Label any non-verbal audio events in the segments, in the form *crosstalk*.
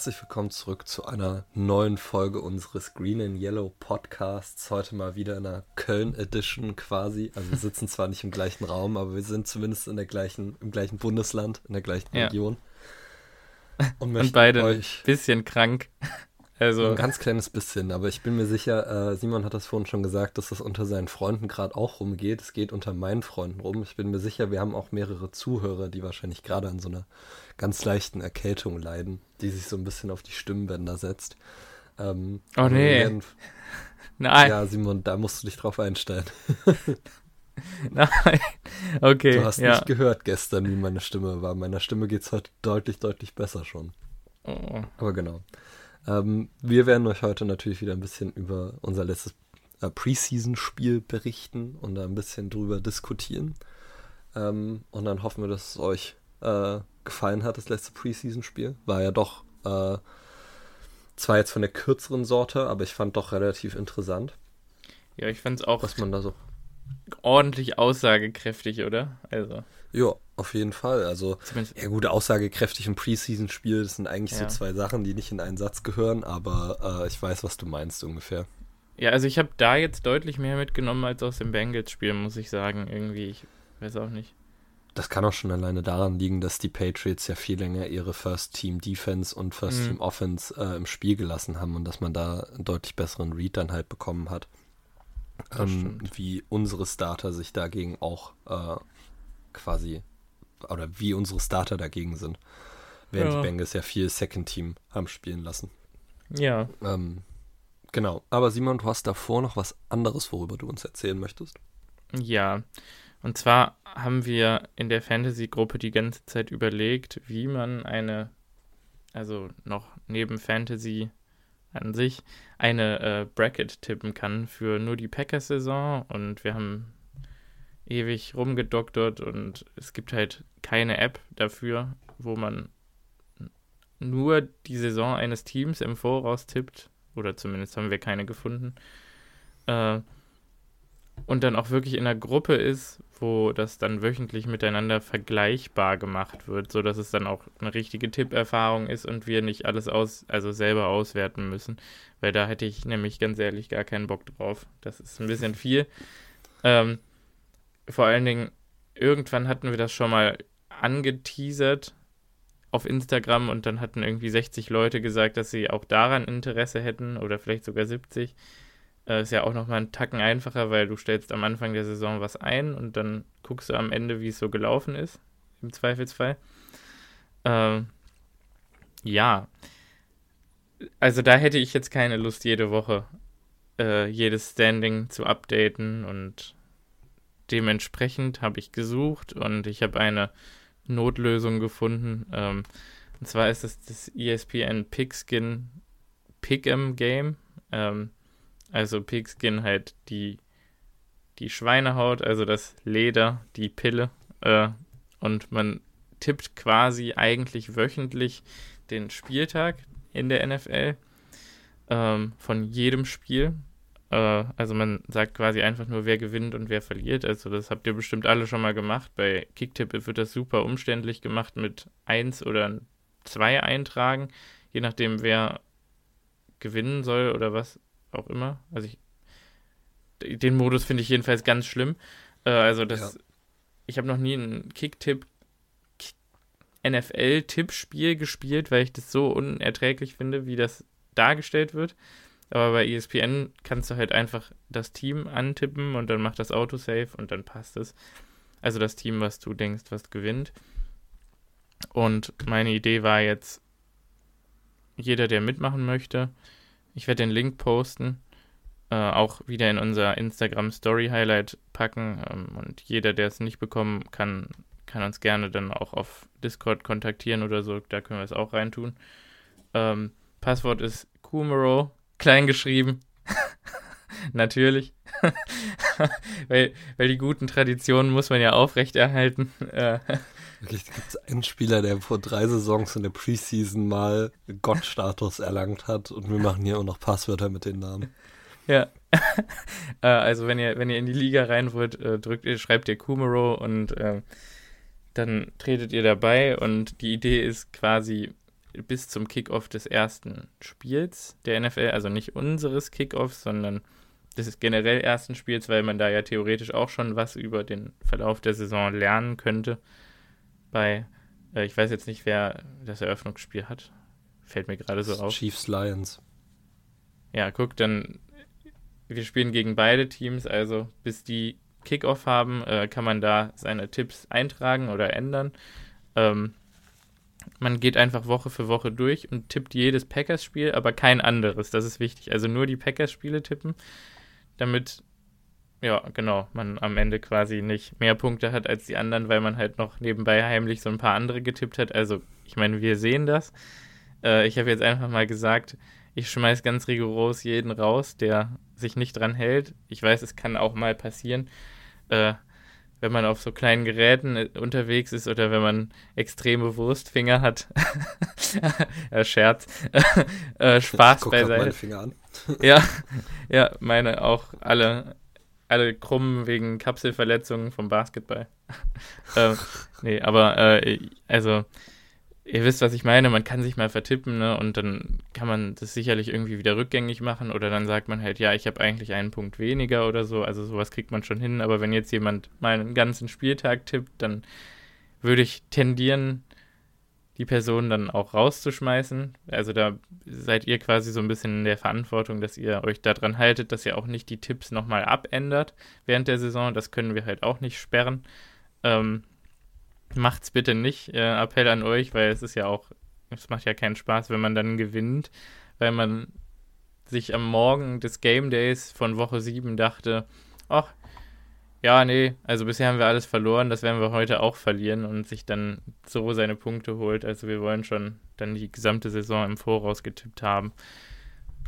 Herzlich willkommen zurück zu einer neuen Folge unseres Green and Yellow Podcasts. Heute mal wieder in einer Köln Edition quasi. Also wir sitzen zwar nicht im gleichen Raum, aber wir sind zumindest in der gleichen, im gleichen Bundesland, in der gleichen Ja. Region. *laughs* Und, möchten beide euch ein bisschen krank. Also, ein ganz kleines bisschen, aber ich bin mir sicher, äh, Simon hat das vorhin schon gesagt, dass das unter seinen Freunden gerade auch rumgeht. Es geht unter meinen Freunden rum. Ich bin mir sicher, wir haben auch mehrere Zuhörer, die wahrscheinlich gerade an so einer ganz leichten Erkältung leiden, die sich so ein bisschen auf die Stimmbänder setzt. Ähm, Oh, nee. werden- *laughs* nein, Ja, Simon, da musst du dich drauf einstellen. *laughs* nein. Okay, Du hast ja. nicht gehört gestern, wie meine Stimme war. Meiner Stimme geht's heute deutlich, deutlich besser schon. Oh. Aber genau. Ähm, wir werden euch heute natürlich wieder ein bisschen über unser letztes äh, Preseason-Spiel berichten und da ein bisschen drüber diskutieren. Ähm, und dann hoffen wir, dass es euch äh, gefallen hat, das letzte Preseason-Spiel. War ja doch äh, zwar jetzt von der kürzeren Sorte, aber ich fand doch relativ interessant, Ja, ich fand's auch was man da so ordentlich aussagekräftig, oder? Also, Ja, auf jeden Fall. Also, ja gut, aussagekräftig im Preseason-Spiel, das sind eigentlich Ja. so zwei Sachen, die nicht in einen Satz gehören, aber äh, ich weiß, was du meinst ungefähr. Ja, also ich habe da jetzt deutlich mehr mitgenommen als aus dem Bengals-Spiel, muss ich sagen. Irgendwie, ich weiß auch nicht. Das kann auch schon alleine daran liegen, dass die Patriots ja viel länger ihre First-Team-Defense und Mhm. First-Team-Offense äh, im Spiel gelassen haben und dass man da einen deutlich besseren Read dann halt bekommen hat. Ähm, wie unsere Starter sich dagegen auch äh, quasi, oder wie unsere Starter dagegen sind. Während Ja. die Bengals ja viel Second-Team haben spielen lassen. Ja, Ähm, genau. Aber Simon, du hast davor noch was anderes, worüber du uns erzählen möchtest. ja. Und zwar haben wir in der Fantasy-Gruppe die ganze Zeit überlegt, wie man eine, also noch neben Fantasy an sich, eine äh, Bracket tippen kann für nur die Packers-Saison. Und wir haben ewig rumgedoktert und es gibt halt keine App dafür, wo man nur die Saison eines Teams im Voraus tippt. Oder zumindest haben wir keine gefunden. Äh, und dann auch wirklich in einer Gruppe ist, wo das dann wöchentlich miteinander vergleichbar gemacht wird, sodass es dann auch eine richtige Tipperfahrung ist und wir nicht alles aus, also selber auswerten müssen. Weil da hätte ich nämlich ganz ehrlich gar keinen Bock drauf. Das ist ein bisschen viel. Ähm, vor allen Dingen, irgendwann hatten wir das schon mal angeteasert auf Instagram und dann hatten irgendwie 60 Leute gesagt, dass sie auch daran Interesse hätten oder vielleicht sogar 70. Äh, ist ja auch nochmal ein Tacken einfacher, weil du stellst am Anfang der Saison was ein und dann guckst du am Ende, wie es so gelaufen ist, im Zweifelsfall. Ähm, ja. Also da hätte ich jetzt keine Lust, jede Woche äh, jedes Standing zu updaten und dementsprechend habe ich gesucht und ich habe eine Notlösung gefunden. Ähm, und zwar ist es das ESPN Pigskin Pick'em Game. Ähm, also Pigskin halt die, die Schweinehaut, also das Leder, die Pille. Äh, und man tippt quasi eigentlich wöchentlich den Spieltag in der NFL ähm, von jedem Spiel. Äh, also man sagt quasi einfach nur, wer gewinnt und wer verliert. Also das habt ihr bestimmt alle schon mal gemacht. Bei Kicktip wird das super umständlich gemacht mit eins oder zwei Eintragen, je nachdem wer gewinnen soll oder was auch immer. Also ich, den Modus finde ich jedenfalls ganz schlimm. Äh, also das, Ja. ich habe noch nie ein Kicktipp NFL-Tippspiel gespielt, weil ich das so unerträglich finde, wie das dargestellt wird. Aber bei ESPN kannst du halt einfach das Team antippen und dann macht das Autosave und dann passt es. Also das Team, was du denkst, was gewinnt. Und meine Idee war jetzt, jeder, der mitmachen möchte, ich werde den Link posten, äh, auch wieder in unser Instagram Story Highlight packen. Ähm, und jeder, der es nicht bekommen kann, kann uns gerne dann auch auf Discord kontaktieren oder so. Da können wir es auch reintun. Ähm, Passwort ist Kumaro, klein geschrieben. *laughs* Natürlich. *laughs* weil, weil die guten Traditionen muss man ja aufrechterhalten. Wirklich, gibt es einen Spieler, der vor drei Saisons in der Preseason mal Gottstatus erlangt hat und wir machen hier auch noch Passwörter mit den Namen. Ja. *laughs* äh, also wenn ihr, wenn ihr in die Liga rein wollt, äh, drückt ihr, schreibt ihr Kumaro und äh, dann tretet ihr dabei und die Idee ist quasi, bis zum Kickoff des ersten Spiels der NFL, also nicht unseres Kickoffs, sondern des generell ersten Spiels, weil man da ja theoretisch auch schon was über den Verlauf der Saison lernen könnte. Bei, äh, ich weiß jetzt nicht, wer das Eröffnungsspiel hat. Fällt mir gerade so auf. Chiefs Lions. Ja, guck, dann wir spielen gegen beide Teams, also bis die Kickoff haben, äh, kann man da seine Tipps eintragen oder ändern. Ähm, man geht einfach Woche für Woche durch und tippt jedes Packers-Spiel, aber kein anderes. Das ist wichtig. Also nur die Packers-Spiele tippen, damit, ja, genau, man am Ende quasi nicht mehr Punkte hat als die anderen, weil man halt noch nebenbei heimlich so ein paar andere getippt hat. Also, ich meine, wir sehen das. Äh, ich habe jetzt einfach mal gesagt, ich schmeiß ganz rigoros jeden raus, der sich nicht dran hält. Ich weiß, es kann auch mal passieren, äh, wenn man auf so kleinen Geräten äh, unterwegs ist oder wenn man extreme Wurstfinger hat. *laughs* ja, Scherz. *laughs* äh, Spaß Guck beiseite. meine Finger an. ja, ja, meine auch alle, alle krumm wegen Kapselverletzungen vom Basketball. *laughs* ähm, nee, aber äh, also ihr wisst, was ich meine, man kann sich mal vertippen, ne? Und dann kann man das sicherlich irgendwie wieder rückgängig machen oder dann sagt man halt, ja, ich habe eigentlich einen Punkt weniger oder so. Also sowas kriegt man schon hin. Aber wenn jetzt jemand mal einen ganzen Spieltag tippt, dann würde ich tendieren, die Person dann auch rauszuschmeißen. Also da seid ihr quasi so ein bisschen in der Verantwortung, dass ihr euch daran haltet, dass ihr auch nicht die Tipps nochmal abändert während der Saison. Das können wir halt auch nicht sperren. Ähm, Macht's bitte nicht. Äh, Appell an euch, weil es ist ja auch, es macht ja keinen Spaß, wenn man dann gewinnt, weil man sich am Morgen des Game Days von Woche 7 dachte, ach, ja, nee, also bisher haben wir alles verloren, das werden wir heute auch verlieren und sich dann so seine Punkte holt. Also wir wollen schon dann die gesamte Saison im Voraus getippt haben.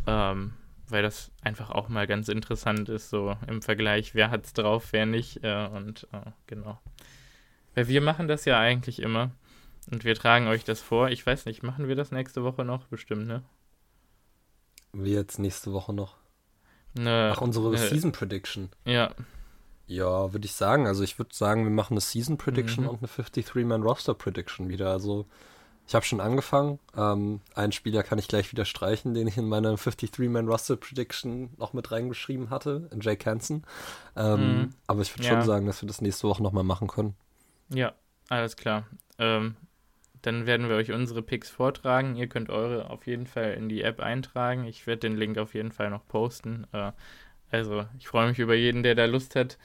Ähm, weil das einfach auch mal ganz interessant ist, so im Vergleich, wer hat's drauf, wer nicht. Äh, und äh, genau. Weil wir machen das ja eigentlich immer. Und wir tragen euch das vor. Ich weiß nicht, machen wir das nächste Woche noch? Bestimmt, ne? Wie jetzt nächste Woche noch? Ne, Ach, unsere ne, Season Prediction. Ja, Ja, würde ich sagen. Also ich würde sagen, wir machen eine Season Prediction Mhm. und eine 53-Man Roster Prediction wieder. Also ich habe schon angefangen. Ähm, einen Spieler kann ich gleich wieder streichen, den ich in meine 53-Man Roster Prediction noch mit reingeschrieben hatte, in Jake Hansen. Ähm, Mhm. Aber ich würde Ja. schon sagen, dass wir das nächste Woche nochmal machen können. ja, alles klar. Ähm, dann werden wir euch unsere Picks vortragen. Ihr könnt eure auf jeden Fall in die App eintragen. Ich werde den Link auf jeden Fall noch posten. Äh, also, ich freue mich über jeden, der da Lust hat,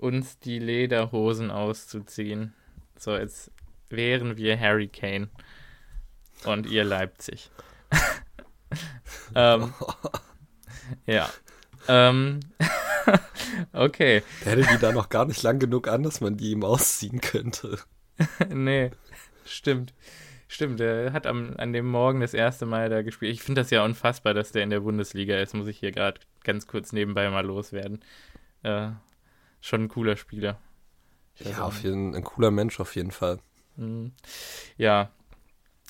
uns die Lederhosen auszuziehen. So, als wären wir Harry Kane und ihr Leipzig. *laughs* ähm, ja. Ähm, *laughs* okay. Der hätte die da noch gar nicht lang genug an, dass man die ihm ausziehen könnte. *laughs* nee, stimmt. Stimmt, der hat am, an dem Morgen das erste Mal da gespielt. Ich finde das ja unfassbar, dass der in der Bundesliga ist, muss ich hier gerade ganz kurz nebenbei mal loswerden. Äh, schon ein cooler Spieler. Ja, auf jeden, ein cooler Mensch auf jeden Fall. Mhm. Ja,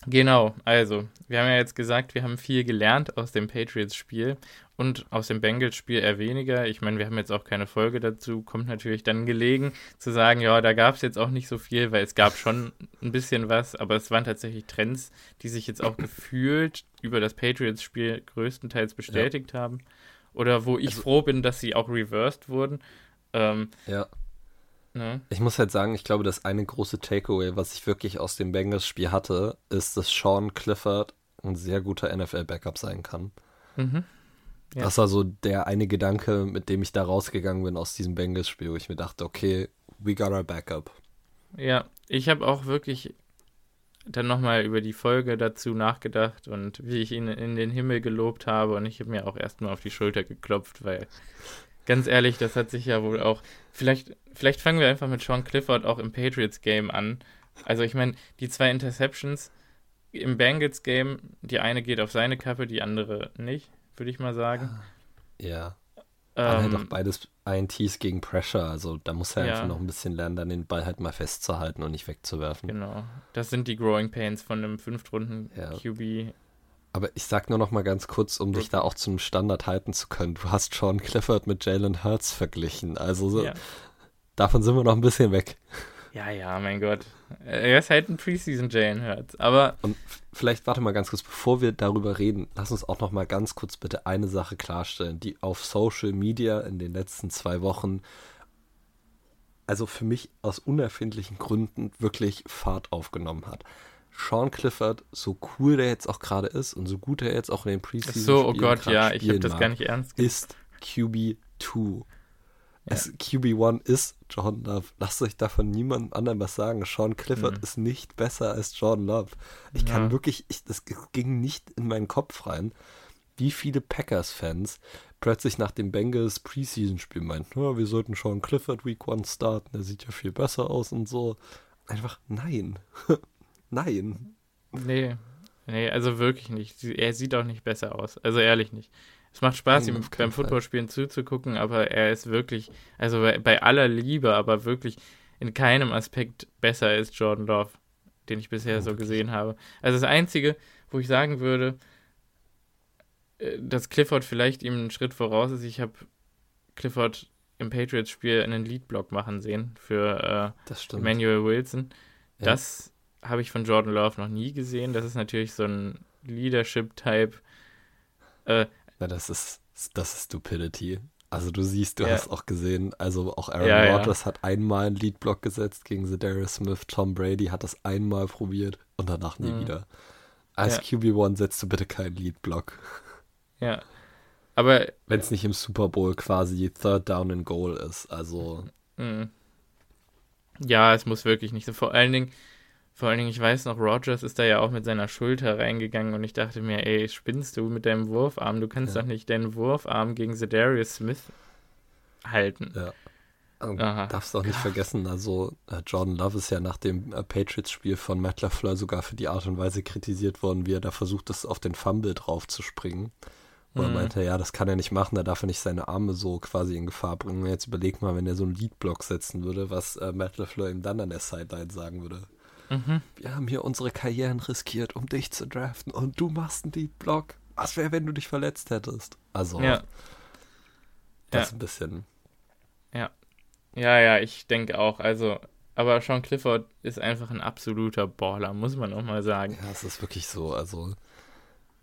genau. Also, wir haben ja jetzt gesagt, wir haben viel gelernt aus dem Patriots-Spiel und aus dem Bengals-Spiel eher weniger. Ich meine, wir haben jetzt auch keine Folge dazu. Kommt natürlich dann gelegen zu sagen, ja, da gab es jetzt auch nicht so viel, weil es gab schon ein bisschen was, aber es waren tatsächlich Trends, die sich jetzt auch gefühlt über das Patriots-Spiel größtenteils bestätigt haben. Oder wo ich Also- froh bin, dass sie auch reversed wurden. Ähm, Ja. ne? Ich muss halt sagen, ich glaube, das eine große Takeaway, was ich wirklich aus dem Bengals-Spiel hatte, ist, dass Sean Clifford ein sehr guter NFL-Backup sein kann. Mhm. Ja. Das war so der eine Gedanke, mit dem ich da rausgegangen bin aus diesem Bengals-Spiel, wo ich mir dachte, okay, we got our backup. Ja, ich habe auch wirklich dann nochmal über die Folge dazu nachgedacht und wie ich ihn in den Himmel gelobt habe und ich habe mir auch erstmal auf die Schulter geklopft, weil ganz ehrlich, das hat sich ja wohl auch. Vielleicht, vielleicht fangen wir einfach mit Sean Clifford auch im Patriots-Game an. Also ich meine, die zwei Interceptions im Bengals-Game, die eine geht auf seine Kappe, die andere nicht, würde ich mal sagen. Ja. Waren halt Ähm, auch beides INTs gegen Pressure, also da muss er Ja. einfach noch ein bisschen lernen, dann den Ball halt mal festzuhalten und nicht wegzuwerfen. genau. Das sind die Growing Pains von einem Fünftrunden Ja. Aber ich sag nur noch mal ganz kurz, um dich da auch zum Standard halten zu können. Du hast Sean Clifford mit Jalen Hurts verglichen. Also so, Ja. davon sind wir noch ein bisschen weg. Ja, ja, mein Gott. Er ist halt ein Preseason Jalen Hurts. Aber. Und vielleicht warte mal ganz kurz, bevor wir darüber reden, lass uns auch noch mal ganz kurz bitte eine Sache klarstellen, die auf Social Media in den letzten zwei Wochen, also für mich aus unerfindlichen Gründen wirklich Fahrt aufgenommen hat. Sean Clifford, so cool der jetzt auch gerade ist und so gut er jetzt auch in den Preseason so, oh Gott, ja, ich habe das gar nicht ernst genommen. Ist QB2. Ja. QB1 ist Jordan Love. Lasst euch davon niemand anderem was sagen. Sean Clifford mhm. ist nicht besser als Jordan Love. Ich ja. kann wirklich, ich, das ging nicht in meinen Kopf rein, wie viele Packers-Fans plötzlich nach dem Bengals Preseason-Spiel meinten, ja, wir sollten Sean Clifford Week 1 starten, der sieht ja viel besser aus und so. Einfach nein. *laughs* nein. Nee. Nee, also wirklich nicht. Er sieht auch nicht besser aus. Also ehrlich nicht. Es macht Spaß, ihm beim Footballspielen zuzugucken, aber er ist wirklich, also bei, bei, aller Liebe, aber wirklich in keinem Aspekt besser als Jordan Love, den ich bisher oh, so gesehen habe. Also das Einzige, wo ich sagen würde, äh, dass Clifford vielleicht ihm einen Schritt voraus ist, ich habe Clifford im Patriots-Spiel einen Lead-Block machen sehen für äh, Emmanuel Wilson. Ja. Das habe ich von Jordan Love noch nie gesehen. Das ist natürlich so ein Leadership-Type. Äh, na, das ist, das ist Stupidity. Also du siehst, du ja. hast auch gesehen, also auch Aaron ja, Rodgers ja. hat einmal einen Leadblock gesetzt gegen Darius Smith, Tom Brady hat das einmal probiert und danach nie mhm. wieder. Als QB1 setzt du bitte keinen Leadblock. Ja. Aber wenn es nicht im Super Bowl quasi Third Down and Goal ist, also. Mhm. Ja, es muss wirklich nicht so. Vor allen Dingen, vor allen Dingen, ich weiß noch, Rogers ist da ja auch mit seiner Schulter reingegangen und ich dachte mir, ey, spinnst du mit deinem Wurfarm? Du kannst ja. doch nicht deinen Wurfarm gegen Darius Smith halten. Ja. Ähm, Aha. Darfst auch nicht vergessen, also äh, Jordan Love ist ja nach dem äh, Patriots-Spiel von Matt LaFleur sogar für die Art und Weise kritisiert worden, wie er da versucht ist, auf den Fumble drauf zu springen. Wo mhm. er meinte, ja, das kann er nicht machen, da darf er nicht seine Arme so quasi in Gefahr bringen. Jetzt überleg mal, wenn er so einen Lead-Block setzen würde, was äh, Matt LaFleur ihm dann an der Sideline sagen würde. Mhm. Wir haben hier unsere Karrieren riskiert, um dich zu draften und du machst einen Deep Block. Was wäre, wenn du dich verletzt hättest? Also, ja. das ja. ein bisschen. Ja. Ja, ja, ich denke auch. Also, aber Sean Clifford ist einfach ein absoluter Baller, muss man auch mal sagen. Ja, es ist wirklich so. Also,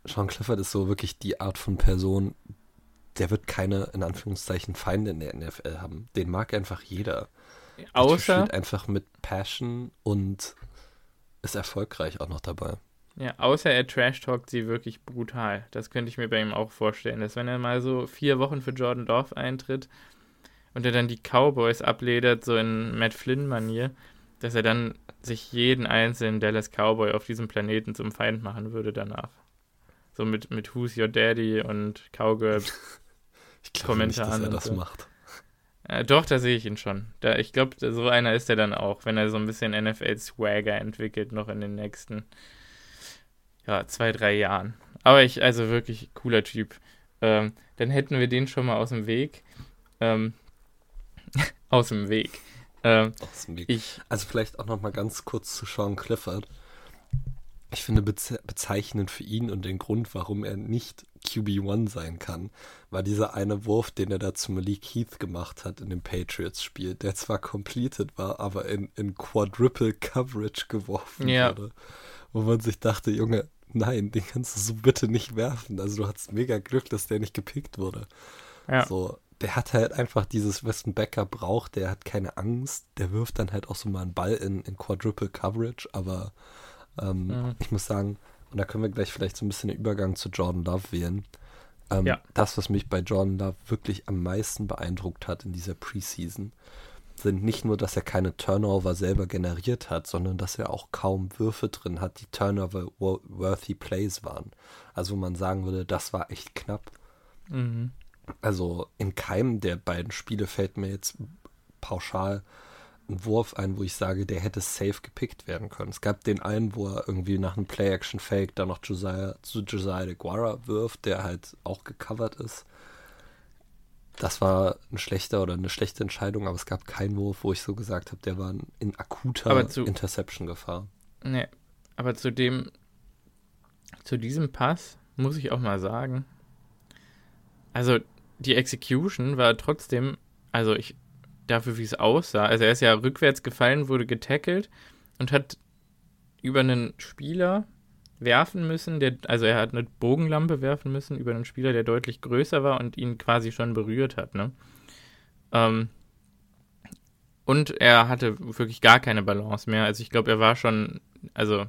Sean Clifford ist so wirklich die Art von Person, der wird keine, in Anführungszeichen, Feinde in der NFL haben. Den mag einfach jeder. Außer. Der einfach mit Passion und ist erfolgreich auch noch dabei. Ja, außer er trash-talkt sie wirklich brutal. Das könnte ich mir bei ihm auch vorstellen, dass wenn er mal so vier Wochen für Jordan Love eintritt und er dann die Cowboys abledert, so in Matt Flynn-Manier, dass er dann sich jeden einzelnen Dallas Cowboy auf diesem Planeten zum Feind machen würde danach. So mit, mit Who's Your Daddy und Cowgirl *laughs* ich glaube nicht, dass er das so. macht. Äh, doch, da sehe ich ihn schon. Da, ich glaube, so einer ist er dann auch, wenn er so ein bisschen NFL-Swagger entwickelt, noch in den nächsten ja, zwei, drei Jahren. Aber ich, also wirklich cooler Typ. Ähm, dann hätten wir den schon mal aus dem Weg. Ähm, *laughs* aus dem Weg. Ähm, aus dem Weg. Ich, also vielleicht auch noch mal ganz kurz zu Sean Clifford. Ich finde bezeichnend für ihn und den Grund, warum er nicht QB1 sein kann, war dieser eine Wurf, den er da zu Malik Heath gemacht hat in dem Patriots-Spiel, der zwar completed war, aber in, in Quadruple Coverage geworfen ja. wurde. Wo man sich dachte, Junge, nein, den kannst du so bitte nicht werfen. Also du hattest mega Glück, dass der nicht gepickt wurde. Ja. So, der hat halt einfach dieses, was ein Backer braucht, der hat keine Angst, der wirft dann halt auch so mal einen Ball in, in Quadruple Coverage, aber ähm, mhm. ich muss sagen, und da können wir gleich vielleicht so ein bisschen den Übergang zu Jordan Love wählen. Ähm, ja. Das, was mich bei Jordan Love wirklich am meisten beeindruckt hat in dieser Preseason, sind nicht nur, dass er keine Turnover selber generiert hat, sondern dass er auch kaum Würfe drin hat, die Turnover-worthy Plays waren. Also wo man sagen würde, das war echt knapp. Mhm. Also in keinem der beiden Spiele fällt mir jetzt pauschal einen Wurf ein, wo ich sage, der hätte safe gepickt werden können. Es gab den einen, wo er irgendwie nach einem Play-Action-Fake da noch Josiah, zu Josiah de Guara wirft, der halt auch gecovert ist. Das war ein schlechter oder eine schlechte Entscheidung, aber es gab keinen Wurf, wo ich so gesagt habe, der war in akuter Interception-Gefahr. Nee, aber zu dem, zu diesem Pass muss ich auch mal sagen, also die Execution war trotzdem, also ich dafür, wie es aussah. Also er ist ja rückwärts gefallen, wurde getackelt und hat über einen Spieler werfen müssen, der, also er hat eine Bogenlampe werfen müssen über einen Spieler, der deutlich größer war und ihn quasi schon berührt hat, ne? Ähm, und er hatte wirklich gar keine Balance mehr. Also ich glaube, er war schon, also,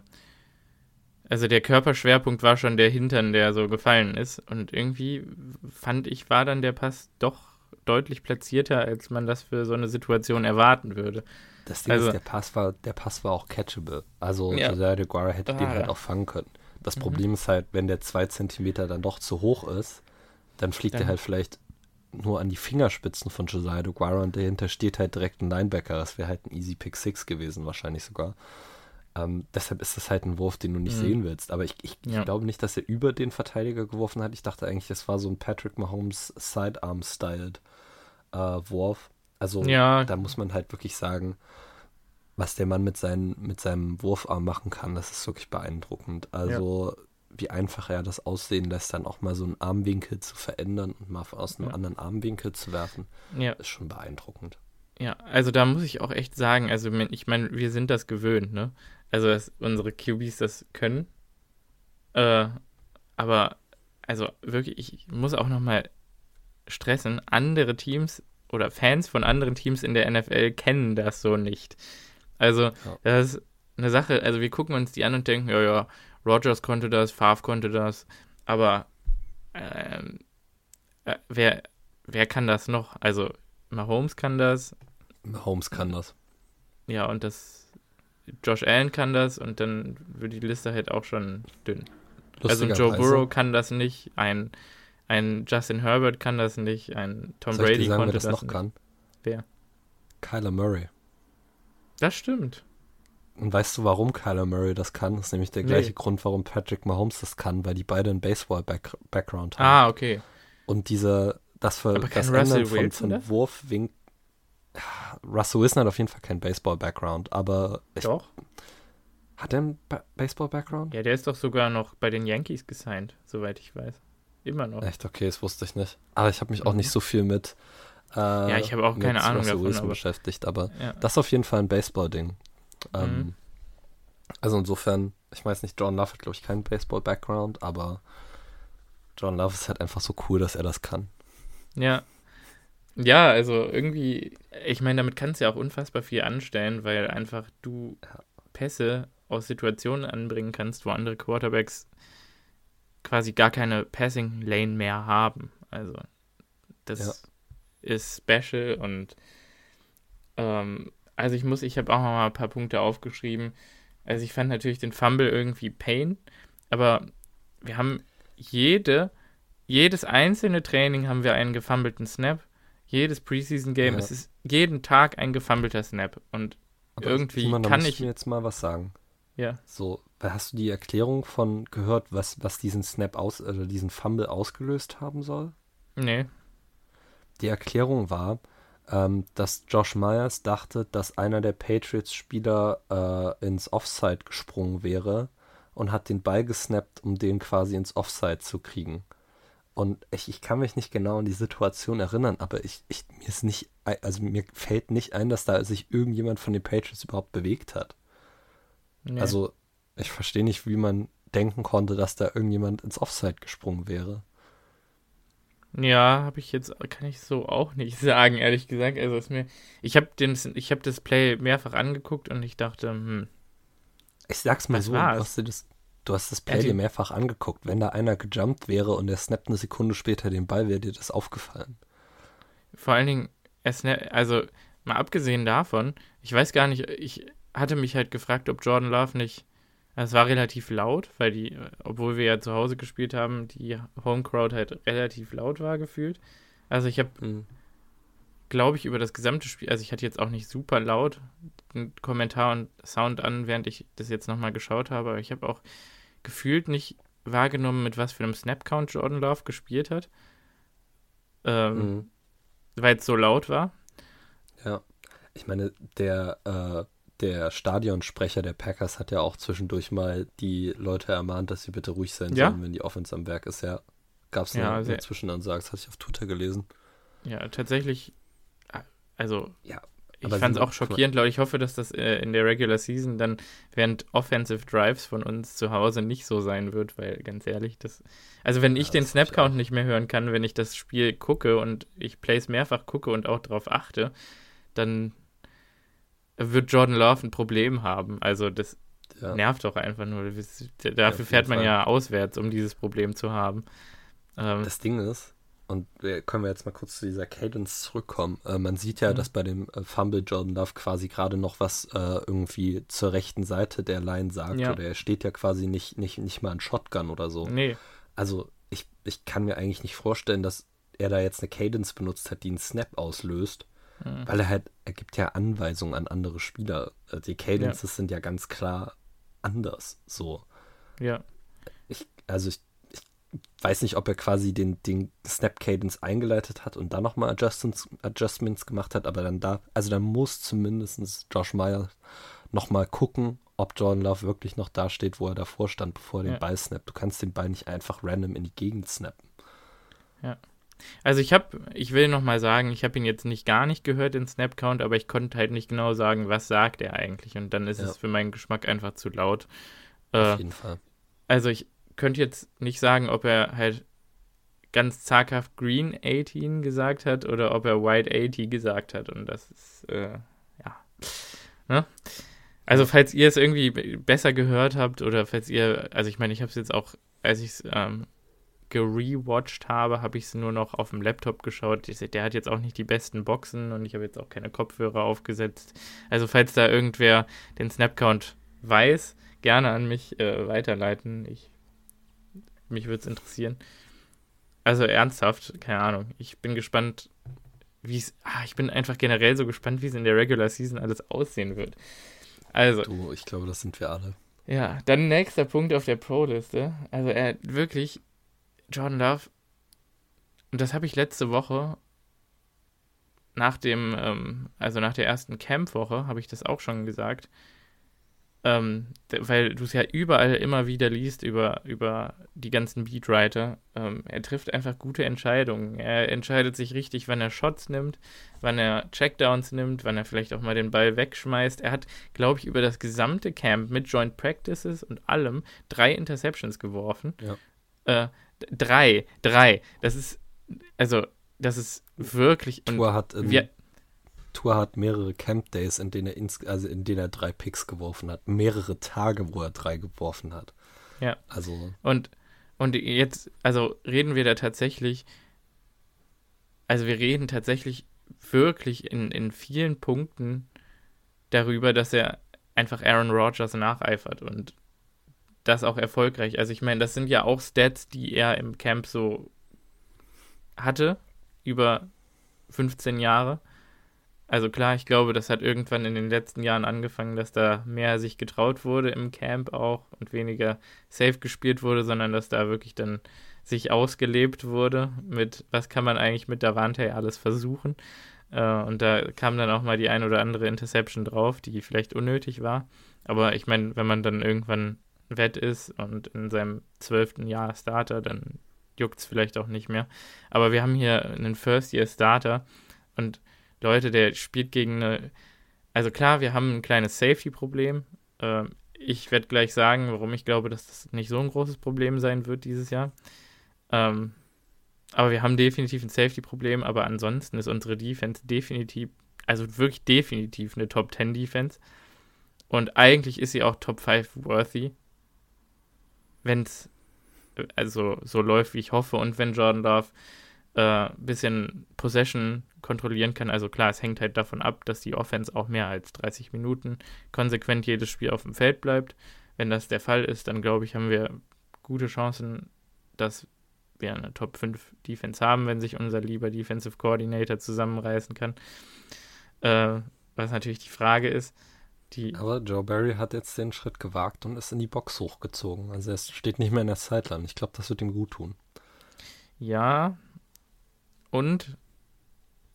also der Körperschwerpunkt war schon der Hintern, der so gefallen ist. Und irgendwie fand ich, war dann der Pass doch deutlich platzierter, als man das für so eine Situation erwarten würde. Das Ding also, ist, der Pass war, der Pass war auch catchable. Also ja. Josiah de Guara hätte ah, den halt ja. auch fangen können. Das mhm. Problem ist halt, wenn der zwei Zentimeter dann doch zu hoch ist, dann fliegt dann. er halt vielleicht nur an die Fingerspitzen von Josiah de Guara und dahinter steht halt direkt ein Linebacker. Das wäre halt ein Easy Pick 6 gewesen, wahrscheinlich sogar. Ähm, deshalb ist das halt ein Wurf, den du nicht mhm. sehen willst. Aber ich, ich, ja. ich, glaube nicht, dass er über den Verteidiger geworfen hat. Ich dachte eigentlich, das war so ein Patrick Mahomes Sidearm-styled äh, Wurf. Also ja. da muss man halt wirklich sagen, was der Mann mit, seinen, mit seinem Wurfarm machen kann, das ist wirklich beeindruckend. Also ja. wie einfach er das aussehen lässt, dann auch mal so einen Armwinkel zu verändern und mal aus einem anderen Armwinkel zu werfen, ist schon beeindruckend. Ja, also da muss ich auch echt sagen, also ich meine, wir sind das gewöhnt, ne? Also dass unsere QBs das können. Äh, aber also wirklich, ich muss auch noch mal stressen, andere Teams oder Fans von anderen Teams in der NFL kennen das so nicht. Also, ja. das ist eine Sache, also wir gucken uns die an und denken, ja, ja, Rogers konnte das, Favre konnte das, aber ähm, äh, wer, wer kann das noch? Also, Mahomes kann das. Mahomes kann das. Ja, und das Josh Allen kann das und dann wird die Liste halt auch schon dünn. Also Joe Burrow kann das nicht, ein ein Justin Herbert kann das nicht, ein Tom Soll Brady ich dir sagen, konnte wer das, das noch nicht. kann. Wer? Kyler Murray. Das stimmt. Und weißt du, warum Kyler Murray das kann? Das ist nämlich der gleiche nee. Grund, warum Patrick Mahomes das kann, weil die beide einen Baseball-Background haben. Ah, okay. Und diese, das für das Ändern von, von Wurfwink. Russell Wilson hat auf jeden Fall keinen Baseball-Background, aber ich, Doch. Hat er einen ba Baseball-Background? Ja, der ist doch sogar noch bei den Yankees gesigned, soweit ich weiß. Immer noch. Echt, okay, das wusste ich nicht. Aber ich habe mich mhm. auch nicht so viel mit. Äh, ja, ich habe auch keine Ahnung Russell davon. Aber, beschäftigt, aber ja. das ist auf jeden Fall ein Baseball-Ding. Ähm, mhm. Also insofern, ich weiß nicht, John Love hat, glaube ich, keinen Baseball-Background, aber John Love ist halt einfach so cool, dass er das kann. Ja. Ja, also irgendwie, ich meine, damit kannst du ja auch unfassbar viel anstellen, weil einfach du Pässe aus Situationen anbringen kannst, wo andere Quarterbacks quasi gar keine Passing Lane mehr haben. Also das ja. ist special und ähm, also ich muss, ich habe auch noch mal ein paar Punkte aufgeschrieben. Also ich fand natürlich den Fumble irgendwie Pain, aber wir haben jede, jedes einzelne Training haben wir einen gefummelten Snap. Jedes Preseason Game, ja. es ist jeden Tag ein gefummelter Snap und aber irgendwie Simon, kann ich mir jetzt mal was sagen. Ja. So, Hast du die Erklärung von gehört, was, was diesen Snap aus, also diesen Fumble ausgelöst haben soll? Nee. Die Erklärung war, ähm, dass Josh Myers dachte, dass einer der Patriots-Spieler äh, ins Offside gesprungen wäre und hat den Ball gesnappt, um den quasi ins Offside zu kriegen. Und ich, ich kann mich nicht genau an die Situation erinnern, aber ich, ich, mir ist nicht, also mir fällt nicht ein, dass da sich irgendjemand von den Patriots überhaupt bewegt hat. Nee. Also ich verstehe nicht, wie man denken konnte, dass da irgendjemand ins Offside gesprungen wäre. Ja, habe ich jetzt, kann ich so auch nicht *laughs* sagen, ehrlich gesagt. Also ist mir, ich habe ich habe das Play mehrfach angeguckt und ich dachte, hm. Ich sag's mal so, du hast, das, du hast, das, Play dir mehrfach angeguckt. Wenn da einer gejumpt wäre und er snappt eine Sekunde später den Ball, wäre dir das aufgefallen. Vor allen Dingen, also mal abgesehen davon, ich weiß gar nicht, ich hatte mich halt gefragt, ob Jordan Love nicht es war relativ laut, weil die, obwohl wir ja zu Hause gespielt haben, die Home Crowd halt relativ laut war gefühlt. Also ich habe, mhm. glaube ich, über das gesamte Spiel, also ich hatte jetzt auch nicht super laut einen Kommentar und Sound an, während ich das jetzt nochmal geschaut habe, aber ich habe auch gefühlt nicht wahrgenommen, mit was für einem Snap-Count Jordan Love gespielt hat. Ähm, mhm. Weil es so laut war. Ja, ich meine, der äh, der Stadionsprecher der Packers hat ja auch zwischendurch mal die Leute ermahnt, dass sie bitte ruhig sein ja? sollen, wenn die Offense am Werk ist. Ja, gab es eine, ja, eine Zwischenansage, das hatte ich auf Twitter gelesen. Ja, tatsächlich, also Ja, ich fand es auch schockierend, Leute. Ich hoffe, dass das äh, in der Regular Season dann während Offensive Drives von uns zu Hause nicht so sein wird, weil ganz ehrlich, das. Also, wenn ich Ja, den ich Snap-Count auch. nicht mehr hören kann, wenn ich das Spiel gucke und ich Plays mehrfach gucke und auch darauf achte, dann wird Jordan Love ein Problem haben. Also, das ja. nervt doch einfach nur. Dafür jeden fährt man Fall. ja auswärts, um dieses Problem zu haben. Ähm, Das Ding ist, und können wir jetzt mal kurz zu dieser Cadence zurückkommen. Äh, man sieht ja, Mhm. dass bei dem äh, Fumble Jordan Love quasi gerade noch was äh, irgendwie zur rechten Seite der Line sagt. Ja. Oder er steht ja quasi nicht, nicht, nicht mal ein Shotgun oder so. nee, Also ich, ich kann mir eigentlich nicht vorstellen, dass er da jetzt eine Cadence benutzt hat, die einen Snap auslöst. Mhm. Weil er halt, er gibt ja Anweisungen an andere Spieler. Äh, Die Cadences sind ja ganz klar anders. So. ja. Ich, also ich weiß nicht, ob er quasi den, den Snap Cadence eingeleitet hat und dann nochmal Adjustments, Adjustments gemacht hat, aber dann da, also dann muss zumindest Josh Meyer nochmal gucken, ob Jordan Love wirklich noch da steht, wo er davor stand, bevor er den Ja. Ball snappt. Du kannst den Ball nicht einfach random in die Gegend snappen. Also ich habe, ich will noch mal sagen, ich habe ihn jetzt nicht gar nicht gehört, den Snap-Count, aber ich konnte halt nicht genau sagen, was sagt er eigentlich. Und dann ist Ja. es für meinen Geschmack einfach zu laut. Auf Äh, jeden Fall. also ich könnte jetzt nicht sagen, ob er halt ganz zaghaft Green 18 gesagt hat oder ob er White 80 gesagt hat. Und das ist, äh, ja. Ne? Also falls ihr es irgendwie besser gehört habt oder falls ihr, also ich meine, ich habe es jetzt auch, als ich es ähm, gerewatcht habe, habe ich es nur noch auf dem Laptop geschaut. Ich, der hat jetzt auch nicht die besten Boxen und ich habe jetzt auch keine Kopfhörer aufgesetzt. Also falls da irgendwer den Snapcount weiß, gerne an mich äh, weiterleiten. Ich, mich würde es interessieren. Also ernsthaft, keine Ahnung. Ich bin gespannt, wie es. Ah, ich bin einfach generell so gespannt, wie es in der Regular Season alles aussehen wird. Also, Du, ich glaube, das sind wir alle. ja, dann nächster Punkt auf der Pro-Liste. Also er hat wirklich Jordan Love, und das habe ich letzte Woche nach dem, ähm, also nach der ersten Camp-Woche, habe ich das auch schon gesagt. Ähm, weil du es ja überall immer wieder liest über, über die ganzen Beatwriter. Ähm, er trifft einfach gute Entscheidungen. Er entscheidet sich richtig, wann er Shots nimmt, wann er Checkdowns nimmt, wann er vielleicht auch mal den Ball wegschmeißt. Er hat, glaube ich, über das gesamte Camp mit Joint Practices und allem drei Interceptions geworfen. Ja. Äh, drei, drei. Das ist, also, das ist wirklich. Tour hat, in, wir, Tour hat mehrere Camp Days, in denen er ins, also in denen er drei Picks geworfen hat. Mehrere Tage, wo er drei geworfen hat. Ja. Also, Und, und jetzt, also reden wir da tatsächlich, also wir reden tatsächlich wirklich in, in vielen Punkten darüber, dass er einfach Aaron Rodgers nacheifert und das auch erfolgreich. Also ich meine, das sind ja auch Stats, die er im Camp so hatte, über 15 Jahre. Also klar, ich glaube, das hat irgendwann in den letzten Jahren angefangen, dass da mehr sich getraut wurde im Camp auch und weniger safe gespielt wurde, sondern dass da wirklich dann sich ausgelebt wurde mit, was kann man eigentlich mit Davante alles versuchen. Äh, und da kam dann auch mal die ein oder andere Interception drauf, die vielleicht unnötig war. Aber ich meine, wenn man dann irgendwann wett ist und in seinem zwölften Jahr Starter, dann juckt es vielleicht auch nicht mehr. Aber wir haben hier einen First-Year-Starter und Leute, der spielt gegen eine. Also klar, wir haben ein kleines Safety-Problem. Ähm, ich werde gleich sagen, warum ich glaube, dass das nicht so ein großes Problem sein wird dieses Jahr. Ähm, aber wir haben definitiv ein Safety-Problem, aber ansonsten ist unsere Defense definitiv, also wirklich definitiv eine Top 10 Defense. Und eigentlich ist sie auch Top 5 worthy. Wenn es also so läuft, wie ich hoffe, und wenn Jordan Love ein äh, bisschen Possession kontrollieren kann. Also klar, es hängt halt davon ab, dass die Offense auch mehr als 30 Minuten konsequent jedes Spiel auf dem Feld bleibt. Wenn das der Fall ist, dann glaube ich, haben wir gute Chancen, dass wir eine Top 5 Defense haben, wenn sich unser lieber Defensive Coordinator zusammenreißen kann. Äh, was natürlich die Frage ist, die. aber Joe Barry hat jetzt den Schritt gewagt und ist in die Box hochgezogen. Also er steht nicht mehr in der Sideline. Ich glaube, das wird ihm gut tun. Ja. Und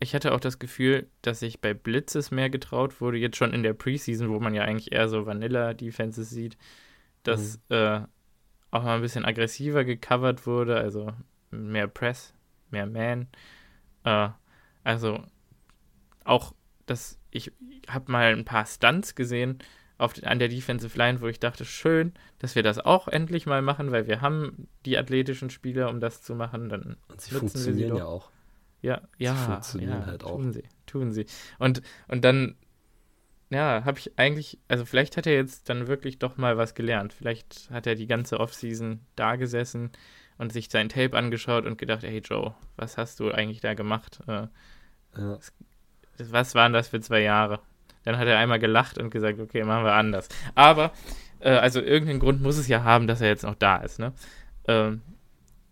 ich hatte auch das Gefühl, dass ich bei Blitzes mehr getraut wurde, jetzt schon in der Preseason, wo man ja eigentlich eher so Vanilla-Defenses sieht, dass mhm. äh, auch mal ein bisschen aggressiver gecovert wurde, also mehr Press, mehr Man. Äh, also auch das, ich habe mal ein paar Stunts gesehen auf, an der Defensive Line, wo ich dachte, schön, dass wir das auch endlich mal machen, weil wir haben die athletischen Spieler, um das zu machen. Dann Und sie funktionieren ja auch. Ja, ja, sie funktionieren ja, halt auch. Tun sie, tun sie. Und, und dann, ja, habe ich eigentlich, also vielleicht hat er jetzt dann wirklich doch mal was gelernt. Vielleicht hat er die ganze Offseason da gesessen und sich sein Tape angeschaut und gedacht, hey Joe, was hast du eigentlich da gemacht? Äh, Ja. was waren das für zwei Jahre? Dann hat er einmal gelacht und gesagt, okay, machen wir anders. Aber, äh, also irgendeinen Grund muss es ja haben, dass er jetzt noch da ist, ne? Ähm,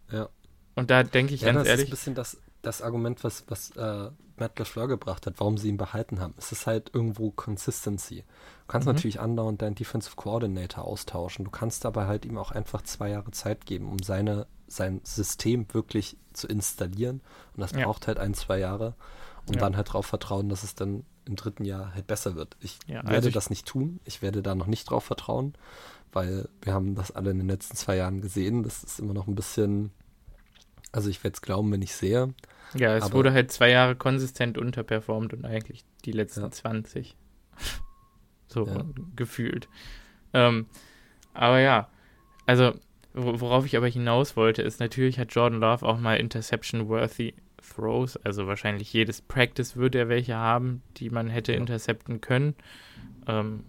Ja. Und da denke ich Ja, ganz das ist ein ehrlich, bisschen das, das Argument, was, was äh, Matt LaFleur gebracht hat, warum sie ihn behalten haben. Es ist halt irgendwo Consistency. Du kannst Mhm. natürlich andauernd deinen Defensive Coordinator austauschen. Du kannst aber halt ihm auch einfach zwei Jahre Zeit geben, um seine, sein System wirklich zu installieren. Und das Ja. braucht halt ein, zwei Jahre. Und Ja. dann halt darauf vertrauen, dass es dann im dritten Jahr halt besser wird. Ich Ja, werde also ich- das nicht tun. Ich werde da noch nicht drauf vertrauen, weil wir haben das alle in den letzten zwei Jahren gesehen. Das ist immer noch ein bisschen. Also ich werde es glauben, wenn ich sehe. Ja, es aber- wurde halt zwei Jahre konsistent unterperformt und eigentlich die letzten Ja. 20. *laughs* So Ja. gefühlt. Ähm, aber ja, also wo- worauf ich aber hinaus wollte, ist natürlich hat Jordan Love auch mal Interception-worthy Throws, also wahrscheinlich jedes Practice würde er welche haben, die man hätte Ja. intercepten können. Ähm,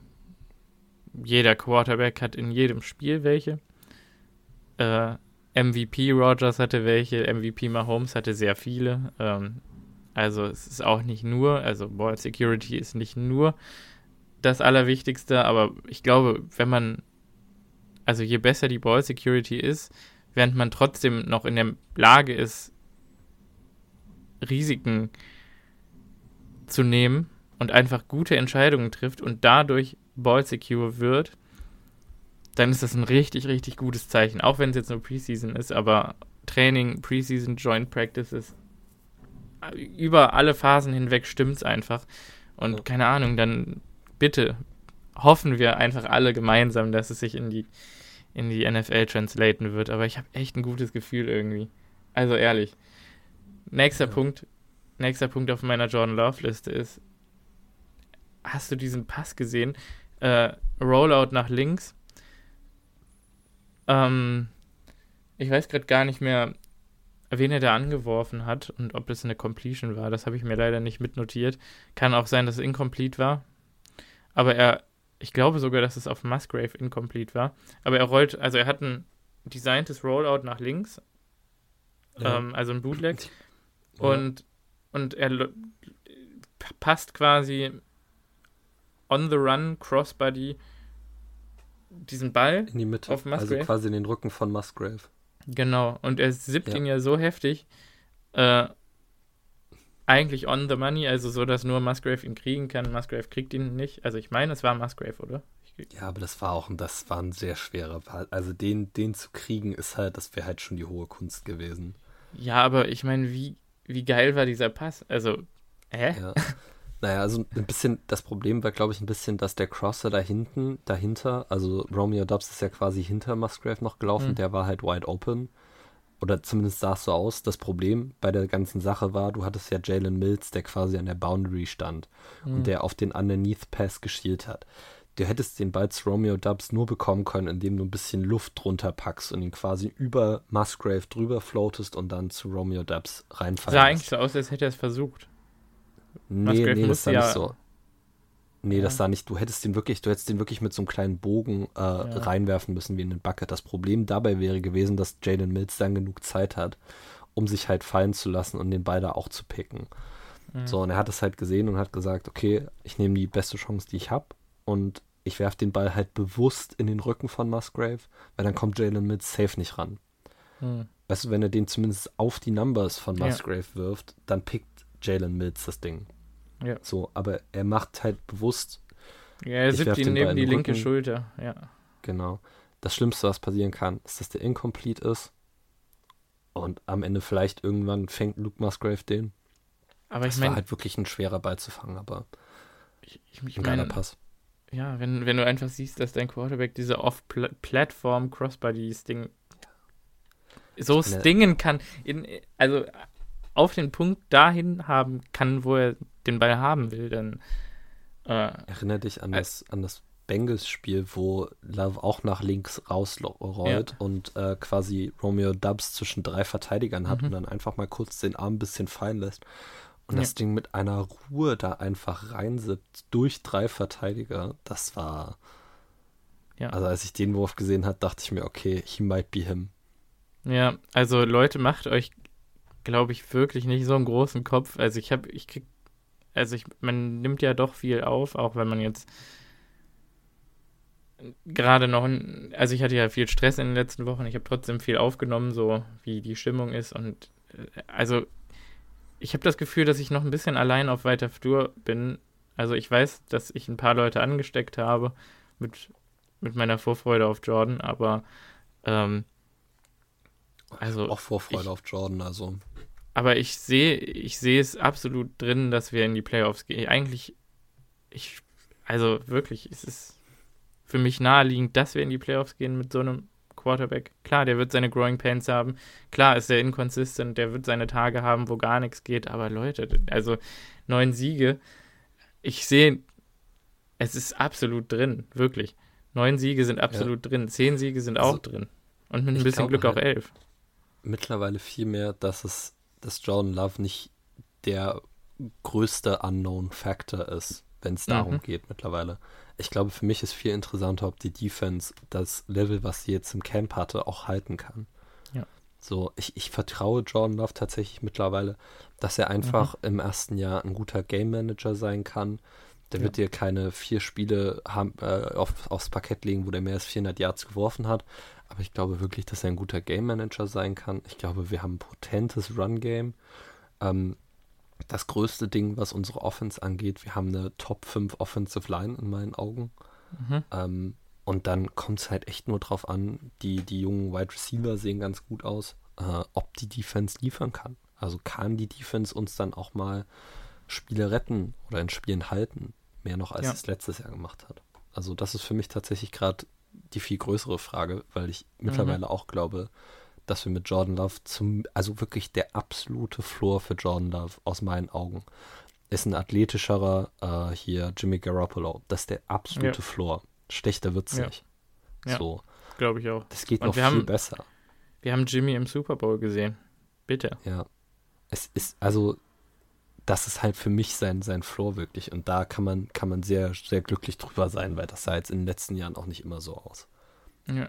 jeder Quarterback hat in jedem Spiel welche. Äh, MVP Rogers hatte welche, MVP Mahomes hatte sehr viele. Ähm, also es ist auch nicht nur, also Ball Security ist nicht nur das Allerwichtigste, aber ich glaube, wenn man, also je besser die Ball Security ist, während man trotzdem noch in der Lage ist, Risiken zu nehmen und einfach gute Entscheidungen trifft und dadurch Ball secure wird, dann ist das ein richtig, richtig gutes Zeichen. Auch wenn es jetzt nur Preseason ist, aber Training, Preseason, Joint Practices, über alle Phasen hinweg stimmt es einfach. Und Ja. keine Ahnung, dann bitte hoffen wir einfach alle gemeinsam, dass es sich in die, in die NFL translaten wird. Aber ich habe echt ein gutes Gefühl irgendwie. Also ehrlich. Nächster Ja. Punkt, nächster Punkt auf meiner Jordan Love Liste ist, hast du diesen Pass gesehen? Äh, Rollout nach links. Ähm, ich weiß gerade gar nicht mehr, wen er da angeworfen hat und ob es eine Completion war. Das habe ich mir leider nicht mitnotiert. Kann auch sein, dass es incomplete war. Aber er, ich glaube sogar, dass es auf Musgrave incomplete war. Aber er rollt, also er hat ein designtes Rollout nach links, Ja. ähm, also ein Bootleg. Ja. Und, und er passt quasi on the run, Crossbody, diesen Ball. in die Mitte. auf Also Musgrave? quasi in den Rücken von Musgrave. Genau. Und er sippt Ja. ihn ja so heftig. Äh, eigentlich on the money, also so, dass nur Musgrave ihn kriegen kann. Musgrave kriegt ihn nicht. Also ich meine, es war Musgrave, oder? Ja, aber das war auch, das war ein sehr schwerer Ball. Also den, den zu kriegen, ist halt, das wäre halt schon die hohe Kunst gewesen. ja, aber ich meine, wie, wie geil war dieser Pass? Also, hä? Ja. *laughs* naja, also ein bisschen, das Problem war, glaube ich, ein bisschen, dass der Crosser da hinten, dahinter, also Romeo Dobbs ist ja quasi hinter Musgrave noch gelaufen, Hm. der war halt wide open. Oder zumindest sah es so aus. Das Problem bei der ganzen Sache war, du hattest ja Jalen Mills, der quasi an der Boundary stand Hm. und der auf den Underneath Pass geschielt hat. Du hättest den Ball zu Romeo Dubs nur bekommen können, indem du ein bisschen Luft drunter packst und ihn quasi über Musgrave drüber floatest und dann zu Romeo Dubs reinfallen Sah eigentlich so aus, als hätte er es versucht. Nee, Musgrave nee, das sah ja- nicht so. Nee, Ja. das sah nicht. Du hättest den wirklich, du hättest den wirklich mit so einem kleinen Bogen äh, reinwerfen müssen wie in den Bucket. Das Problem dabei wäre gewesen, dass Jalen Mills dann genug Zeit hat, um sich halt fallen zu lassen und den Ball da auch zu picken. Mhm. So, und er hat es halt gesehen und hat gesagt, okay, ich nehme die beste Chance, die ich habe und ich werfe den Ball halt bewusst in den Rücken von Musgrave, weil dann kommt Jalen Mills safe nicht ran. Hm. Weißt du, wenn er den zumindest auf die Numbers von Ja. Musgrave wirft, dann pickt Jalen Mills das Ding. Ja. So, aber er macht halt bewusst, Ja, er werf ihn neben die linke Rücken. Schulter. Ja. genau. Das Schlimmste, was passieren kann, ist, dass der incomplete ist. Und am Ende vielleicht irgendwann fängt Luke Musgrave den. Aber ich Das war meine, halt wirklich ein schwerer Ball zu fangen, aber ich, ich, ich mein, Pass. ja, wenn, wenn du einfach siehst, dass dein Quarterback diese Off-Platform Crossbody-Sting so Ich meine- stingen kann, in, also auf den Punkt dahin haben kann, wo er den Ball haben will, dann. Äh, Erinnere dich an das, an das Bengals-Spiel, wo Love auch nach links rausrollt ja. und äh, quasi Romeo Dubs zwischen drei Verteidigern hat mhm. und dann einfach mal kurz den Arm ein bisschen fallen lässt. Und ja. das Ding mit einer Ruhe da einfach reinsippt durch drei Verteidiger, das war. Ja. Also als ich den Wurf gesehen habe, dachte ich mir, okay, he might be him. Ja, also Leute, macht euch, glaube ich, wirklich nicht so einen großen Kopf. Also ich habe, ich krieg, also ich, man nimmt ja doch viel auf, auch wenn man jetzt gerade noch, also ich hatte ja viel Stress in den letzten Wochen, ich habe trotzdem viel aufgenommen, so wie die Stimmung ist und äh, also ich habe das Gefühl, dass ich noch ein bisschen allein auf weiter Flur bin. Also ich weiß, dass ich ein paar Leute angesteckt habe mit, mit meiner Vorfreude auf Jordan, aber ähm, also auch Vorfreude ich, auf Jordan, also. Aber ich sehe, ich sehe es absolut drin, dass wir in die Playoffs gehen. Eigentlich, ich, also wirklich, es ist für mich naheliegend, dass wir in die Playoffs gehen mit so einem Quarterback. Klar, der wird seine Growing Pains haben. Klar ist er inconsistent, der wird seine Tage haben, wo gar nichts geht. Aber Leute, also neun Siege, ich sehe, es ist absolut drin, wirklich. Neun Siege sind absolut ja. drin, zehn Siege sind also, auch drin. Und mit ein bisschen Glück auch elf. Mittlerweile viel mehr, dass es, dass Jordan Love nicht der größte Unknown Factor ist, wenn es darum mhm. geht mittlerweile ich glaube, für mich ist viel interessanter, ob die Defense das Level, was sie jetzt im Camp hatte, auch halten kann. Ja. So, ich, ich vertraue Jordan Love tatsächlich mittlerweile, dass er einfach mhm. im ersten Jahr ein guter Game Manager sein kann. Der ja. wird dir keine vier Spiele haben, äh, auf, aufs Parkett legen, wo der mehr als 400 Yards geworfen hat. Aber ich glaube wirklich, dass er ein guter Game Manager sein kann. Ich glaube, wir haben ein potentes Run-Game. Ähm, das größte Ding, was unsere Offense angeht. Wir haben eine Top 5 Offensive Line in meinen Augen. Mhm. Ähm, und dann kommt es halt echt nur drauf an, die, die jungen Wide Receiver sehen ganz gut aus, äh, ob die Defense liefern kann. Also kann die Defense uns dann auch mal Spiele retten oder in Spielen halten. Mehr noch als ja. es letztes Jahr gemacht hat. Also das ist für mich tatsächlich gerade die viel größere Frage, weil ich mhm. mittlerweile auch glaube, dass wir mit Jordan Love zum, also wirklich der absolute Floor für Jordan Love aus meinen Augen. Ist ein athletischerer äh, hier Jimmy Garoppolo. Das ist der absolute ja. Floor. Schlechter wird's ja. nicht. Ja, so. Glaube ich auch. Das geht Und noch viel haben, besser. Wir haben Jimmy im Super Bowl gesehen. Bitte. Ja. Es ist, also, das ist halt für mich sein, sein Floor wirklich. Und da kann man, kann man sehr, sehr glücklich drüber sein, weil das sah jetzt in den letzten Jahren auch nicht immer so aus. Ja.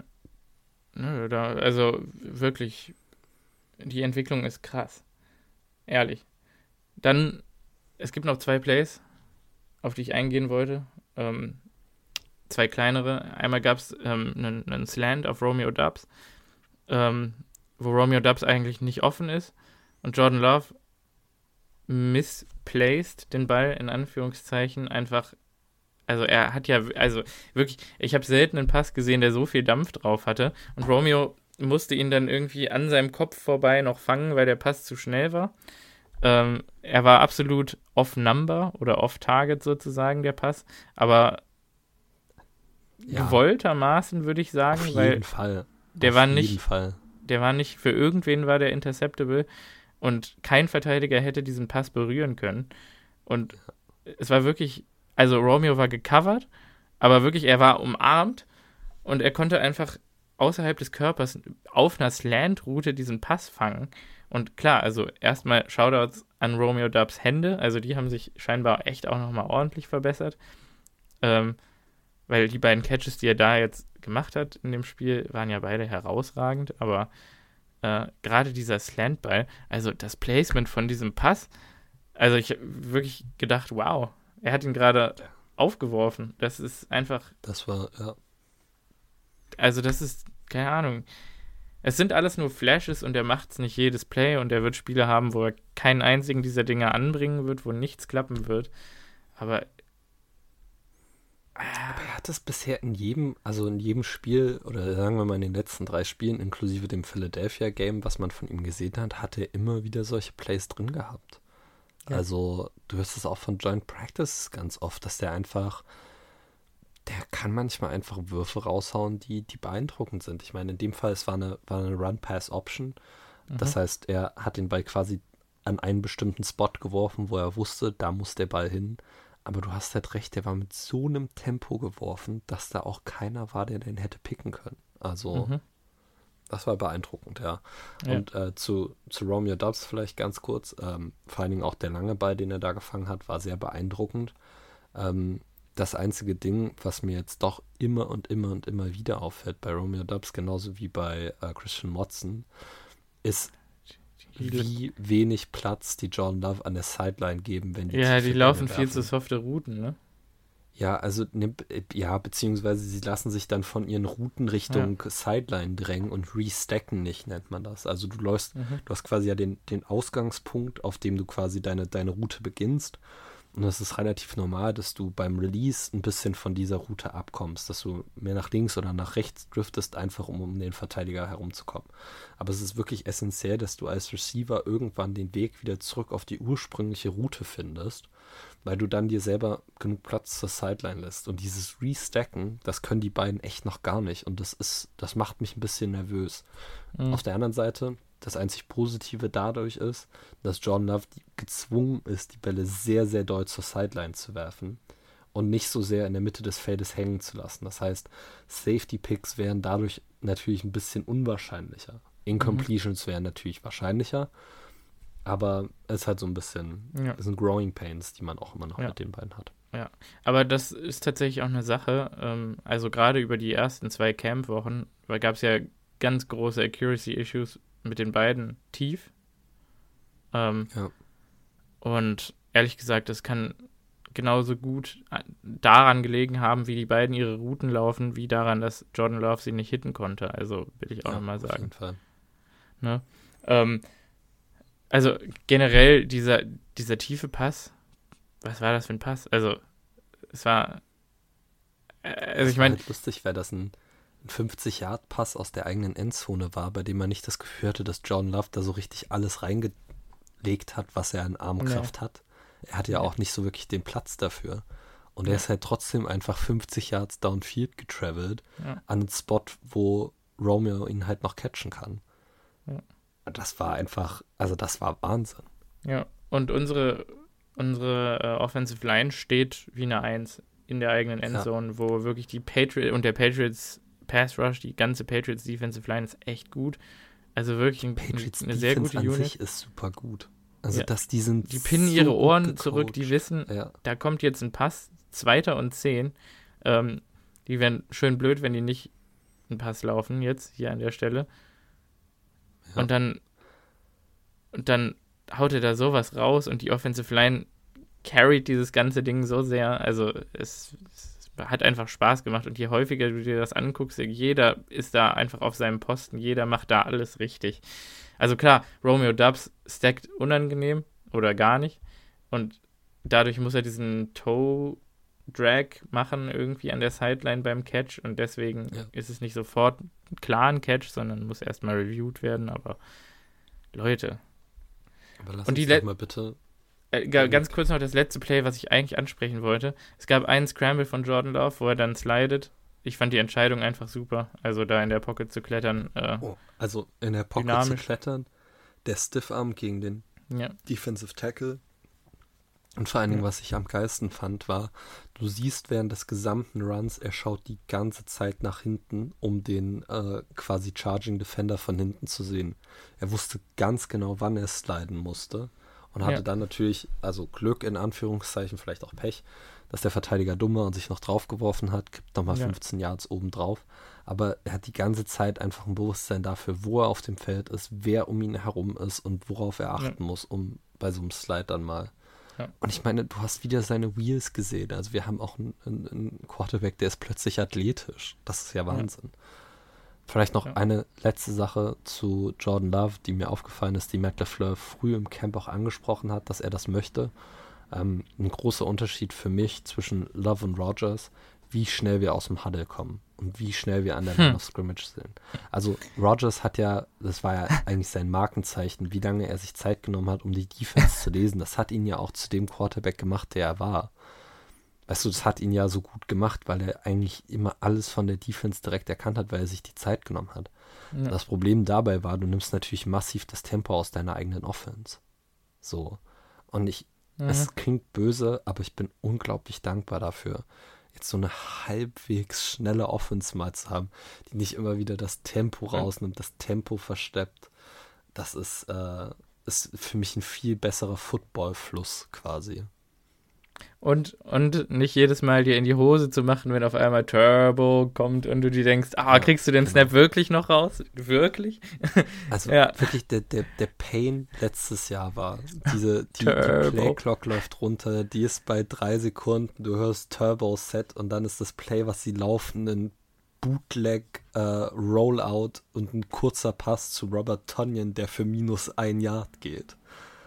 Nö, da, also wirklich, die Entwicklung ist krass. Ehrlich. Dann, es gibt noch zwei Plays, auf die ich eingehen wollte. Ähm, zwei kleinere. Einmal gab es ähm, einen, einen, Slant auf Romeo Dubs, ähm, wo Romeo Dubs eigentlich nicht offen ist. Und Jordan Love misplaced den Ball in Anführungszeichen einfach also er hat ja, also wirklich, ich habe selten einen Pass gesehen, der so viel Dampf drauf hatte. Und Romeo musste ihn dann irgendwie an seinem Kopf vorbei noch fangen, weil der Pass zu schnell war. Ähm, er war absolut off-number oder off-target sozusagen, der Pass. Aber ja. gewolltermaßen würde ich sagen, Auf jeden weil Fall. der Auf war nicht, Fall. der war nicht, für irgendwen war der interceptable und kein Verteidiger hätte diesen Pass berühren können. Und es war wirklich also Romeo war gecovert, aber wirklich, er war umarmt und er konnte einfach außerhalb des Körpers auf einer Slant-Route diesen Pass fangen. Und klar, also erstmal Shoutouts an Romeo Dubs Hände, also die haben sich scheinbar echt auch nochmal ordentlich verbessert. Ähm, weil die beiden Catches, die er da jetzt gemacht hat in dem Spiel, waren ja beide herausragend, aber äh, gerade dieser Slantball, also das Placement von diesem Pass, also ich habe wirklich gedacht, wow, er hat ihn gerade aufgeworfen. Das ist einfach. Das war, ja. Also, das ist, keine Ahnung. Es sind alles nur Flashes und er macht es nicht jedes Play und er wird Spiele haben, wo er keinen einzigen dieser Dinge anbringen wird, wo nichts klappen wird. Aber. Aber er hat es bisher in jedem, also in jedem Spiel, oder sagen wir mal in den letzten drei Spielen, inklusive dem Philadelphia Game, was man von ihm gesehen hat, hat er immer wieder solche Plays drin gehabt. Ja. Also, du hörst es auch von Joint Practice ganz oft, dass der einfach, der kann manchmal einfach Würfe raushauen, die, die beeindruckend sind. Ich meine, in dem Fall, es war eine, war eine Run-Pass-Option. Mhm. Das heißt, er hat den Ball quasi an einen bestimmten Spot geworfen, wo er wusste, da muss der Ball hin. Aber du hast halt recht, der war mit so einem Tempo geworfen, dass da auch keiner war, der den hätte picken können. Also, mhm. das war beeindruckend, ja. ja. Und äh, zu, zu Romeo Dobbs vielleicht ganz kurz, ähm, vor allen Dingen auch der lange Ball, den er da gefangen hat, war sehr beeindruckend. Ähm, das einzige Ding, was mir jetzt doch immer und immer und immer wieder auffällt bei Romeo Dobbs, genauso wie bei äh, Christian Watson, ist wie wenig Platz die John Love an der Sideline geben, wenn die Ja, die laufen viel zu softe Routen, ne? Ja, also ne, ja, beziehungsweise sie lassen sich dann von ihren Routen Richtung ja. Sideline drängen und restacken nicht, nennt man das. Also du läufst, mhm. du hast quasi ja den, den Ausgangspunkt, auf dem du quasi deine, deine Route beginnst und es ist relativ normal, dass du beim Release ein bisschen von dieser Route abkommst, dass du mehr nach links oder nach rechts driftest, einfach um um den Verteidiger herumzukommen. Aber es ist wirklich essentiell, dass du als Receiver irgendwann den Weg wieder zurück auf die ursprüngliche Route findest, weil du dann dir selber genug Platz zur Sideline lässt. Und dieses Restacken, das können die beiden echt noch gar nicht. Und das ist, das macht mich ein bisschen nervös. Mhm. Auf der anderen Seite, das einzig Positive dadurch ist, dass John Love gezwungen ist, die Bälle sehr, sehr doll zur Sideline zu werfen und nicht so sehr in der Mitte des Feldes hängen zu lassen. Das heißt, Safety Picks wären dadurch natürlich ein bisschen unwahrscheinlicher. Incompletions mhm. wären natürlich wahrscheinlicher, aber es ist halt so ein bisschen, ja. es sind Growing Pains, die man auch immer noch ja. mit den beiden hat. Ja, aber das ist tatsächlich auch eine Sache. Ähm, also gerade über die ersten zwei Camp-Wochen gab es ja ganz große Accuracy-Issues mit den beiden tief. Ähm, ja. Und ehrlich gesagt, das kann genauso gut äh, daran gelegen haben, wie die beiden ihre Routen laufen, wie daran, dass Jordan Love sie nicht hitten konnte. Also will ich auch ja, nochmal sagen. Auf jeden Fall. Ne? Ähm, also generell dieser, dieser tiefe Pass, was war das für ein Pass? Also es war, äh, also ich meine, halt lustig wäre das ein ein 50-Yard-Pass aus der eigenen Endzone war, bei dem man nicht das Gefühl hatte, dass John Love da so richtig alles reingelegt hat, was er an Armkraft nee. hat. Er hatte ja auch nicht so wirklich den Platz dafür. Und ja. er ist halt trotzdem einfach 50 Yards downfield getravelt ja. an einen Spot, wo Romeo ihn halt noch catchen kann. Ja. Das war einfach, also das war Wahnsinn. Ja, und unsere, unsere uh, Offensive Line steht wie eine Eins in der eigenen Endzone, wo wirklich die Patriots und der Patriots Pass Rush, die ganze Patriots Defensive Line ist echt gut. Also wirklich ein, Patriots eine sehr gute an Unit. Sich ist super gut. Also ja. dass die sind Die pinnen so ihre Ohren zurück, die wissen, ja. da kommt jetzt ein Pass, zweiter und zehn. Ähm, die wären schön blöd, wenn die nicht einen Pass laufen jetzt hier an der Stelle. Ja. Und dann und dann haut er da sowas raus und die Offensive Line carried dieses ganze Ding so sehr. Also es, es hat einfach Spaß gemacht. Und je häufiger du dir das anguckst, jeder ist da einfach auf seinem Posten, jeder macht da alles richtig. Also klar, Romeo Dubs stackt unangenehm oder gar nicht. Und dadurch muss er diesen Toe Drag machen irgendwie an der Sideline beim Catch und deswegen ja. ist es nicht sofort klar ein Catch, sondern muss erstmal reviewed werden, aber Leute. Aber lass und uns die mal bitte äh, ganz kurz noch das letzte Play, was ich eigentlich ansprechen wollte. Es gab einen Scramble von Jordan Love, wo er dann slidet. Ich fand die Entscheidung einfach super. Also da in der Pocket zu klettern. Äh, oh, also in der Pocket dynamisch. zu klettern. Der Stiffarm gegen den ja. Defensive Tackle. Und vor allen Dingen, was ich am geilsten fand, war, du siehst während des gesamten Runs, er schaut die ganze Zeit nach hinten, um den äh, quasi Charging Defender von hinten zu sehen. Er wusste ganz genau, wann er sliden musste und hatte ja. dann natürlich, also Glück in Anführungszeichen, vielleicht auch Pech, dass der Verteidiger dumm war und sich noch draufgeworfen hat, gibt nochmal ja. 15 Yards oben drauf. Aber er hat die ganze Zeit einfach ein Bewusstsein dafür, wo er auf dem Feld ist, wer um ihn herum ist und worauf er achten ja. muss, um bei so einem Slide dann mal. Ja. Und ich meine, du hast wieder seine Wheels gesehen. Also wir haben auch einen, einen Quarterback, der ist plötzlich athletisch. Das ist ja Wahnsinn. Ja. Vielleicht noch ja. eine letzte Sache zu Jordan Love, die mir aufgefallen ist, die Matt LeFleur früh im Camp auch angesprochen hat, dass er das möchte. Ähm, ein großer Unterschied für mich zwischen Love und Rogers, wie schnell wir aus dem Huddle kommen und wie schnell wir an der hm. Line of Scrimmage sind. Also Rogers hat ja, das war ja eigentlich sein Markenzeichen, wie lange er sich Zeit genommen hat, um die Defense zu lesen. Das hat ihn ja auch zu dem Quarterback gemacht, der er war weißt du, das hat ihn ja so gut gemacht, weil er eigentlich immer alles von der Defense direkt erkannt hat, weil er sich die Zeit genommen hat. Ja. Das Problem dabei war, du nimmst natürlich massiv das Tempo aus deiner eigenen Offense. So. Und ich, Mhm. es klingt böse, aber ich bin unglaublich dankbar dafür, jetzt so eine halbwegs schnelle Offense mal zu haben, die nicht immer wieder das Tempo Ja. rausnimmt, das Tempo versteppt. Das ist, äh, ist für mich ein viel besserer Football-Fluss quasi. Und, und nicht jedes Mal dir in die Hose zu machen, wenn auf einmal Turbo kommt und du dir denkst, ah, kriegst du den genau. Snap wirklich noch raus? Wirklich? *laughs* Also Ja. wirklich, der, der, der Pain letztes Jahr war, diese, die, die. Play-Clock läuft runter, die ist bei drei Sekunden, du hörst Turbo-Set und dann ist das Play, was sie laufen, ein Bootleg, äh, Rollout und ein kurzer Pass zu Robert Tonyan, der für minus ein Yard geht.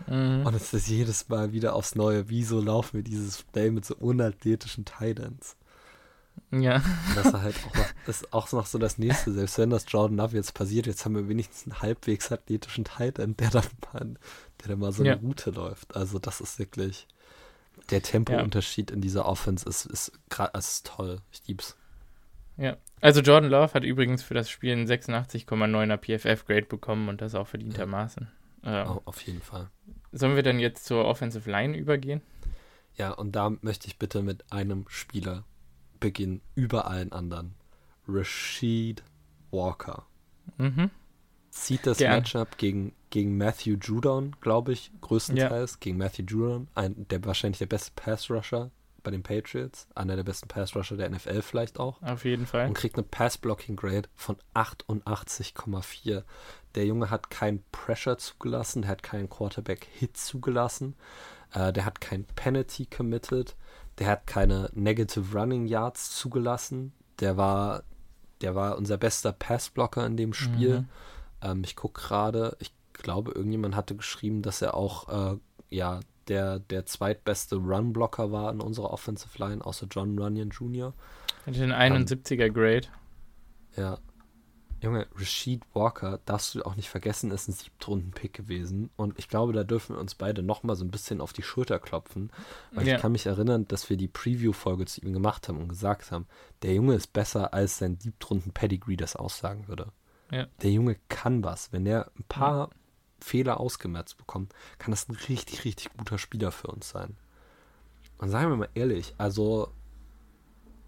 Mhm. Und es ist jedes Mal wieder aufs Neue, wieso laufen wir dieses Play mit so unathletischen Titans? Ja. Und das ist halt auch noch, ist auch noch so das nächste. Selbst wenn das Jordan Love jetzt passiert, jetzt haben wir wenigstens einen halbwegs athletischen Titan, der da mal, der da mal so eine Ja. Route läuft. Also das ist wirklich der Tempounterschied in dieser Offense ist, ist, gra- ist toll. Ich lieb's. Ja. Also Jordan Love hat übrigens für das Spiel einen 86,9er PFF-Grade bekommen und das auch verdientermaßen. Ähm, Au- Auf jeden Fall. Sollen wir dann jetzt zur Offensive Line übergehen? Ja, und da möchte ich bitte mit einem Spieler beginnen, über allen anderen. Rashid Walker. Mhm. Zieht das Gern. Matchup gegen, gegen Matthew Judon, glaube ich, größtenteils. Gegen Matthew Judon, ein, der wahrscheinlich der beste Pass-Rusher bei den Patriots. Einer der besten Pass-Rusher der NFL vielleicht auch. Auf jeden Fall. Und kriegt eine Pass-Blocking-Grade von 88,4. Der Junge hat keinen Pressure zugelassen, der hat keinen Quarterback-Hit zugelassen, äh, der hat kein Penalty committed, der hat keine Negative Running Yards zugelassen. Der war, der war unser bester Pass-Blocker in dem Spiel. Mhm. Ähm, ich gucke gerade, ich glaube, irgendjemand hatte geschrieben, dass er auch äh, ja, der, der zweitbeste Run-Blocker war in unserer Offensive Line, außer John Runyon Jr. Hatte den 71er Grade. Ja. Junge, Rashid Walker, darfst du auch nicht vergessen, ist ein Siebtrunden-Pick gewesen. Und ich glaube, da dürfen wir uns beide nochmal so ein bisschen auf die Schulter klopfen. Weil Ja. ich kann mich erinnern, dass wir die Preview-Folge zu ihm gemacht haben und gesagt haben, der Junge ist besser, als sein Siebtrunden-Pedigree das aussagen würde. Ja. Der Junge kann was. Wenn er ein paar Fehler ausgemerzt bekommt, kann das ein richtig, richtig guter Spieler für uns sein. Und sagen wir mal ehrlich, also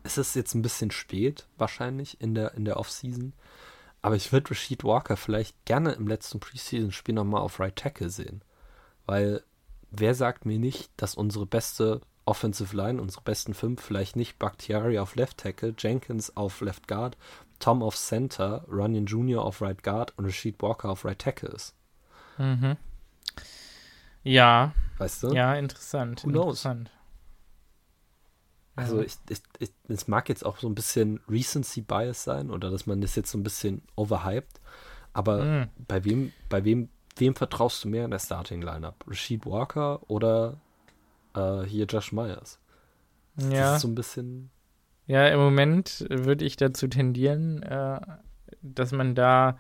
es ist jetzt ein bisschen spät, wahrscheinlich in der, in der Offseason. Aber ich würde Rashid Walker vielleicht gerne im letzten Preseason-Spiel nochmal auf Right Tackle sehen. Weil wer sagt mir nicht, dass unsere beste Offensive Line, unsere besten fünf, vielleicht nicht Bakhtiari auf Left Tackle, Jenkins auf Left Guard, Tom auf Center, Runyon Jr. auf Right Guard und Rashid Walker auf Right Tackle ist. Mhm. Ja, Weißt du? ja, interessant. Who knows? interessant. Also ich, ich, ich, es mag jetzt auch so ein bisschen Recency Bias sein oder dass man das jetzt so ein bisschen overhyped. Aber Mhm. bei wem, bei wem, wem vertraust du mehr in der Starting Lineup? Rashid Walker oder äh, hier Josh Myers? Das Ja. ist so ein bisschen. Ja, im Moment würde ich dazu tendieren, äh, dass man da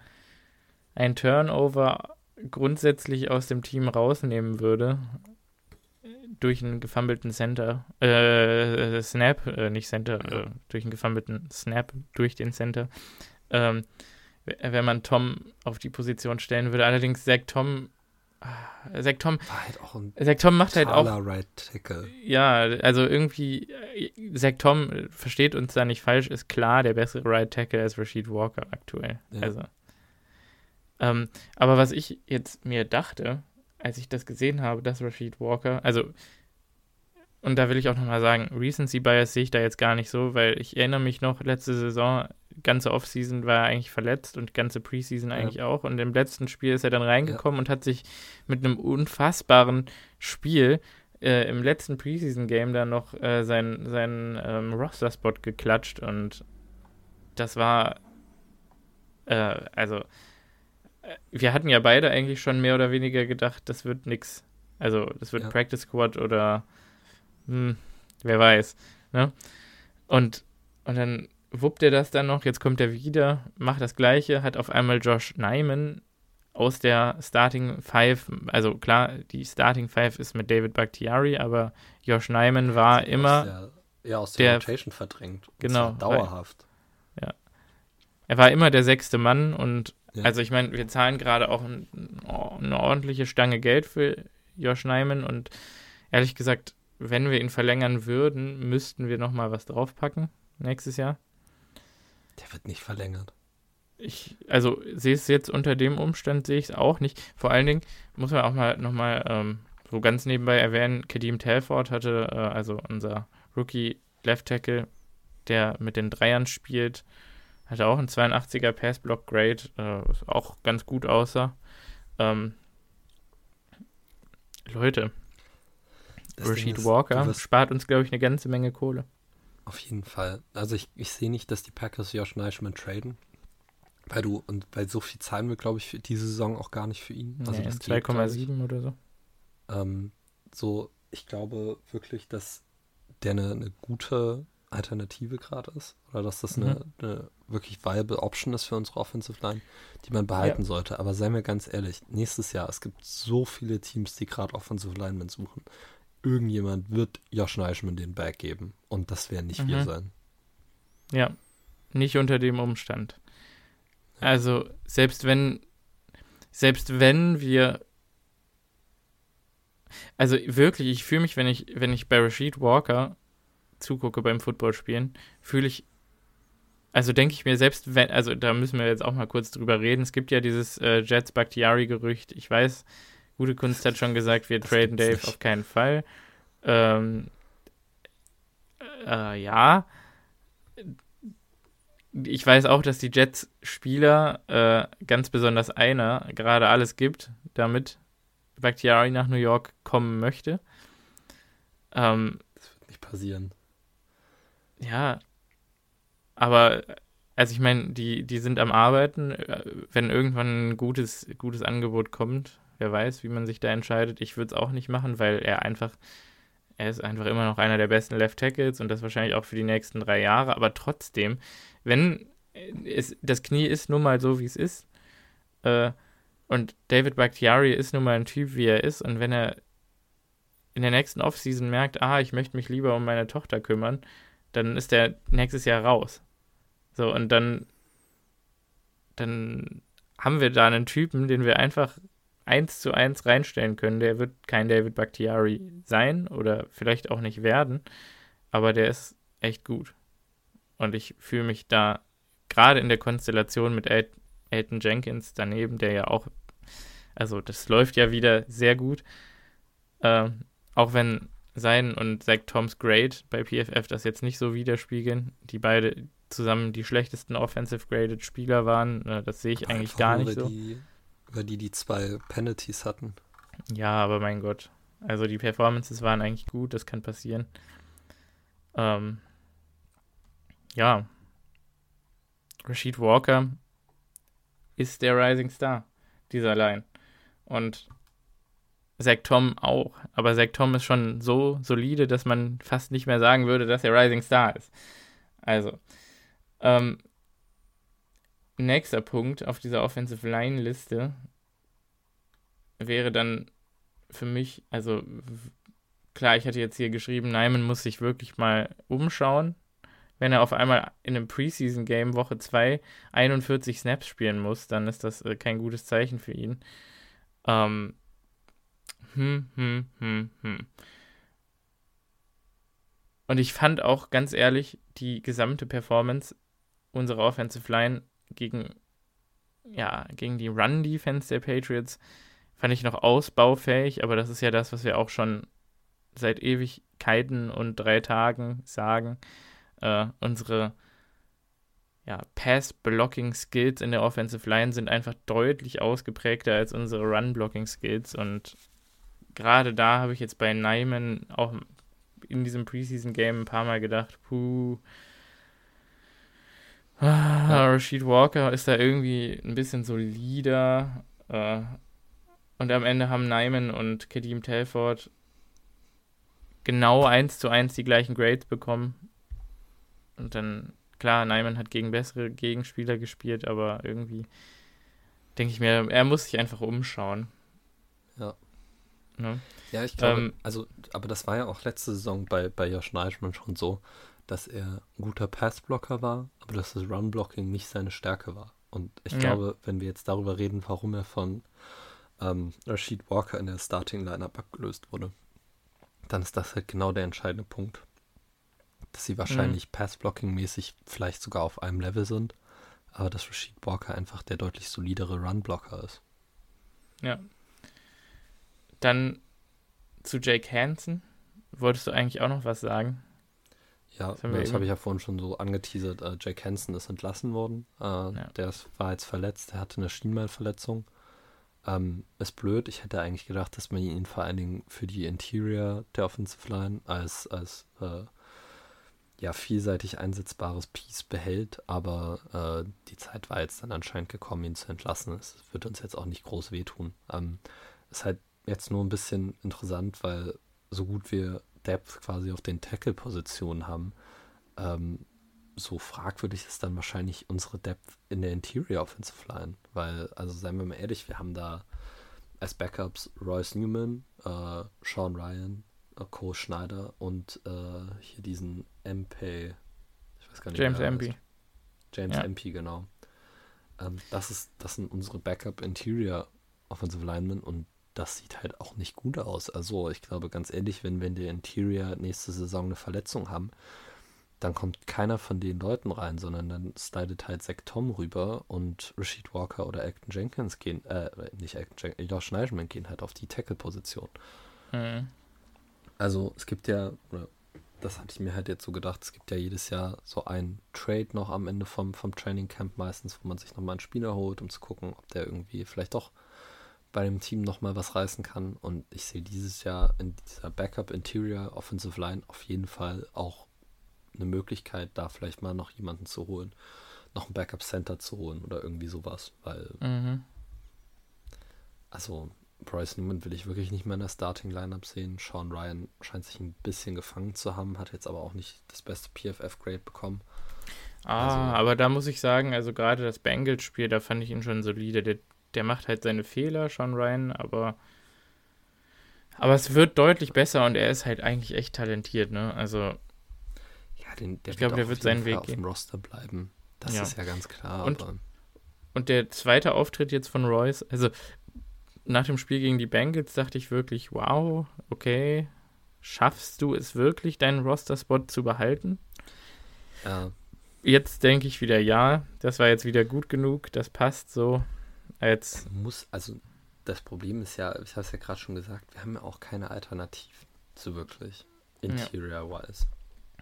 ein Turnover grundsätzlich aus dem Team rausnehmen würde. Durch einen gefummelten Center, äh, Snap, äh, nicht Center, äh, durch einen gefummelten Snap durch den Center. Ähm, wenn man Tom auf die Position stellen würde. Allerdings Zach Tom, ah, Zach Tom, War halt Zach Tom macht halt auch Right ja, also irgendwie, äh, Zach Tom, äh, versteht uns da nicht falsch, ist klar der bessere Right Tackle als Rashid Walker aktuell. Ja. Also. Ähm, aber was ich jetzt mir dachte, als ich das gesehen habe, dass Rashid Walker, also, und da will ich auch nochmal sagen, Recency Bias sehe ich da jetzt gar nicht so, weil ich erinnere mich noch, letzte Saison, ganze Offseason war er eigentlich verletzt und ganze Preseason eigentlich auch. Und im letzten Spiel ist er dann reingekommen und hat sich mit einem unfassbaren Spiel äh, im letzten Preseason-Game dann noch äh, seinen sein, ähm, Roster-Spot geklatscht. Und das war, äh, also, wir hatten ja beide eigentlich schon mehr oder weniger gedacht, das wird nix. Also, das wird Ja. Practice Squad oder, hm, wer weiß, ne? Und, und dann wuppt er das dann noch, jetzt kommt er wieder, macht das Gleiche, hat auf einmal Josh Nyman aus der Starting Five, also klar, die Starting Five ist mit David Bakhtiari, aber Josh Nyman war immer, Aus der, ja, aus der, der- Rotation verdrängt. Genau, Dauerhaft. er war immer der sechste Mann und Ja. also ich meine, wir zahlen gerade auch ein, eine ordentliche Stange Geld für Josh Neiman und ehrlich gesagt, wenn wir ihn verlängern würden, müssten wir nochmal was draufpacken nächstes Jahr. Der wird nicht verlängert. Ich, also sehe es jetzt unter dem Umstand, sehe ich es auch nicht. Vor allen Dingen muss man auch mal nochmal ähm, so ganz nebenbei erwähnen, Kadeem Telford hatte, äh, also unser Rookie Left Tackle, der mit den Dreiern spielt, hatte auch einen 82er Passblock Grade, äh, auch ganz gut aussah. Ähm, Leute, das Rashid ist, Walker spart uns, glaube ich, eine ganze Menge Kohle. Auf jeden Fall. Also ich, ich sehe nicht, dass die Packers Josh Neischmann traden. Weil du, und weil so viel zahlen wir, glaube ich, für diese Saison auch gar nicht für ihn. Also nee, 2,7 oder so. Ähm, so, ich glaube wirklich, dass der eine, eine gute Alternative gerade ist. Oder dass das mhm. eine, eine, wirklich viable Option ist für unsere Offensive Line, die man behalten ja. sollte. Aber seien wir ganz ehrlich, nächstes Jahr, es gibt so viele Teams, die gerade Offensive Linemen suchen. Irgendjemand wird Josh Neischmann den Bag geben. Und das werden nicht mhm. wir sein. Ja, nicht unter dem Umstand. Also, selbst wenn, selbst wenn wir also wirklich, ich fühle mich, wenn ich, wenn ich bei Rashid Walker zugucke beim Footballspielen, fühle ich, also denke ich mir selbst, wenn, also da müssen wir jetzt auch mal kurz drüber reden. Es gibt ja dieses äh, Jets Bakhtiari-Gerücht. Ich weiß, gute Kunst hat schon gesagt, wir das traden Dave nicht. auf keinen Fall. Ähm, äh, ja. Ich weiß auch, dass die Jets-Spieler, äh, ganz besonders einer, gerade alles gibt, damit Bakhtiari nach New York kommen möchte. Ähm, das wird nicht passieren. Ja, aber also ich meine, die, die sind am Arbeiten. Wenn irgendwann ein gutes, gutes Angebot kommt, wer weiß, wie man sich da entscheidet. Ich würde es auch nicht machen, weil er einfach, er ist einfach immer noch einer der besten Left Tackles und das wahrscheinlich auch für die nächsten drei Jahre. Aber trotzdem, wenn es, das Knie ist nun mal so, wie es ist, äh, und David Bakhtiari ist nun mal ein Typ, wie er ist. Und wenn er in der nächsten Offseason merkt, ah, ich möchte mich lieber um meine Tochter kümmern, dann ist er nächstes Jahr raus. So, und dann, dann haben wir da einen Typen, den wir einfach eins zu eins reinstellen können. Der wird kein David Bakhtiari sein oder vielleicht auch nicht werden, aber der ist echt gut. Und ich fühle mich da gerade in der Konstellation mit Elton Jenkins daneben, der ja auch, also das läuft ja wieder sehr gut. Äh, auch wenn sein und Zach Toms Grade bei PFF das jetzt nicht so widerspiegeln, die beide zusammen die schlechtesten Offensive Graded Spieler waren, das sehe ich eigentlich gar nicht so. Die, über die die zwei Penalties hatten. Ja, aber mein Gott. Also die Performances waren eigentlich gut, das kann passieren. Ähm, ja. Rashid Walker ist der Rising Star dieser Line. Und Zach Tom auch. Aber Zach Tom ist schon so solide, dass man fast nicht mehr sagen würde, dass er Rising Star ist. Also, ähm, nächster Punkt auf dieser Offensive Line Liste wäre dann für mich, also klar, ich hatte jetzt hier geschrieben, Nyman muss sich wirklich mal umschauen wenn er auf einmal in einem Preseason-Game Woche 2 41 Snaps spielen muss, dann ist das äh, kein gutes Zeichen für ihn. Ähm, hm, hm, hm, hm. Und ich fand auch ganz ehrlich die gesamte Performance unserer Offensive Line gegen, ja, gegen die Run-Defense der Patriots fand ich noch ausbaufähig, aber das ist ja das, was wir auch schon seit Ewigkeiten und drei Tagen sagen äh, unsere ja, Pass-Blocking-Skills in der Offensive Line sind einfach deutlich ausgeprägter als unsere Run-Blocking-Skills. Und gerade da habe ich jetzt bei Nyman auch in diesem Preseason-Game ein paar Mal gedacht, puh, ah, Rashid Walker ist da irgendwie ein bisschen solider. Äh, und am Ende haben Nyman und Kadeem Telford genau eins zu eins die gleichen Grades bekommen. Und dann, klar, Neiman hat gegen bessere Gegenspieler gespielt, aber irgendwie denke ich mir, er muss sich einfach umschauen. Ja. Ne? Ja, ich glaube, ähm, also, aber das war ja auch letzte Saison bei, bei Josh Neischmann schon so, dass er ein guter Passblocker war, aber dass das Runblocking nicht seine Stärke war. Und ich ja. glaube, wenn wir jetzt darüber reden, warum er von ähm, Rashid Walker in der Starting Lineup abgelöst wurde, dann ist das halt genau der entscheidende Punkt. Dass sie wahrscheinlich mhm. Pass-Blocking-mäßig vielleicht sogar auf einem Level sind, aber dass Rashid Walker einfach der deutlich solidere Run-Blocker ist. Ja. Dann zu Jake Hansen. Wolltest du eigentlich auch noch was sagen? Ja, das, das habe ich ja vorhin schon so angeteasert. Uh, Jake Hansen ist entlassen worden. Uh, ja. Der ist, war jetzt verletzt. Er hatte eine Schienbeinverletzung. Ähm, ist blöd. Ich hätte eigentlich gedacht, dass man ihn vor allen Dingen für die Interior der Offensive Line als, als äh, ja, vielseitig einsetzbares Piece behält. Aber äh, die Zeit war jetzt dann anscheinend gekommen, ihn zu entlassen. Es wird uns jetzt auch nicht groß wehtun. Ähm, ist halt jetzt nur ein bisschen interessant, weil so gut wir Depth quasi auf den Tackle-Positionen haben, ähm, so fragwürdig ist dann wahrscheinlich unsere Depth in der Interior Offensive Line. Weil, also seien wir mal ehrlich, wir haben da als Backups Royce Newman, äh, Sean Ryan, äh, Cole Schneider und äh, hier diesen MP, ich weiß gar nicht, James MP. James ja. MP, genau. Ähm, das, ist, das sind unsere Backup Interior Offensive Linemen und das sieht halt auch nicht gut aus. Also ich glaube ganz ehrlich, wenn wir in der Interior nächste Saison eine Verletzung haben, dann kommt keiner von den Leuten rein, sondern dann slidet halt Zach Tom rüber und Rashid Walker oder Acton Jenkins gehen, äh, nicht Acton Jenkins, Josh Neischmann gehen halt auf die Tackle-Position. Mhm. Also es gibt ja, das hatte ich mir halt jetzt so gedacht, es gibt ja jedes Jahr so ein Trade noch am Ende vom, vom Training Camp meistens, wo man sich nochmal einen Spieler holt, um zu gucken, ob der irgendwie vielleicht doch bei dem Team nochmal was reißen kann. Und ich sehe dieses Jahr in dieser Backup Interior Offensive Line auf jeden Fall auch eine Möglichkeit, da vielleicht mal noch jemanden zu holen, noch ein Backup Center zu holen oder irgendwie sowas, weil mhm. also Bryce Newman will ich wirklich nicht mehr in der Starting Lineup sehen. Sean Ryan scheint sich ein bisschen gefangen zu haben, hat jetzt aber auch nicht das beste PFF Grade bekommen. Ah, also, aber da muss ich sagen, also gerade das Bengals-Spiel, da fand ich ihn schon solide. Der der macht halt seine Fehler, Sean Ryan, aber aber es wird deutlich besser und er ist halt eigentlich echt talentiert, ne? Also ja, den, ich glaube, der wird seinen Weg auf gehen. Dem Roster bleiben. Das ja. ist ja ganz klar. Und, und der zweite Auftritt jetzt von Royce, also nach dem Spiel gegen die Bengals dachte ich wirklich, wow, okay, schaffst du es wirklich, deinen Roster-Spot zu behalten? Ja. Jetzt denke ich wieder, ja, das war jetzt wieder gut genug, das passt so als. Muss, also das Problem ist ja, ich habe es ja gerade schon gesagt, wir haben ja auch keine Alternativen so wirklich. Interior-wise.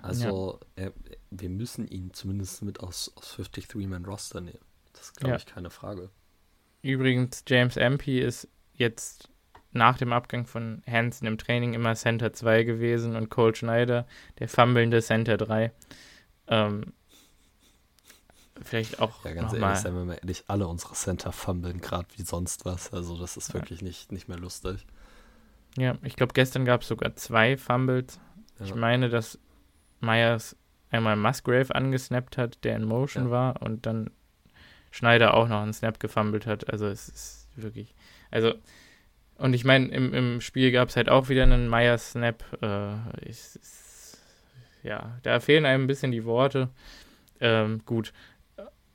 Also ja. äh, wir müssen ihn zumindest mit aus, aus 53-Man-Roster nehmen. Das ist, glaube ja. ich, keine Frage. Übrigens, James MP ist jetzt nach dem Abgang von Hansen im Training immer Center 2 gewesen und Cole Schneider, der fummelnde Center 3. Ähm, vielleicht auch. Ja, ganz ehrlich, mal. seien wir mal ehrlich, alle unsere Center fummeln gerade wie sonst was. Also das ist ja. wirklich nicht, nicht mehr lustig. Ja, ich glaube, gestern gab es sogar zwei Fumbles. Ja. Ich meine, dass Myers einmal Musgrave angesnappt hat, der in Motion ja. war, und dann Schneider auch noch einen Snap gefummelt hat. Also es ist wirklich. Also, und ich meine, im, im Spiel gab es halt auch wieder einen Myers-Snap. Äh, ja, da fehlen einem ein bisschen die Worte. Ähm, gut,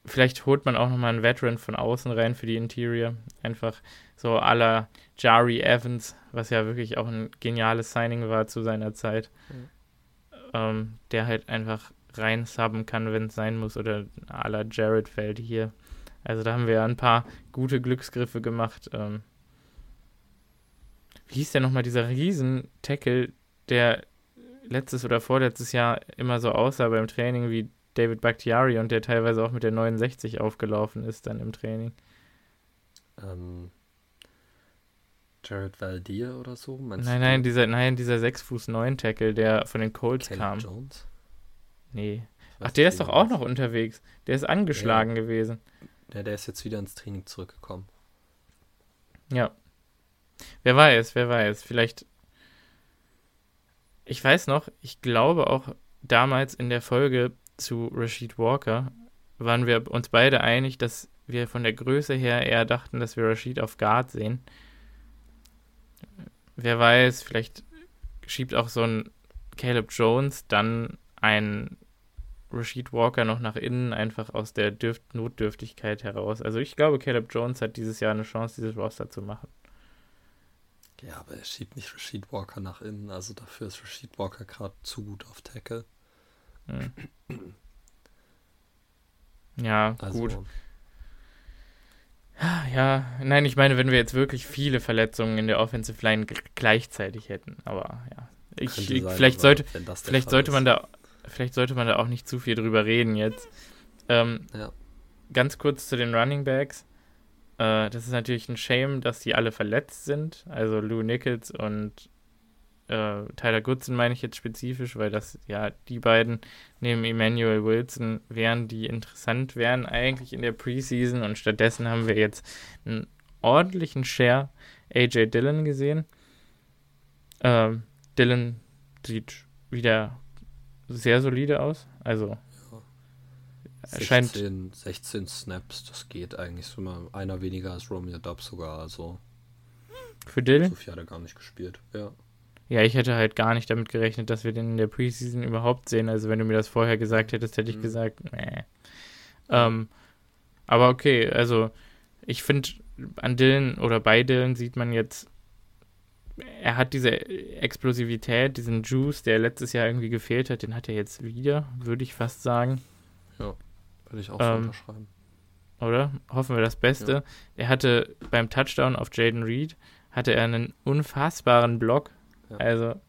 vielleicht holt man auch nochmal einen Veteran von außen rein für die Interior. Einfach so à la Jari Evans, was ja wirklich auch ein geniales Signing war zu seiner Zeit. Mhm. Ähm, der halt einfach rein subben kann, wenn es sein muss. Oder à la Jared Feld hier. Also da haben wir ja ein paar gute Glücksgriffe gemacht. Ähm, wie hieß der nochmal, dieser Riesen-Tackle, der letztes oder vorletztes Jahr immer so aussah beim Training wie David Bakhtiari und der teilweise auch mit der 69 aufgelaufen ist dann im Training. Ähm, Jared Valdir oder so? Meinst nein, nein, dieser, nein, dieser 6 Fuß 9 Tackle, der von den Colts Kelly kam. Jones? Nee. Ach, der ist doch auch noch unterwegs. Der ist angeschlagen ja. gewesen. Ja, der ist jetzt wieder ins Training zurückgekommen. Ja. Wer weiß, wer weiß. Vielleicht. Ich weiß noch, ich glaube auch damals in der Folge zu Rashid Walker waren wir uns beide einig, dass wir von der Größe her eher dachten, dass wir Rashid auf Guard sehen. Wer weiß, vielleicht schiebt auch so ein Caleb Jones dann ein Rashid Walker noch nach innen, einfach aus der Dürft Notdürftigkeit heraus. Also ich glaube, Caleb Jones hat dieses Jahr eine Chance, dieses Roster zu machen. Ja, aber er schiebt nicht Rashid Walker nach innen, also dafür ist Rashid Walker gerade zu gut auf Tackle. Hm. Ja, Also, gut. Ja, nein, ich meine, wenn wir jetzt wirklich viele Verletzungen in der Offensive Line gleichzeitig hätten, aber ja. Ich, sein, vielleicht aber sollte, vielleicht Fall sollte ist- man da, vielleicht sollte man da auch nicht zu viel drüber reden jetzt. Ähm, Ja. Ganz kurz zu den Running Backs. Äh, das ist natürlich ein Shame, dass die alle verletzt sind. Also Lou Nichols und äh, Tyler Goodson meine ich jetzt spezifisch, weil das ja die beiden neben Emmanuel Wilson wären, die interessant wären eigentlich in der Preseason und stattdessen haben wir jetzt einen ordentlichen Share AJ Dillon gesehen. Ähm, Dillon sieht wieder sehr solide aus. Also er scheint 16, 16 Snaps, das geht eigentlich so mal einer weniger als Romeo Dobbs sogar, also für Dillon. so viel hat er gar nicht gespielt. Ja. Ja, ich hätte halt gar nicht damit gerechnet, dass wir den in der Preseason überhaupt sehen. Also wenn du mir das vorher gesagt hättest, hätte ich Mhm. gesagt, nee. Ähm, aber okay, also ich finde, an Dylan oder bei Dylan sieht man jetzt, er hat diese Explosivität, diesen Juice, der letztes Jahr irgendwie gefehlt hat, den hat er jetzt wieder, würde ich fast sagen. Würde ich auch Ähm, so unterschreiben. oder? Hoffen wir das Beste. Er hatte beim Touchdown auf Jaden Reed, hatte er einen unfassbaren Block. Ja. Also,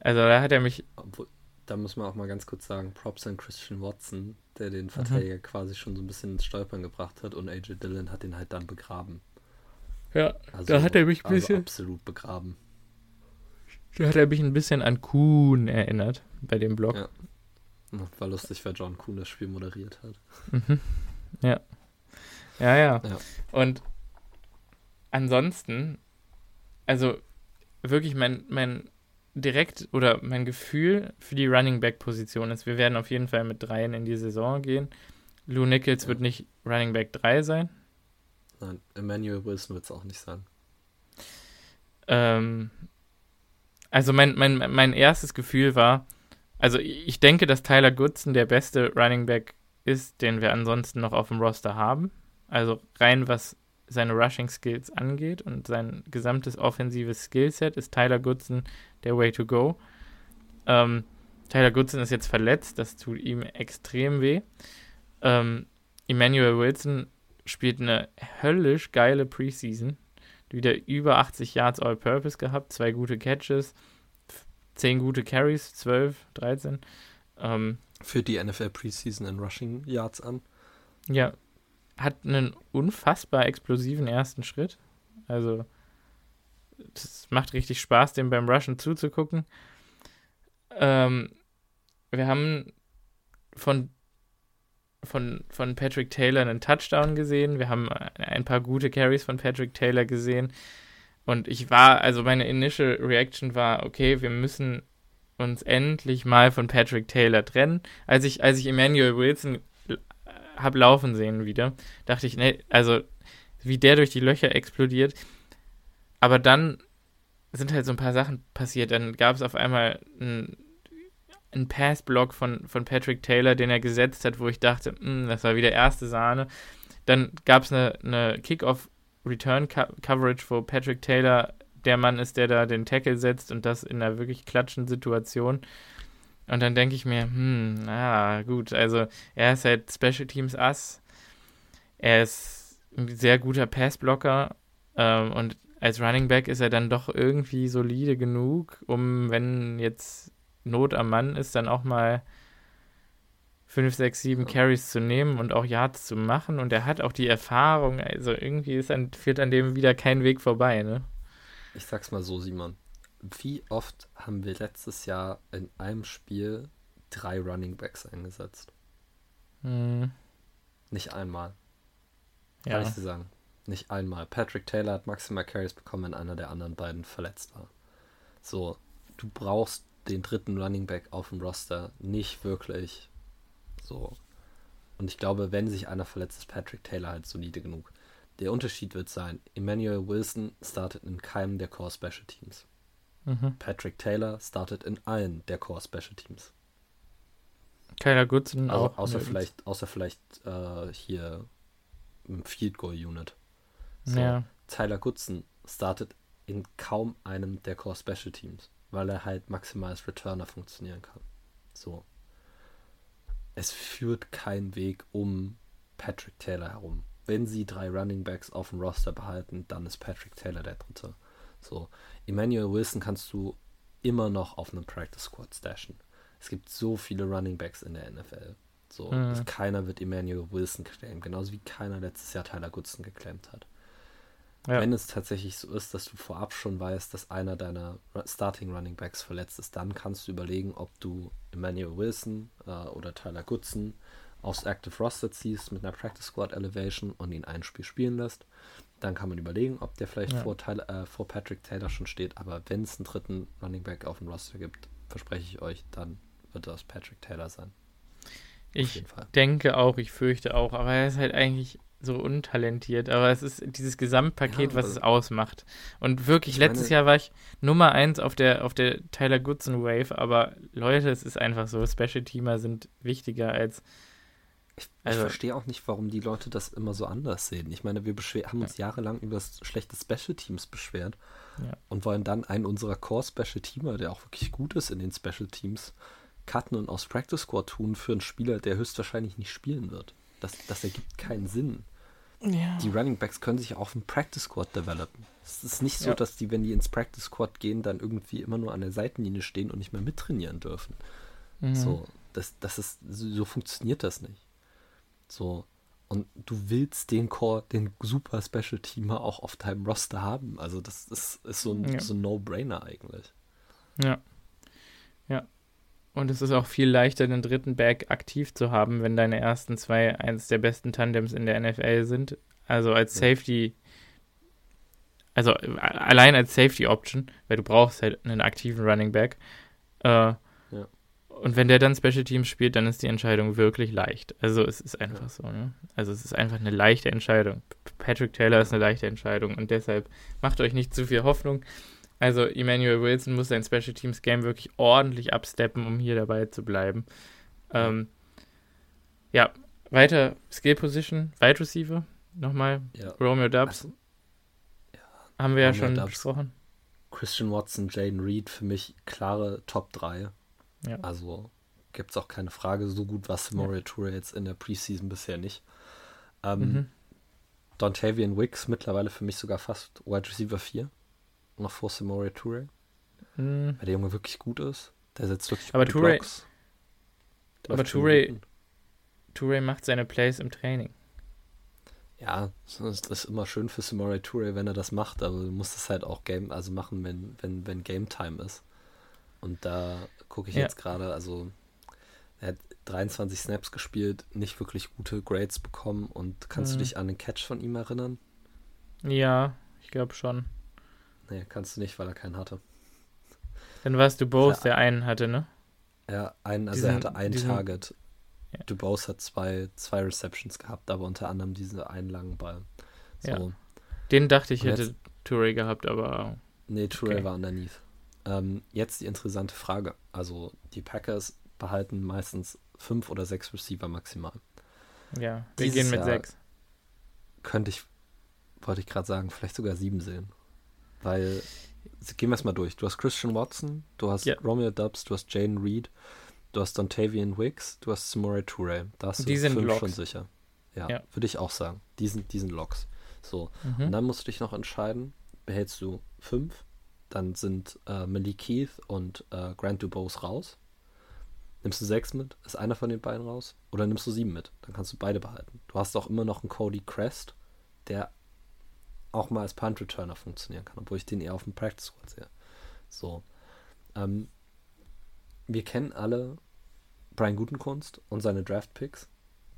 also da hat er mich Obwohl, da muss man auch mal ganz kurz sagen, Props an Christian Watson, der Mhm. den Verteidiger quasi schon so ein bisschen ins Stolpern gebracht hat und AJ Dillon hat ihn halt dann begraben. Ja, Also, Da hat er mich ein also bisschen- absolut begraben. da hat er mich ein bisschen an Kuhn erinnert bei dem Blog. Ja. War lustig, weil John Kuhn das Spiel moderiert hat. Mhm. Ja. Ja, ja. Ja. Und ansonsten, also wirklich mein, mein direkt oder mein Gefühl für die Running Back Position ist, wir werden auf jeden Fall mit dreien in die Saison gehen. Lou Nichols Ja. wird nicht Running Back 3 sein. Nein, Emmanuel Wilson wird es auch nicht sein. Ähm, also mein, mein, mein erstes Gefühl war, also ich denke, dass Tyler Goodson der beste Running Back ist, den wir ansonsten noch auf dem Roster haben. Also rein was seine Rushing Skills angeht und sein gesamtes offensives Skillset ist Tyler Goodson der Way to go. Ähm, Tyler Goodson ist jetzt verletzt, das tut ihm extrem weh. Ähm, Emmanuel Wilson spielt eine höllisch geile Preseason wieder über 80 Yards All-Purpose gehabt, zwei gute Catches, 10 gute Carries, 12, 13. Ähm, Führt die NFL Preseason in Rushing Yards an. ja, hat einen unfassbar explosiven ersten Schritt. Also, das macht richtig Spaß, dem beim Rushen zuzugucken. Ähm, wir haben von, von, von Patrick Taylor einen Touchdown gesehen. Wir haben ein paar gute Carries von Patrick Taylor gesehen. Und ich war, also meine initial Reaction war, okay, wir müssen uns endlich mal von Patrick Taylor trennen. Als ich, als ich Emmanuel Wilson habe laufen sehen wieder, dachte ich, ne, also wie der durch die Löcher explodiert. Aber dann sind halt so ein paar Sachen passiert. Dann gab es auf einmal einen, Pass-Block von, von Patrick Taylor, den er gesetzt hat, wo ich dachte, "Hm, das war wieder erste Sahne. Dann gab es eine, eine Kick-Off-Return-Coverage, wo Patrick Taylor der Mann ist, der da den Tackle setzt und das in einer wirklich klatschen Situation. Und dann denke ich mir, hm, na gut, also er ist halt Special Teams Ass. Er ist ein sehr guter Passblocker ähm, und als Running Back ist er dann doch irgendwie solide genug, um, wenn jetzt Not am Mann ist, dann auch mal 5, 6, 7 Ja. Carries zu nehmen und auch Yards zu machen. Und er hat auch die Erfahrung, also irgendwie ist an, führt an dem wieder kein Weg vorbei, ne? Ich sag's mal so, Simon. Wie oft haben wir letztes Jahr in einem Spiel drei Running Backs eingesetzt? Hm, Nicht einmal. Kann ja. ich dir sagen. Nicht einmal. Patrick Taylor hat maximal Carries bekommen, wenn einer der anderen beiden verletzt war. So, du brauchst den dritten Running Back auf dem Roster nicht wirklich. So. Und ich glaube, wenn sich einer verletzt, ist Patrick Taylor halt solide genug. Der Unterschied wird sein, Emmanuel Wilson startet in keinem der Core Special Teams. Mhm. Patrick Taylor startet in allen der Core Special Teams. Kyler Goodson Also, auch. außer vielleicht, außer vielleicht äh, hier im Field Goal Unit. So, Ja. Tyler Goodson startet in kaum einem der Core Special Teams, weil er halt maximal als Returner funktionieren kann. So. Es führt kein Weg um Patrick Taylor herum. Wenn sie drei Running Backs auf dem Roster behalten, dann ist Patrick Taylor der dritte. So. Emmanuel Wilson kannst du immer noch auf einem Practice Squad stashen. Es gibt so viele Running Backs in der NFL. So, mhm. keiner wird Emmanuel Wilson claimen, genauso wie keiner letztes Jahr Tyler Goodson geclaimt hat. Ja. Wenn es tatsächlich so ist, dass du vorab schon weißt, dass einer deiner Starting Running Backs verletzt ist, dann kannst du überlegen, ob du Emmanuel Wilson äh, oder Tyler Goodson aufs Active Roster ziehst mit einer Practice Squad Elevation und ihn ein Spiel spielen lässt. Dann kann man überlegen, ob der vielleicht ja. vor, Tyler, äh, vor Patrick Taylor schon steht. Aber wenn es einen dritten Running Back auf dem Roster gibt, verspreche ich euch, dann wird das Patrick Taylor sein. Ich denke auch, ich fürchte auch, aber er ist halt eigentlich so untalentiert, aber es ist dieses Gesamtpaket, ja, was es ausmacht. Und wirklich, letztes Jahr war ich Nummer eins auf der, auf der Tyler Goodson Wave, aber Leute, es ist einfach so, Special Teamer sind wichtiger als. Ich, also, ich verstehe auch nicht, warum die Leute das immer so anders sehen. Ich meine, wir haben uns ja. jahrelang über schlechte Special Teams beschwert ja. und wollen dann einen unserer Core Special Teamer, der auch wirklich gut ist in den Special Teams, cutten und aus Practice Squad tun für einen Spieler, der höchstwahrscheinlich nicht spielen wird. Das, das ergibt keinen Sinn. Ja. Die Running Backs können sich auch im Practice Squad developen. Es ist nicht so, ja. dass die, wenn die ins Practice Squad gehen, dann irgendwie immer nur an der Seitenlinie stehen und nicht mehr mittrainieren dürfen. Mhm. So, das, das ist, so funktioniert das nicht. So, und du willst den Core, den super Special Teamer auch auf deinem Roster haben. Also das ist, ist so ein, ja. so ein No-Brainer eigentlich. Ja. Ja. Und es ist auch viel leichter, den dritten Back aktiv zu haben, wenn deine ersten zwei eines der besten Tandems in der NFL sind. Also als Safety, also allein als Safety Option, weil du brauchst halt einen aktiven Running Back. Äh, ja. Und wenn der dann Special Teams spielt, dann ist die Entscheidung wirklich leicht. Also es ist einfach so, ne? Also es ist einfach eine leichte Entscheidung. Patrick Taylor ist eine leichte Entscheidung und deshalb macht euch nicht zu viel Hoffnung. Also Emmanuel Wilson muss sein Special Teams Game wirklich ordentlich absteppen, um hier dabei zu bleiben. Ähm, ja, weiter Skill Position, Wide Receiver, nochmal. Ja. Romeo Dubs. Also, ja. Haben wir Romeo ja schon Dubs. besprochen. Christian Watson, Jaden Reed, für mich klare Top 3. Ja. Also gibt es auch keine Frage, so gut war Samoria ja. Tour jetzt in der Preseason bisher nicht. Ähm, mhm. Dontavian Wicks mittlerweile für mich sogar fast Wide Receiver 4 noch vor Samori Toure. Hm. Weil der Junge wirklich gut ist. Der setzt wirklich aber Toure, Blocks. aber Toure, Toure macht seine Plays im Training. Ja, das ist immer schön für Samori Toure, wenn er das macht, aber du musst es halt auch Game, also machen, wenn, wenn, wenn Game Time ist. Und da gucke ich ja. jetzt gerade, also er hat 23 Snaps gespielt, nicht wirklich gute Grades bekommen und kannst mhm. du dich an den Catch von ihm erinnern? Ja, ich glaube schon. Nee, kannst du nicht, weil er keinen hatte. Dann warst du Bose, der einen hatte, ne? Ja, einen, also diesen, er hatte ein diesen, Target. Ja. Dubose hat zwei, zwei Receptions gehabt, aber unter anderem diesen einen langen Ball. So. Ja. Den dachte ich, hätte Touré gehabt, aber. Nee, Touré okay. war underneath. Ähm, jetzt die interessante Frage. Also, die Packers behalten meistens fünf oder sechs Receiver maximal. Ja, wir Dieses gehen mit Jahr sechs. Könnte ich, wollte ich gerade sagen, vielleicht sogar sieben sehen. Weil, gehen wir es mal durch. Du hast Christian Watson, du hast ja. Romeo Dubs, du hast Jane Reed, du hast Dontavian Wicks, du hast Samore Toure. Da hast du die sind fünf Locks. schon sicher. Ja, ja. würde ich auch sagen. Die sind, die sind Locks. So. Mhm. Und dann musst du dich noch entscheiden, behältst du fünf, dann sind äh, Malik Keith und äh, Grant Dubose raus. Nimmst du sechs mit, ist einer von den beiden raus? Oder nimmst du sieben mit? Dann kannst du beide behalten. Du hast auch immer noch einen Cody Crest, der auch mal als Punt-Returner funktionieren kann, obwohl ich den eher auf dem Practice Squad sehe. So. Ähm, wir kennen alle Brian Gutenkunst und seine Draft-Picks.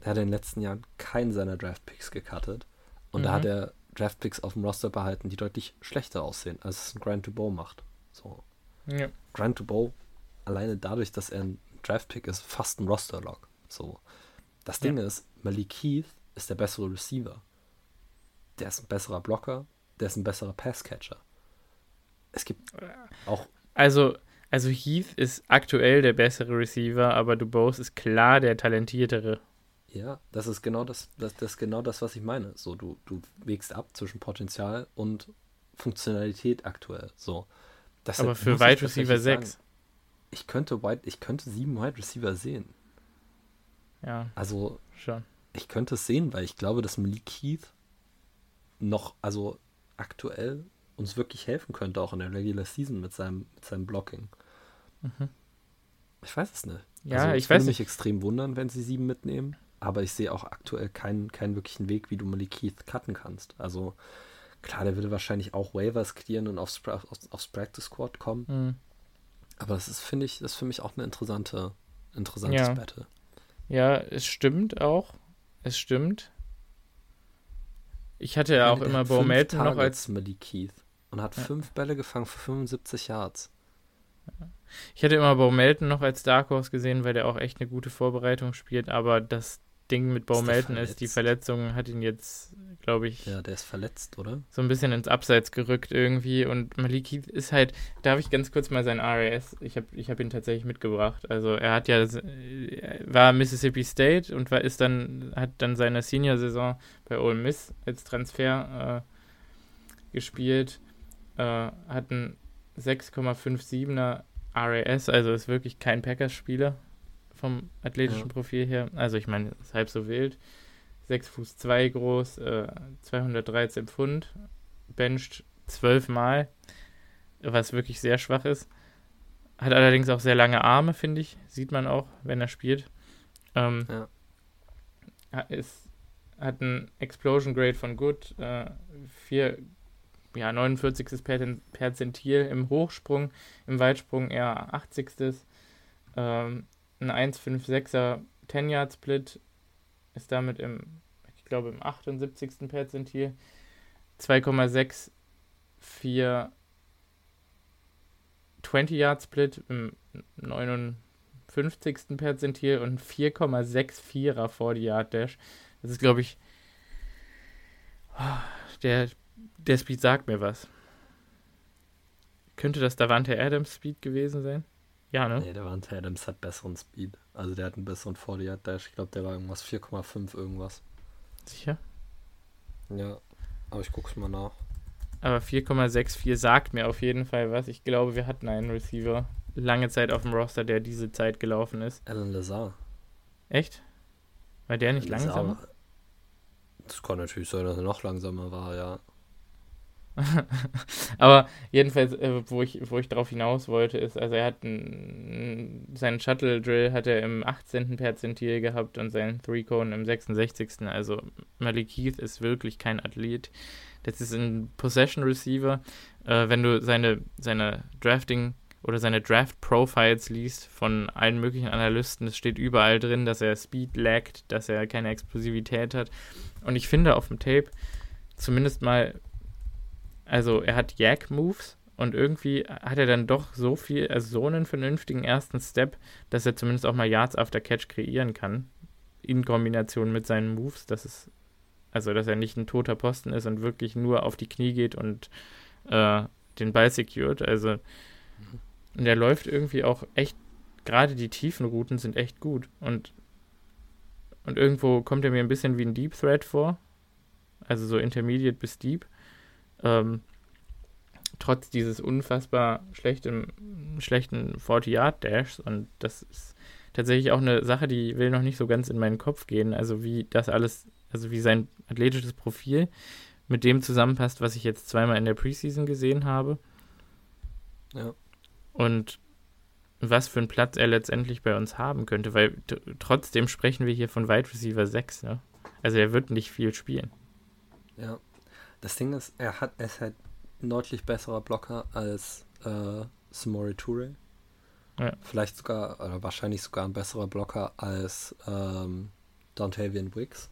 Er hat in den letzten Jahren keinen seiner Draft-Picks gecuttet. Und mhm. da hat er Draft-Picks auf dem Roster behalten, die deutlich schlechter aussehen, als es ein Grant Dubow macht. So. Ja. Grant Dubow, alleine dadurch, dass er ein Draft-Pick ist, fast ein Roster-Log. So. Das Ding ja. ist, Malik Keith ist der bessere Receiver der ist ein besserer Blocker, der ist ein besserer Passcatcher. Es gibt auch. Also, also Heath ist aktuell der bessere Receiver, aber Dubose ist klar der talentiertere. Ja, das ist genau das, das, das ist genau das, was ich meine. So, du, du wägst ab zwischen Potenzial und Funktionalität aktuell. So. Aber für Wide Receiver 6. Sagen, ich könnte Wide, ich könnte sieben Wide Receiver sehen. Ja. Also schon. Ich könnte es sehen, weil ich glaube, dass Malik Keith noch, also aktuell uns wirklich helfen könnte, auch in der Regular Season mit seinem, mit seinem Blocking. Mhm. Ich weiß es nicht. Ja, also, ich würde mich extrem wundern, wenn sie sieben mitnehmen, aber ich sehe auch aktuell keinen, keinen wirklichen Weg, wie du Malik Keith cutten kannst. Also klar, der würde wahrscheinlich auch Waivers clearen und aufs, aufs, aufs Practice Squad kommen. Mhm. Aber das ist, finde ich, das ist für mich auch eine interessante, interessantes ja. Battle. Ja, es stimmt auch. Es stimmt. Ich hatte ja auch immer Bo Melton noch als Malik Keith und hat ja. fünf Bälle gefangen für 75 Yards. Ich hätte immer Bo Melton noch als Dark Horse gesehen, weil der auch echt eine gute Vorbereitung spielt, aber das Ding mit Bo Melton ist, die Verletzung hat ihn jetzt, glaube ich. Ja, der ist verletzt, oder? So ein bisschen ins Abseits gerückt irgendwie. Und Maliki ist halt, darf ich ganz kurz mal sein RAS, ich habe ich hab ihn tatsächlich mitgebracht. Also er hat ja, war Mississippi State und war, ist dann, hat dann seine Senior-Saison bei Ole Miss als Transfer äh, gespielt. Äh, hat einen 6,57er RAS, also ist wirklich kein Packers-Spieler vom athletischen ja. Profil her. Also ich meine, ist halb so wild. 6 Fuß 2 groß, äh, 213 Pfund, bencht 12 Mal, was wirklich sehr schwach ist. Hat allerdings auch sehr lange Arme, finde ich. Sieht man auch, wenn er spielt. Ähm, ja. ist, hat ein Explosion Grade von Good, äh, 4, ja, 49. Perzentil im Hochsprung, im Weitsprung eher 80. Ähm, ein 1,56er 10-Yard-Split ist damit im, ich glaube, im 78. Perzentil. 2,64 20-Yard-Split im 59. Perzentil und 4,64er 40-Yard-Dash. Das ist, glaube ich, der, der Speed sagt mir was. Könnte das Davante Adams Speed gewesen sein? Ja, ne? Nee, der Wante Adams hat besseren Speed. Also der hat einen besseren 40 Dash. Ich glaube, der war irgendwas 4,5 irgendwas. Sicher? Ja, aber ich guck's mal nach. Aber 4,64 sagt mir auf jeden Fall was. Ich glaube, wir hatten einen Receiver lange Zeit auf dem Roster, der diese Zeit gelaufen ist. Alan Lazar. Echt? War der nicht Lazar, langsamer? Das kann natürlich sein, dass er noch langsamer war, ja. *laughs* Aber jedenfalls, äh, wo ich, wo ich darauf hinaus wollte, ist, also er hat einen, seinen Shuttle Drill hat er im 18. Perzentil gehabt und seinen Three Cone im 66. Also Malik Heath ist wirklich kein Athlet. Das ist ein Possession Receiver. Äh, wenn du seine, seine Drafting oder seine Draft Profiles liest von allen möglichen Analysten, es steht überall drin, dass er Speed laggt, dass er keine Explosivität hat. Und ich finde auf dem Tape zumindest mal also er hat Yak-Moves und irgendwie hat er dann doch so viel, also so einen vernünftigen ersten Step, dass er zumindest auch mal Yards after Catch kreieren kann. In Kombination mit seinen Moves, dass es, also dass er nicht ein toter Posten ist und wirklich nur auf die Knie geht und äh, den Ball secured. Also und er läuft irgendwie auch echt, gerade die tiefen Routen sind echt gut. Und, und irgendwo kommt er mir ein bisschen wie ein Deep Thread vor. Also so Intermediate bis Deep. Ähm, trotz dieses unfassbar schlechten, schlechten 40-Yard-Dashs. Und das ist tatsächlich auch eine Sache, die will noch nicht so ganz in meinen Kopf gehen. Also wie das alles, also wie sein athletisches Profil mit dem zusammenpasst, was ich jetzt zweimal in der Preseason gesehen habe. Ja. Und was für einen Platz er letztendlich bei uns haben könnte, weil trotzdem sprechen wir hier von Wide Receiver 6, ne? Also er wird nicht viel spielen. Ja. Das Ding ist, er hat ist halt deutlich besserer Blocker als äh, Samori Toure. Ja. Vielleicht sogar, oder wahrscheinlich sogar ein besserer Blocker als ähm, Dontavian Wicks.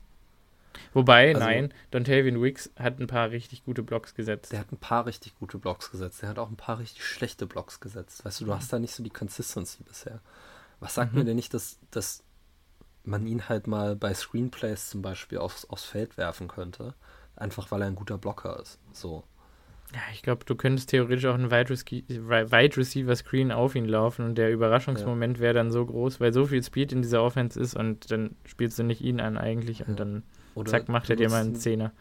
Wobei, also, nein, Dontavian Wicks hat ein paar richtig gute Blocks gesetzt. Der hat ein paar richtig gute Blocks gesetzt. Der hat auch ein paar richtig schlechte Blocks gesetzt. Weißt du, du mhm. hast da nicht so die Consistency bisher. Was sagt mhm. mir denn nicht, dass, dass man ihn halt mal bei Screenplays zum Beispiel aufs, aufs Feld werfen könnte? Einfach weil er ein guter Blocker ist. So. Ja, ich glaube, du könntest theoretisch auch einen Wide, Wide Receiver Screen auf ihn laufen und der Überraschungsmoment ja. wäre dann so groß, weil so viel Speed in dieser Offense ist und dann spielst du nicht ihn an eigentlich und dann Oder zack, macht er dir mal einen Zehner.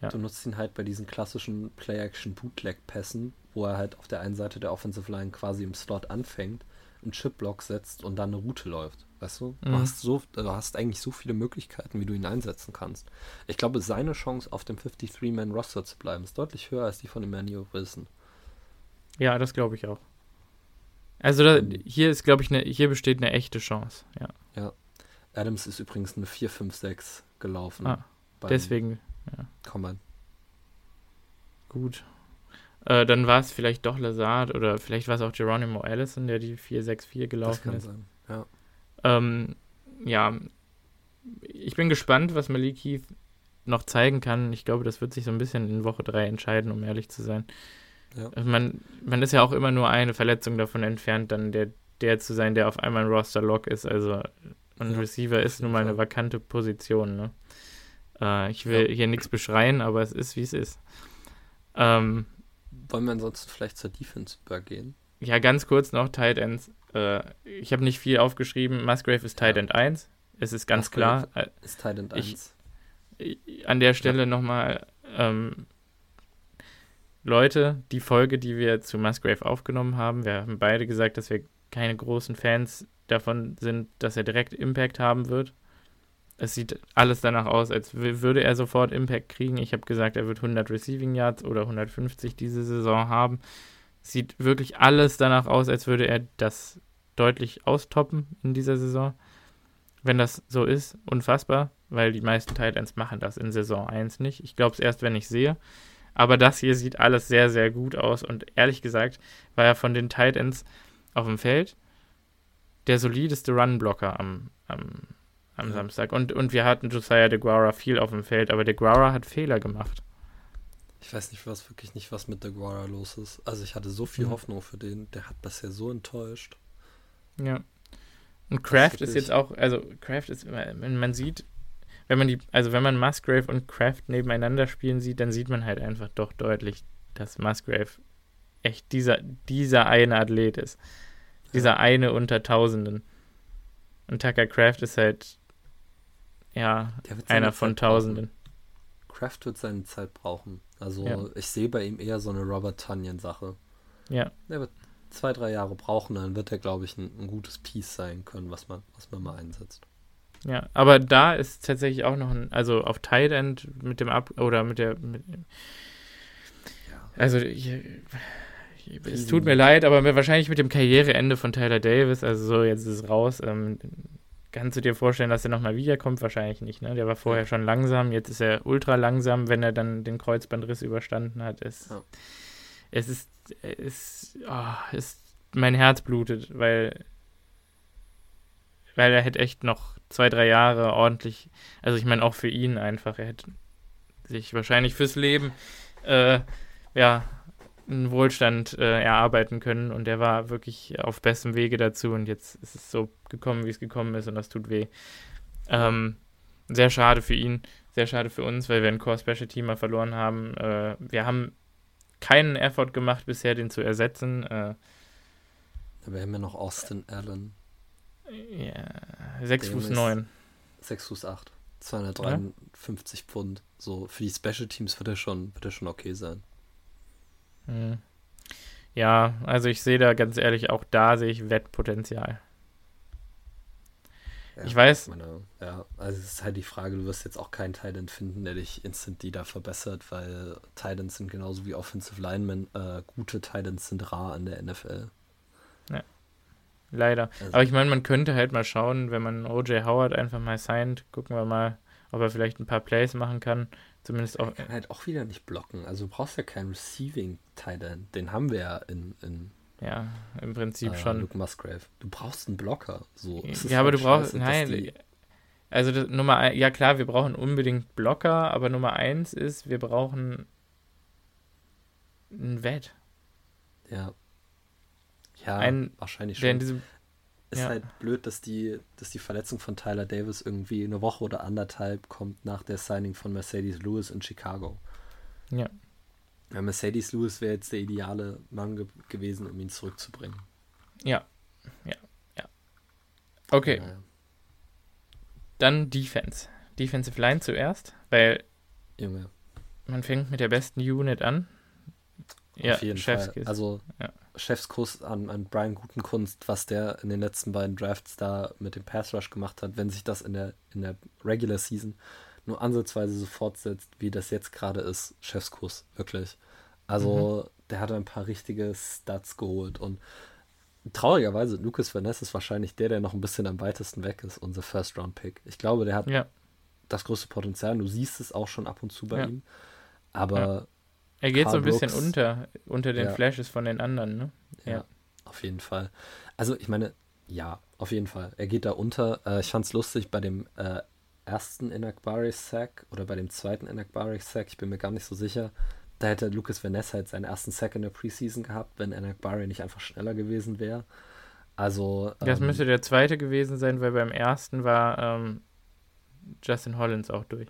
Ja. Du nutzt ihn halt bei diesen klassischen Play-Action-Bootleg-Pässen, wo er halt auf der einen Seite der Offensive Line quasi im Slot anfängt, einen Chip-Block setzt und dann eine Route läuft. Weißt du? Du, Mhm. hast so, du hast eigentlich so viele Möglichkeiten, wie du ihn einsetzen kannst. Ich glaube, seine Chance, auf dem 53-Man-Roster zu bleiben, ist deutlich höher als die von Emmanuel Wilson. Ja, das glaube ich auch. Also da, Ähm. hier ist, glaube ich, ne, hier besteht eine echte Chance. Ja, Adams ist übrigens eine 4-5-6 gelaufen. Ah, deswegen Combine. gut. Äh, dann war es vielleicht doch Lazard oder vielleicht war es auch Geronimo Allison, der die 4-6-4 Das gelaufen kann ist. sein. Ja. Ähm, ja, ich bin gespannt, was Malik Heath noch zeigen kann. Ich glaube, das wird sich so ein bisschen in Woche 3 entscheiden, um ehrlich zu sein. Ja. Also man, man ist ja auch immer nur eine Verletzung davon entfernt, dann der, der zu sein, der auf einmal ein Roster-Lock ist. Also ein Ja, Receiver ist nun mal eine vakante Position. Ne? Äh, ich will hier nichts beschreien, aber es ist, wie es ist. Ähm, Wollen wir ansonsten vielleicht zur Defense übergehen? ja, ganz kurz noch, Tight Ends. Äh, ich habe nicht viel aufgeschrieben. Musgrave ist Tight Ja. End 1. Es ist ganz Musgrave klar. Äh, Ist Tight End Ich- 1. an der Stelle nochmal, ähm, Leute, die Folge, die wir zu Musgrave aufgenommen haben, wir haben beide gesagt, dass wir keine großen Fans davon sind, dass er direkt Impact haben wird. Es sieht alles danach aus, als würde er sofort Impact kriegen. Ich habe gesagt, er wird 100 Receiving Yards oder 150 diese Saison haben. Sieht wirklich alles danach aus, als würde er das deutlich austoppen in dieser Saison. Wenn das so ist, unfassbar, weil die meisten Tight Ends machen das in Saison 1 nicht. Ich glaube es erst, wenn ich sehe. Aber das hier sieht alles sehr, sehr gut aus und ehrlich gesagt war er von den Tight Ends auf dem Feld der solideste Run-Blocker am, am, am. Samstag. Und, und wir hatten Josiah de Guara viel auf dem Feld, aber de Guara hat Fehler gemacht. Ich weiß nicht, was wirklich nicht, was mit Deguara los ist. Also ich hatte so viel Mhm. Hoffnung für den. Der hat bisher so enttäuscht. Ja. Und Kraft ist jetzt auch, also Kraft ist, wenn man sieht, wenn man die, also wenn man Musgrave und Kraft nebeneinander spielen sieht, dann sieht man halt einfach doch deutlich, dass Musgrave echt dieser, dieser eine Athlet ist. Dieser eine unter Tausenden. Und Tucker Kraft ist halt, ja, einer von. Tausenden. Kraft wird seine Zeit brauchen. Also Ja. ich sehe bei ihm eher so eine Robert Tunyon-Sache. Ja, Der wird zwei, drei Jahre brauchen, dann wird er, glaube ich, ein, ein gutes Piece sein können, was man, was man mal einsetzt. ja. Aber da ist tatsächlich auch noch ein, also auf Tight End mit dem Ab, oder mit der, mit, Ja. Also, ich, ich, es tut mir leid, aber wahrscheinlich mit dem Karriereende von Tyler Davis, also so, jetzt ist es raus. Ähm, kannst du dir vorstellen, dass er nochmal wiederkommt? Wahrscheinlich nicht, ne? Der war vorher schon langsam, jetzt ist er ultra langsam, wenn er dann den Kreuzbandriss überstanden hat. Es, Ja. es ist, es, oh, es, mein Herz blutet, weil, weil er hätte echt noch zwei, drei Jahre ordentlich, also ich meine auch für ihn einfach, er hätte sich wahrscheinlich fürs Leben äh, ja, einen Wohlstand äh, erarbeiten können und er war wirklich auf bestem Wege dazu und jetzt ist es so gekommen, wie es gekommen ist und das tut weh. Ähm, sehr schade für ihn, sehr schade für uns, weil wir einen Core Special Teamer verloren haben. Äh, wir haben keinen Effort gemacht bisher, den zu ersetzen. Äh, Wir haben ja noch Austin Allen, ja, 6 Der Fuß Junge ist- 9. 6 Fuß 8, 253 Pfund. So für die Special Teams wird er schon, wird er schon okay sein. Hm. Ja, also ich sehe da ganz ehrlich, auch da sehe ich Wettpotenzial. Ja, Ich weiß- Meine, ja, also es ist halt die Frage, du wirst jetzt auch keinen Titan finden, der dich instantly da verbessert, weil Titans sind genauso wie Offensive Linemen. Äh, gute Titans sind rar in der NFL. Leider. Also- Aber ich meine, man könnte halt mal schauen, wenn man O.J. Howard einfach mal signed, gucken wir mal, ob er vielleicht ein paar Plays machen kann. Zumindest auch. kann halt auch wieder nicht blocken. Also du brauchst ja keinen Receiving Titan. Den haben wir ja in, in Ja, im Prinzip äh, schon. Luke Musgrave. Du brauchst einen Blocker. So, Ja, aber halt du brauchst. scheiße, Nein. Also das, Nummer ein, ja klar, wir brauchen unbedingt Blocker, aber Nummer eins ist, wir brauchen ein Wett. Ja. Ja, Ein- wahrscheinlich Der in schon. diesem. Ist ja. halt blöd, dass die, dass die Verletzung von Tyler Davis irgendwie eine Woche oder anderthalb kommt nach der Signing von Mercedes Lewis in Chicago. Ja. ja Mercedes Lewis wäre jetzt der ideale Mann ge gewesen, um ihn zurückzubringen. Ja. Ja. Ja. Okay. Naja. Dann Defense. Defensive Line zuerst, weil Junge. man fängt mit der besten Unit an. Ja, Auf jeden Fall. Also ja. Chefskuss an, an Brian Gutenkunst, was der in den letzten beiden Drafts da mit dem Pass Rush gemacht hat, wenn sich das in der, in der Regular Season nur ansatzweise so fortsetzt, wie das jetzt gerade ist, Chefskuss, wirklich. Also, mhm. der hat ein paar richtige Stats geholt und traurigerweise, Lucas Van Ness ist wahrscheinlich der, der noch ein bisschen am weitesten weg ist, unser First-Round-Pick. Ich glaube, der hat ja. das größte Potenzial. Du siehst es auch schon ab und zu bei ja. ihm. Aber. Ja. Er geht so ein bisschen Brooks, unter, unter den Flashes von den anderen, ne? Ja, auf jeden Fall. Also, ich meine, ja, auf jeden Fall. Er geht da unter. Äh, ich fand es lustig bei dem äh, ersten Inakbari-Sack oder bei dem zweiten Inakbari-Sack, ich bin mir gar nicht so sicher da hätte Lucas Van Ness halt seinen ersten Sack in der Preseason gehabt, wenn Anak Barry nicht einfach schneller gewesen wäre. Also. Das ähm, müsste der zweite gewesen sein, weil beim ersten war ähm, Justin Hollins auch durch.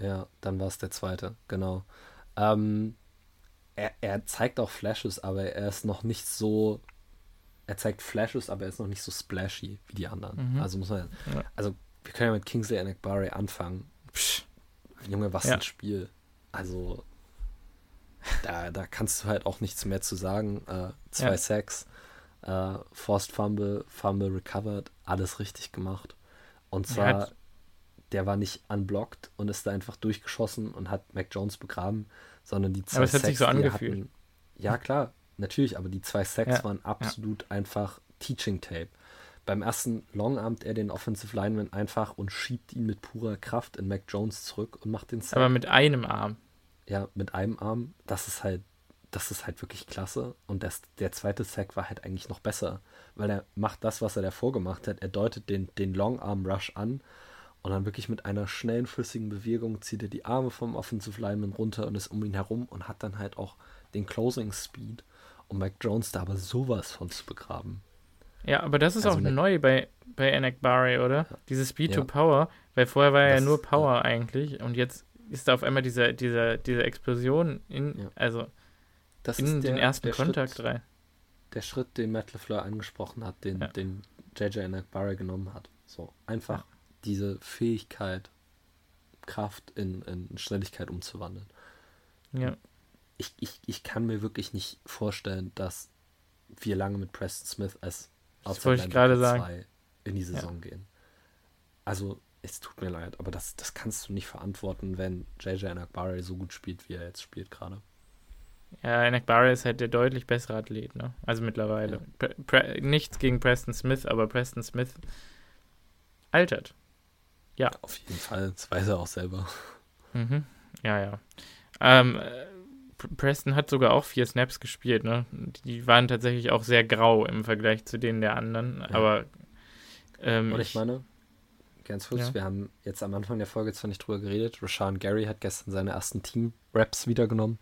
Ja, dann war es der zweite, genau. Ähm, er, er zeigt auch Flashes, aber er ist noch nicht so. Er zeigt Flashes, aber er ist noch nicht so splashy wie die anderen. Mhm. Also muss man. Ja. Also, wir können ja mit Kingsley Anak Barry anfangen. Psch, Junge, was ja. ein Spiel. Also, da, da kannst du halt auch nichts mehr zu sagen. Äh, zwei ja. Sacks, äh, Forced Fumble, Fumble recovered, alles richtig gemacht. Und zwar, der war nicht unblocked und ist da einfach durchgeschossen und hat Mac Jones begraben, sondern die zwei aber es hat sich so angefühlt. Hatten, ja, klar, natürlich, aber die zwei Sacks ja. waren absolut einfach Teaching Tape. Beim ersten Long armt er den Offensive Lineman einfach und schiebt ihn mit purer Kraft in Mac Jones zurück und macht den Sack. Aber mit einem Arm ja, mit einem Arm, das ist halt, das ist halt wirklich klasse. Und das, der zweite Sack war halt eigentlich noch besser, weil er macht das, was er davor gemacht hat. Er deutet den, den Long Arm Rush an und dann wirklich mit einer schnellen, flüssigen Bewegung zieht er die Arme vom Offensive Lineman runter und ist um ihn herum und hat dann halt auch den Closing Speed, um Mike Jones da aber sowas von zu begraben. Ja, aber das ist also auch neu bei, bei Anak Barry, oder? Ja. Diese Speed ja. to Power, weil vorher war er ja nur Power ja. eigentlich und jetzt ist da auf einmal diese, diese, diese Explosion in, ja. also das in den der, ersten der Kontakt Schritt, rein. Der Schritt, den Matt LeFleur angesprochen hat, den, den JJ Nakbari genommen hat. So, einfach. Diese Fähigkeit, Kraft in, in Schnelligkeit umzuwandeln. Ja. Ich, ich, ich kann mir wirklich nicht vorstellen, dass wir lange mit Preston Smith als Outside 2 in die Saison ja. gehen. Also es tut mir leid, aber das, das kannst du nicht verantworten, wenn JJ Anakbari so gut spielt, wie er jetzt spielt gerade. Ja, Anakbari ist halt der deutlich bessere Athlet, ne? Also mittlerweile. Ja. nichts gegen Preston Smith, aber Preston Smith altert. Ja. Auf jeden Fall, das weiß er auch selber. Mhm. Ja, ja. Ähm, Preston hat sogar auch vier Snaps gespielt, ne? Die waren tatsächlich auch sehr grau im Vergleich zu denen der anderen, ja. aber ähm, Und ich, ich meine, ganz kurz, ja. wir haben jetzt am Anfang der Folge zwar nicht drüber geredet, Rashawn Gary hat gestern seine ersten Team-Raps wiedergenommen.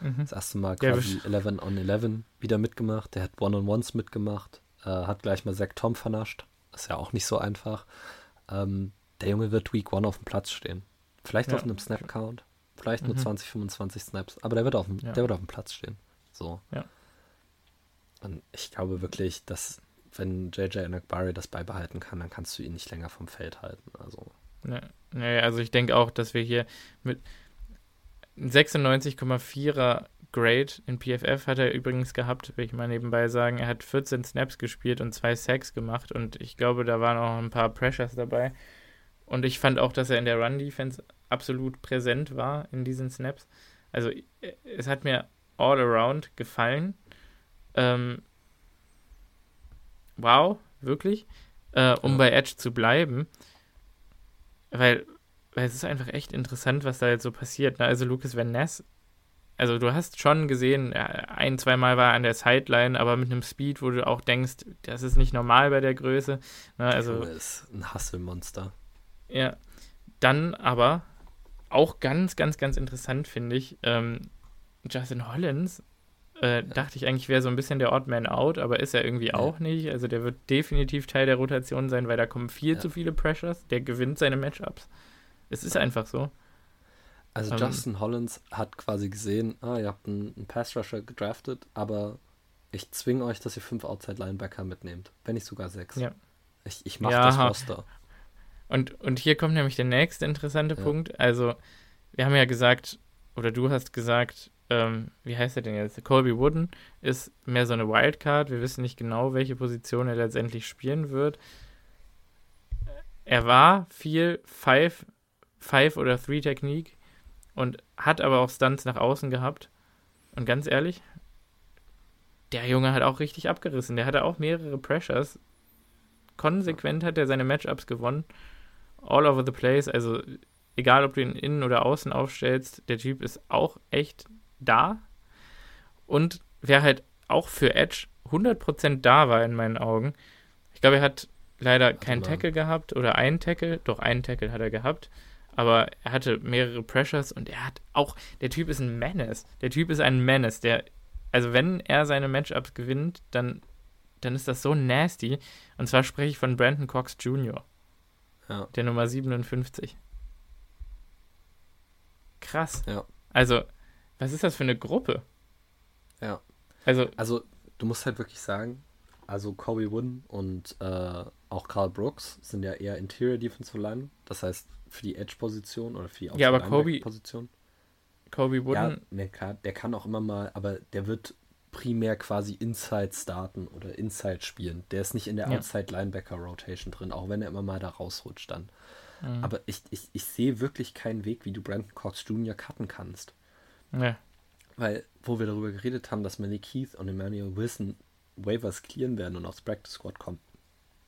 Mhm. Das erste Mal quasi ja, 11 on 11 wieder mitgemacht. Der hat One-on-Ones mitgemacht, äh, hat gleich mal Zach Tom vernascht. Ist ja auch nicht so einfach. Ähm, der Junge wird Week 1 auf dem Platz stehen. Vielleicht ja. auf einem Snap-Count, vielleicht mhm. nur 20, 25 Snaps, aber der wird auf dem, der wird auf dem Platz stehen. So. Ja. Und ich glaube wirklich, dass wenn JJ Anakbari das beibehalten kann, dann kannst du ihn nicht länger vom Feld halten. Also. Nee, nee also ich denke auch, dass wir hier mit 96,4er Grade in PFF hat er übrigens gehabt, will ich mal nebenbei sagen. Er hat 14 Snaps gespielt und zwei Sacks gemacht und ich glaube, da waren auch ein paar Pressures dabei. Und ich fand auch, dass er in der Run-Defense absolut präsent war in diesen Snaps. Also es hat mir all around gefallen. Ähm, wow, wirklich, äh, um ja. bei Edge zu bleiben. Weil, weil es ist einfach echt interessant, was da jetzt so passiert. Ne? Also Lucas Van Ness, also du hast schon gesehen, ein, zweimal war er an der Sideline, aber mit einem Speed, wo du auch denkst, das ist nicht normal bei der Größe. Ne? Also, ist ein Hasselmonster. Ja, dann aber auch ganz, ganz, ganz interessant finde ich, ähm, Justin Hollins äh, dachte ich eigentlich, wäre so ein bisschen der Odd Man Out, aber ist er irgendwie ja. auch nicht. Also der wird definitiv Teil der Rotation sein, weil da kommen viel ja. zu viele Pressures. Der gewinnt seine Matchups. Es ist einfach so. Also ähm, Justin Hollins hat quasi gesehen, ah, ihr habt einen, einen Pass-Rusher gedraftet, aber ich zwinge euch, dass ihr fünf Outside-Linebacker mitnehmt. Wenn nicht sogar sechs. Ja. Ich, ich mache ja, das Roster. Und, und hier kommt nämlich der nächste interessante Punkt. Also, wir haben ja gesagt, oder du hast gesagt, ähm, wie heißt er denn jetzt? Colby Wooden ist mehr so eine Wildcard. Wir wissen nicht genau, welche Position er letztendlich spielen wird. Er war viel Five, Five oder Three Technik und hat aber auch Stunts nach außen gehabt. Und ganz ehrlich, der Junge hat auch richtig abgerissen. Der hatte auch mehrere Pressures. Konsequent hat er seine Matchups gewonnen. All over the place. Also, egal ob du ihn innen oder außen aufstellst, der Typ ist auch echt da. Und wer halt auch für Edge 100% da war in meinen Augen. Ich glaube, er hat leider keinen Tackle gehabt oder einen Tackle. Doch, einen Tackle hat er gehabt. Aber er hatte mehrere Pressures und er hat auch, der Typ ist ein Menace. Der Typ ist ein Menace. Der, also wenn er seine Matchups gewinnt, dann, dann ist das so nasty. Und zwar spreche ich von Brandon Cox Jr. Ja. Der Nummer 57. Krass. Ja. Also, was ist das für eine Gruppe? Ja. Also, Also, du musst halt wirklich sagen, also Kobe Wooden und äh, auch Carl Brooks sind ja eher Interior Defensive Line. Das heißt, für die Edge-Position oder für die Ja, aber Kobe- Position. Kobe Ja, Wooden, ne, klar, der kann auch immer mal, aber der wird primär quasi Inside starten oder Inside spielen. Der ist nicht in der Ja. Outside Linebacker Rotation drin, auch wenn er immer mal da rausrutscht dann. Mhm. Aber ich, ich, ich sehe wirklich keinen Weg, wie du Brandon Cox Jr. cutten kannst. ja. Weil, wo wir darüber geredet haben, dass Malik Keith und Emmanuel Wilson Waivers clearen werden und aufs Practice Squad kommen.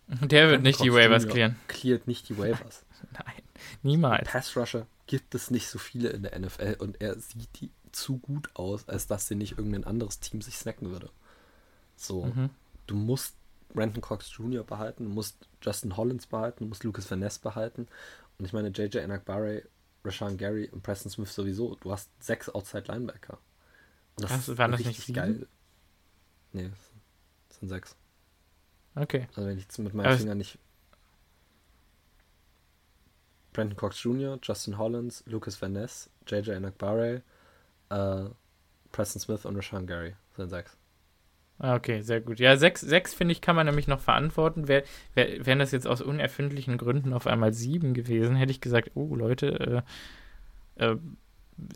der wird nicht die Waivers Jr. clearen. Cleart nicht die Waivers. *laughs* Nein, niemals. Pass Rusher gibt es nicht so viele in der NFL und er sieht die zu gut aus, als dass sie nicht irgendein anderes Team sich snacken würde. So, Mhm. du musst Brandon Cox Jr. behalten, du musst Justin Hollins behalten, du musst Lucas Van Ness behalten. Und ich meine, JJ Enakbare, Rashawn Gary und Preston Smith sowieso. Du hast sechs Outside Linebacker. Und Ach, waren das nicht geil. Nee, das sind sechs. Okay. Also wenn ich jetzt mit meinen Aber Fingern nicht. Brandon Cox Jr., Justin Hollins, Lucas Van Ness, JJ Enakbare, äh, Preston Smith und Rashawn Gary sind sechs. Ah, Okay, sehr gut. Ja, sechs, sechs finde ich, kann man nämlich noch verantworten. Wär, wär, wären das jetzt aus unerfindlichen Gründen auf einmal sieben gewesen, hätte ich gesagt, oh Leute, äh, äh,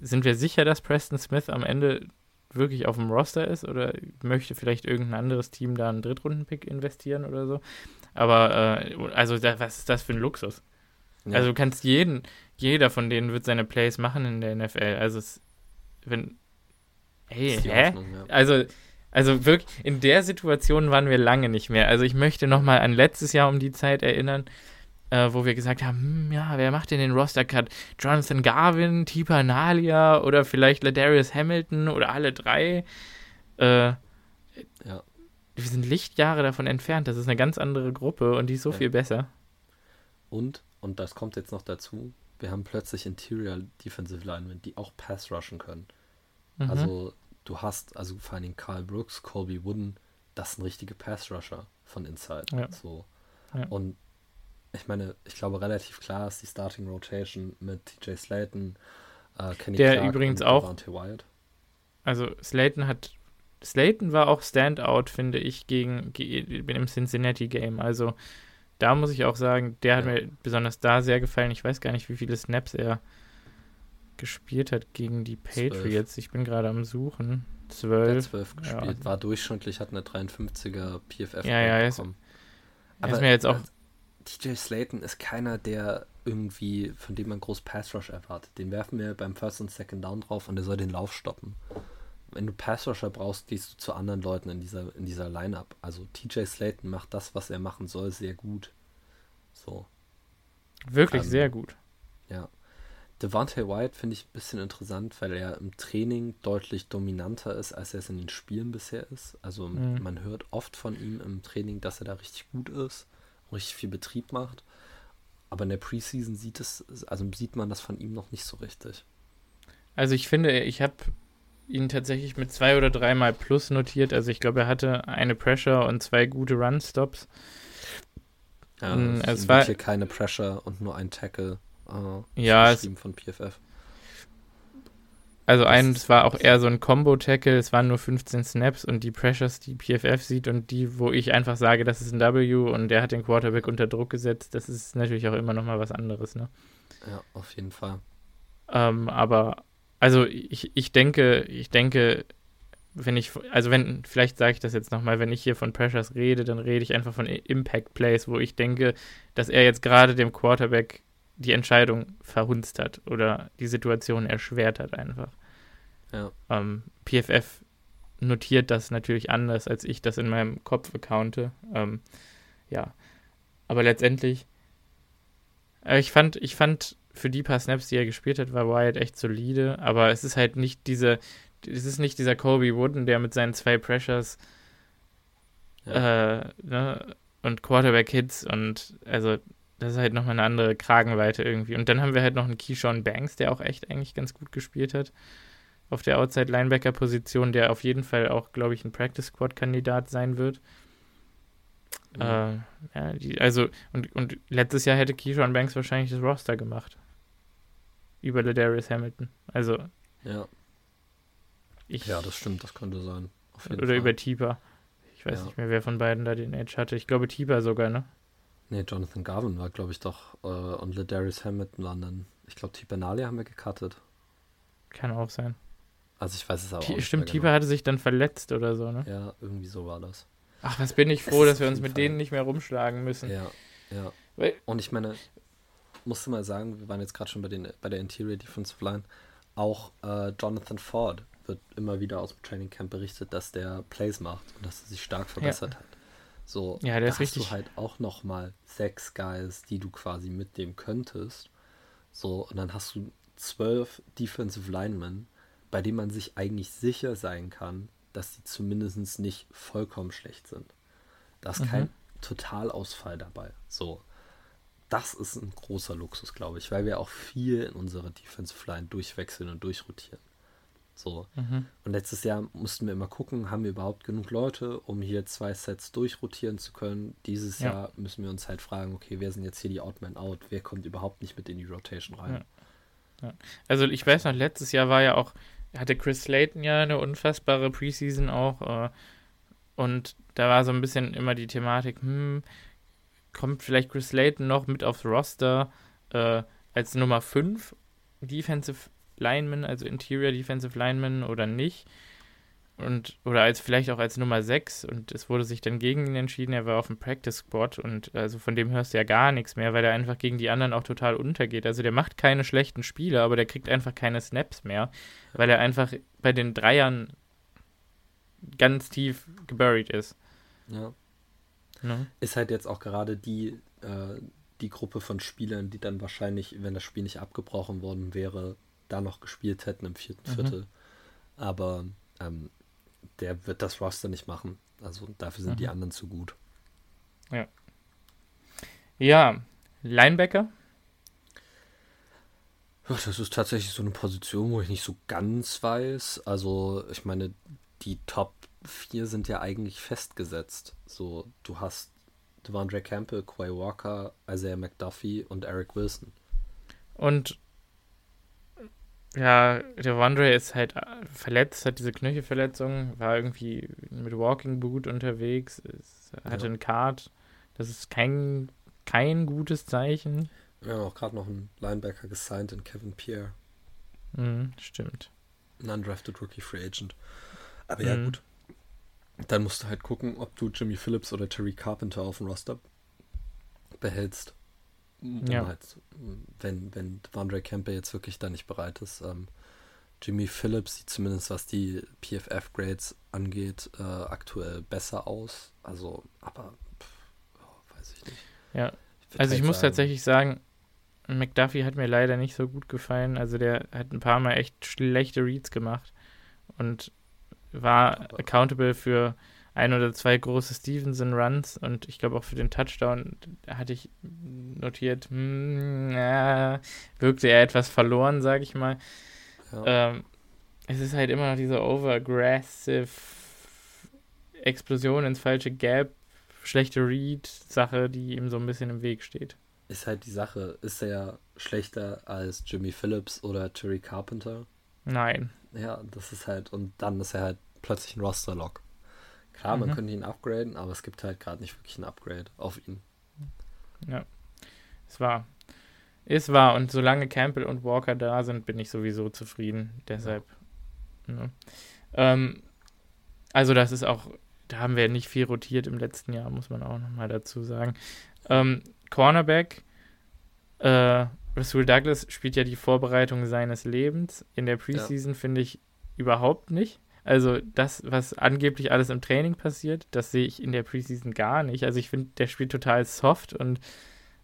sind wir sicher, dass Preston Smith am Ende wirklich auf dem Roster ist oder möchte vielleicht irgendein anderes Team da einen Drittrunden-Pick investieren oder so? Aber, äh, also, da, was ist das für ein Luxus? Ja. Also, du kannst jeden, jeder von denen wird seine Plays machen in der NFL. Also, es, wenn, hey, hä? Hoffnung, ja. Also, also wirklich, in der Situation waren wir lange nicht mehr. Also ich möchte nochmal an letztes Jahr um die Zeit erinnern, äh, wo wir gesagt haben, hm, ja, wer macht denn den Roster-Cut? Jonathan Garvin, Tipa Nalia oder vielleicht Ladarius Hamilton oder alle drei. Äh, Ja. Wir sind Lichtjahre davon entfernt. Das ist eine ganz andere Gruppe und die ist so Ja. viel besser. Und, und das kommt jetzt noch dazu, wir haben plötzlich Interior Defensive Linemen, die auch Pass rushen können. Mhm. Also du hast, also vor allem Carl Brooks, Colby Wooden, das sind richtige Pass Rusher von Inside. Ja. So. Ja. Und ich meine, ich glaube relativ klar ist die Starting Rotation mit TJ Slayton, äh, Kenny Der Clark übrigens und auch- Wyatt. Also Slayton hat. Slayton war auch Standout, finde ich, gegen, ge- im Cincinnati-Game. Also da muss ich auch sagen, der hat Ja. mir besonders da sehr gefallen. Ich weiß gar nicht, wie viele Snaps er gespielt hat gegen die. Patriots. Ich bin gerade am Suchen. Der hat Zwölf. 12 Ja. gespielt, war durchschnittlich, hat eine 53er PFF Ja, ja, er ist- bekommen. Er ist mir jetzt auch. TJ Slayton ist keiner, der irgendwie, von dem man groß Pass Rush erwartet. Den werfen wir beim First und Second Down drauf und der soll den Lauf stoppen. Wenn du Pass Rusher brauchst, gehst du zu anderen Leuten in dieser, in dieser Lineup. Also TJ Slayton macht das, was er machen soll, sehr gut. So, Wirklich ähm, sehr gut. ja. Devontae White finde ich ein bisschen interessant, weil er im Training deutlich dominanter ist, als er es in den Spielen bisher ist. Also Mhm. man hört oft von ihm im Training, dass er da richtig gut ist richtig viel Betrieb macht. Aber in der Preseason sieht es, also sieht man das von ihm noch nicht so richtig. Also ich finde, ich habe ihn tatsächlich mit zwei oder dreimal plus notiert. Also ich glaube, er hatte eine Pressure und zwei gute Run-Stops. Ja, Mm, es es war- hier keine Pressure und nur ein Tackle. Äh, Ja, es- von PFF. Also eins ist- war auch eher so ein Combo-Tackle, es waren nur 15 Snaps und die Pressures, die PFF sieht und die, wo ich einfach sage, das ist ein W und der hat den Quarterback unter Druck gesetzt, das ist natürlich auch immer nochmal was anderes, ne? Ja, auf jeden Fall. Ähm, aber also ich, ich denke, ich denke, wenn ich, also wenn, vielleicht sage ich das jetzt nochmal, wenn ich hier von Pressures rede, dann rede ich einfach von Impact Plays, wo ich denke, dass er jetzt gerade dem Quarterback die Entscheidung verhunzt hat oder die Situation erschwert hat einfach. Ja. Ähm, PFF notiert das natürlich anders, als ich das in meinem Kopf accounte. Ähm, ja. Aber letztendlich, äh, ich fand, ich fand für die paar Snaps, die er gespielt hat, war Wyatt echt solide, aber es ist halt nicht diese, es ist nicht dieser Kobe Wooden, der mit seinen zwei Pressures ja. äh, ne, und Quarterback-Hits und also das ist halt nochmal eine andere Kragenweite irgendwie. Und dann haben wir halt noch einen Keyshawn Banks, der auch echt eigentlich ganz gut gespielt hat. Auf der Outside-Linebacker-Position, der auf jeden Fall auch, glaube ich, ein Practice-Squad-Kandidat sein wird. Mhm. Äh, ja, die, also, und, und letztes Jahr hätte Keyshawn Banks wahrscheinlich das Roster gemacht. Über Ladarius Hamilton. Also. Ja. Ich, ja, das stimmt, das könnte sein. oder Fall. über Tipa. Ich weiß ja. nicht mehr, wer von beiden da den Edge hatte. Ich glaube Tipa sogar, ne? Nee, Jonathan Garvin war, glaube ich, doch. Äh, und Ladarius Hamilton waren dann. Ich glaube, Tipa Nali haben wir gecuttet. Kann auch sein. Also ich weiß es aber T auch nicht Stimmt, Tipa genau. hatte sich dann verletzt oder so, ne? Ja, irgendwie so war das. Ach, was bin ich froh, dass wir uns mit Fall. denen nicht mehr rumschlagen müssen. Ja, ja. Weil, und ich meine, musste mal sagen, wir waren jetzt gerade schon bei, den, bei der Interior Defensive Line. Auch äh, Jonathan Ford wird immer wieder aus dem Training Camp berichtet, dass der Plays macht und dass er sich stark verbessert ja. hat. So, ja, der da ist hast du halt auch noch mal sechs Guys, die du quasi mitnehmen könntest. So, und dann hast du zwölf Defensive Linemen, bei denen man sich eigentlich sicher sein kann, dass die zumindest nicht vollkommen schlecht sind. Da ist mhm. kein Totalausfall dabei. So, das ist ein großer Luxus, glaube ich, weil wir auch viel in unserer Defensive Line durchwechseln und durchrotieren. So. Mhm. Und letztes Jahr mussten wir immer gucken, haben wir überhaupt genug Leute, um hier zwei Sets durchrotieren zu können. Dieses ja. Jahr müssen wir uns halt fragen, okay, wer sind jetzt hier die Outman Out? Wer kommt überhaupt nicht mit in die Rotation rein? Ja. Ja. Also ich weiß noch, letztes Jahr war ja auch, hatte Chris Slayton ja eine unfassbare Preseason auch. Äh, und da war so ein bisschen immer die Thematik, hm, kommt vielleicht Chris Slayton noch mit aufs Roster äh, als Nummer 5 Defensive Lineman, also Interior Defensive Lineman oder nicht. Und, oder als vielleicht auch als Nummer 6 und es wurde sich dann gegen ihn entschieden, er war auf dem Practice Squad und also von dem hörst du ja gar nichts mehr, weil er einfach gegen die anderen auch total untergeht. Also der macht keine schlechten Spiele, aber der kriegt einfach keine Snaps mehr, weil er einfach bei den Dreiern ganz tief geburied ist. Ja. Ne? Ist halt jetzt auch gerade die, äh, die Gruppe von Spielern, die dann wahrscheinlich, wenn das Spiel nicht abgebrochen worden wäre, da noch gespielt hätten im vierten mhm. Viertel. Aber ähm, der wird das Roster nicht machen. Also dafür sind mhm. die anderen zu gut. Ja. Ja, Linebacker. Das ist tatsächlich so eine Position, wo ich nicht so ganz weiß. Also, ich meine, die Top 4 sind ja eigentlich festgesetzt. So, du hast Devondre Campbell, Quay Walker, Isaiah McDuffie und Eric Wilson. Und ja, der Wandre ist halt äh, verletzt, hat diese Knöchelverletzung, war irgendwie mit Walking Boot unterwegs, ist, hatte ja. einen Card. Das ist kein, kein gutes Zeichen. Wir haben auch gerade noch einen Linebacker gesigned in Kevin Pierre. Mhm, stimmt. Ein undrafted Rookie Free Agent. Aber ja, mhm. gut. Dann musst du halt gucken, ob du Jimmy Phillips oder Terry Carpenter auf dem Roster behältst. Ja. Halt, wenn, wenn Vandre Campbell jetzt wirklich da nicht bereit ist. Ähm, Jimmy Phillips sieht zumindest, was die PFF-Grades angeht, äh, aktuell besser aus. Also, aber pff, oh, weiß ich nicht. Ja, ich also ich halt muss sagen, tatsächlich sagen, McDuffie hat mir leider nicht so gut gefallen. Also der hat ein paar Mal echt schlechte Reads gemacht und war accountable für ein oder zwei große Stevenson-Runs und ich glaube auch für den Touchdown hatte ich notiert, hm, ja, wirkte er etwas verloren, sage ich mal. Ja. Ähm, es ist halt immer noch diese overaggressive Explosion ins falsche Gap, schlechte Read-Sache, die ihm so ein bisschen im Weg steht. Ist halt die Sache, ist er schlechter als Jimmy Phillips oder Terry Carpenter? Nein. Ja, das ist halt, und dann ist er halt plötzlich ein Roster-Lock. Klar, man mhm. könnte ihn upgraden, aber es gibt halt gerade nicht wirklich ein Upgrade auf ihn. Ja, es war. Ist wahr. Und solange Campbell und Walker da sind, bin ich sowieso zufrieden. Deshalb. Ja. Ne. Ähm, also, das ist auch. Da haben wir nicht viel rotiert im letzten Jahr, muss man auch nochmal dazu sagen. Ähm, Cornerback. Äh, Rasul Douglas spielt ja die Vorbereitung seines Lebens. In der Preseason ja. finde ich überhaupt nicht. Also das, was angeblich alles im Training passiert, das sehe ich in der Preseason gar nicht. Also ich finde, der spielt total soft und,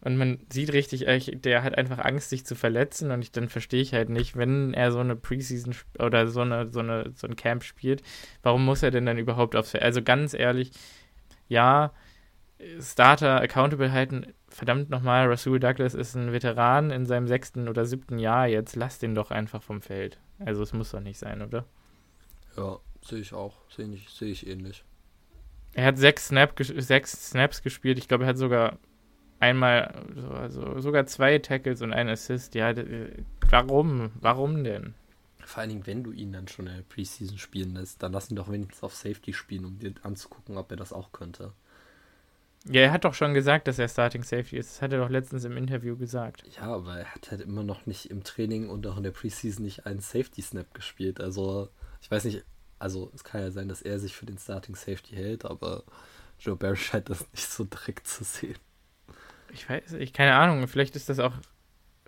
und man sieht richtig, der hat einfach Angst, sich zu verletzen und ich, dann verstehe ich halt nicht, wenn er so eine Preseason oder so, eine, so, eine, so ein Camp spielt, warum muss er denn dann überhaupt aufs Feld? Also ganz ehrlich, ja, Starter accountable halten, verdammt nochmal, Rasul Douglas ist ein Veteran in seinem sechsten oder siebten Jahr jetzt, lass den doch einfach vom Feld. Also es muss doch nicht sein, oder? Ja, sehe ich auch. Sehe ich, seh ich ähnlich. Er hat sechs, Snap, sechs Snaps gespielt. Ich glaube, er hat sogar einmal, also sogar zwei Tackles und einen Assist. Ja, warum? Warum denn? Vor allen Dingen, wenn du ihn dann schon in der Preseason spielen lässt, dann lass ihn doch wenigstens auf Safety spielen, um dir anzugucken, ob er das auch könnte. Ja, er hat doch schon gesagt, dass er Starting Safety ist. Das hat er doch letztens im Interview gesagt. Ja, aber er hat halt immer noch nicht im Training und auch in der Preseason nicht einen Safety Snap gespielt. Also ich weiß nicht, also es kann ja sein, dass er sich für den Starting Safety hält, aber Joe Barry scheint das nicht so direkt zu sehen. Ich weiß, ich keine Ahnung, vielleicht ist das auch,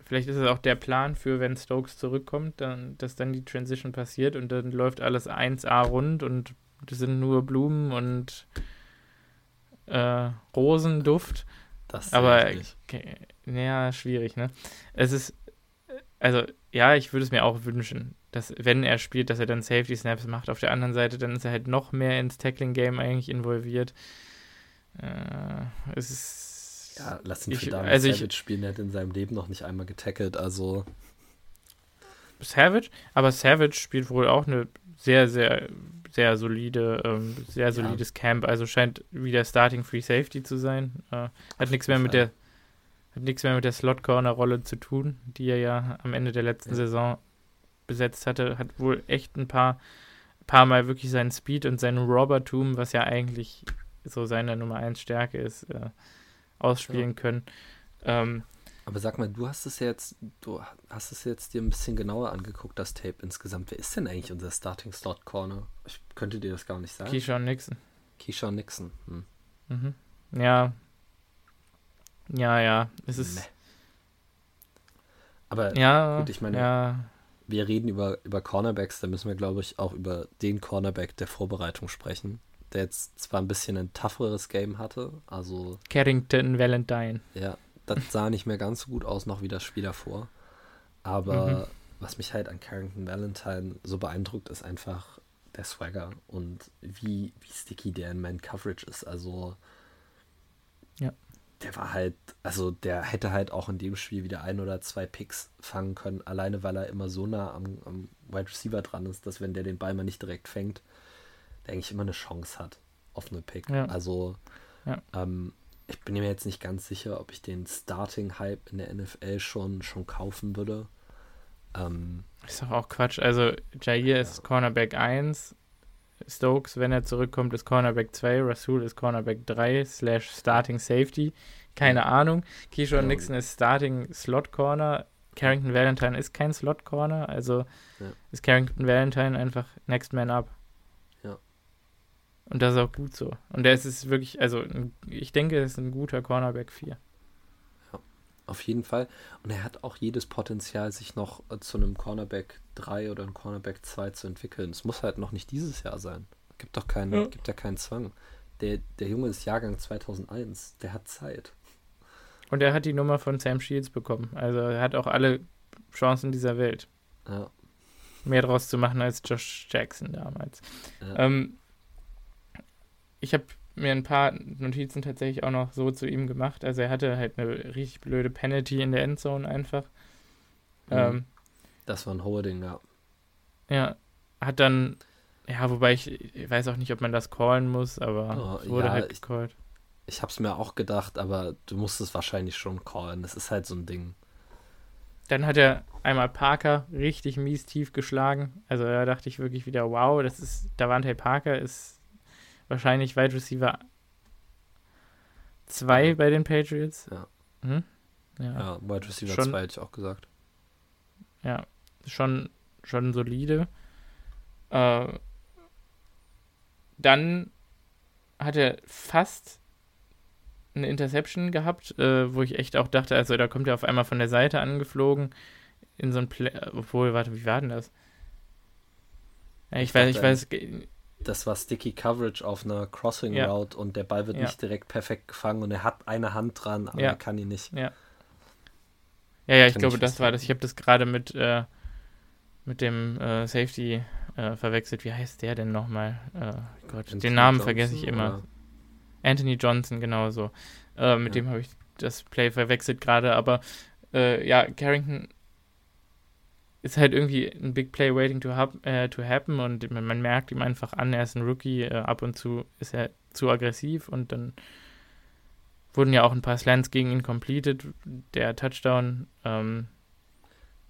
vielleicht ist das auch der Plan für, wenn Stokes zurückkommt, dann, dass dann die Transition passiert und dann läuft alles 1A rund und das sind nur Blumen und äh, Rosenduft. Das aber okay, ja, schwierig, ne? Es ist also ja, ich würde es mir auch wünschen, dass wenn er spielt, dass er dann Safety Snaps macht. Auf der anderen Seite, dann ist er halt noch mehr ins Tackling Game eigentlich involviert. Äh, es ist ja, lass ihn für David also Savage ich, spielen. Er hat in seinem Leben noch nicht einmal getackelt, also Savage, aber Savage spielt wohl auch eine sehr, sehr, sehr solide, ähm, sehr solides ja. Camp. Also scheint wieder Starting Free Safety zu sein. Äh, hat nichts mehr mit der hat nichts mehr mit der Slot-Corner-Rolle zu tun, die er ja am Ende der letzten ja. Saison besetzt hatte. Hat wohl echt ein paar, paar Mal wirklich seinen Speed und sein Robbertum, was ja eigentlich so seine Nummer 1 Stärke ist, äh, ausspielen ja. können. Ähm, aber sag mal, du hast es jetzt, du hast es jetzt dir ein bisschen genauer angeguckt, das Tape insgesamt. Wer ist denn eigentlich unser Starting Slot Corner? Ich könnte dir das gar nicht sagen. Keyshawn Nixon. Keyshawn Nixon. Hm. Mhm. Ja, ja, ja. Es ist. Nee. Aber ja, gut, ich meine, ja. wir reden über, über Cornerbacks, da müssen wir, glaube ich, auch über den Cornerback der Vorbereitung sprechen, der jetzt zwar ein bisschen ein tougheres Game hatte, also. Carrington Valentine. Ja, das sah nicht mehr ganz so gut aus, noch wie das Spiel davor. Aber mhm. was mich halt an Carrington Valentine so beeindruckt, ist einfach der Swagger und wie, wie sticky der in Man Coverage ist. Also. Ja der war halt, also der hätte halt auch in dem Spiel wieder ein oder zwei Picks fangen können, alleine weil er immer so nah am, am Wide Receiver dran ist, dass wenn der den Ball mal nicht direkt fängt, der eigentlich immer eine Chance hat auf eine Pick. Ja. Also ja. Ähm, ich bin mir jetzt nicht ganz sicher, ob ich den Starting-Hype in der NFL schon, schon kaufen würde. Ähm, ist doch auch Quatsch. Also Jair ja. ist Cornerback 1, Stokes, wenn er zurückkommt, ist Cornerback 2, Rasul ist Cornerback 3, slash Starting Safety. Keine. Ahnung. Keyshawn ja. Nixon ist Starting Slot Corner. Carrington Valentine ist kein Slot Corner, also ja. ist Carrington Valentine einfach Next Man Up. Ja. Und das ist auch gut so. Und der ist wirklich, also ich denke, er ist ein guter Cornerback 4 auf jeden Fall. Und er hat auch jedes Potenzial, sich noch äh, zu einem Cornerback 3 oder einem Cornerback 2 zu entwickeln. Es muss halt noch nicht dieses Jahr sein. Gibt doch keinen, ja. gibt ja keinen Zwang. Der, der Junge ist Jahrgang 2001. Der hat Zeit. Und er hat die Nummer von Sam Shields bekommen. Also er hat auch alle Chancen dieser Welt. Ja. Mehr draus zu machen als Josh Jackson damals. Ja. Ähm, ich habe mir ein paar Notizen tatsächlich auch noch so zu ihm gemacht. Also er hatte halt eine richtig blöde Penalty in der Endzone einfach. Mhm. Ähm, das war ein Holding, ja. Ja, hat dann, ja, wobei ich, ich, weiß auch nicht, ob man das callen muss, aber oh, wurde ja, halt gecallt. Ich, ich hab's mir auch gedacht, aber du musst es wahrscheinlich schon callen. Das ist halt so ein Ding. Dann hat er einmal Parker richtig mies tief geschlagen. Also da dachte ich wirklich wieder, wow, das ist, Davante Parker ist wahrscheinlich Wide Receiver 2 bei den Patriots. Ja. Hm? Ja, ja Wide Receiver 2 hätte ich auch gesagt. Ja, schon, schon solide. Äh, dann hat er fast eine Interception gehabt, äh, wo ich echt auch dachte, also da kommt er auf einmal von der Seite angeflogen in so ein Play, obwohl, warte, wie war denn das? Ja, ich, ich weiß, ich weiß. Das war Sticky Coverage auf einer Crossing ja. Route und der Ball wird ja. nicht direkt perfekt gefangen und er hat eine Hand dran, aber er kann ihn nicht. Ja. Ja, ja, ich glaube, das war das. Ich habe das gerade mit, äh, mit dem äh, Safety äh, verwechselt. Wie heißt der denn nochmal? Äh, Gott, Anthony den Namen Johnson, vergesse ich immer. Oder? Anthony Johnson, genau so. Äh, mit ja. dem habe ich das Play verwechselt gerade, aber äh, ja, Carrington ist halt irgendwie ein Big Play waiting to, hap äh, to happen und man, man, merkt ihm einfach an, er ist ein Rookie, äh, ab und zu ist er zu aggressiv und dann wurden ja auch ein paar Slants gegen ihn completed, der Touchdown. Ähm,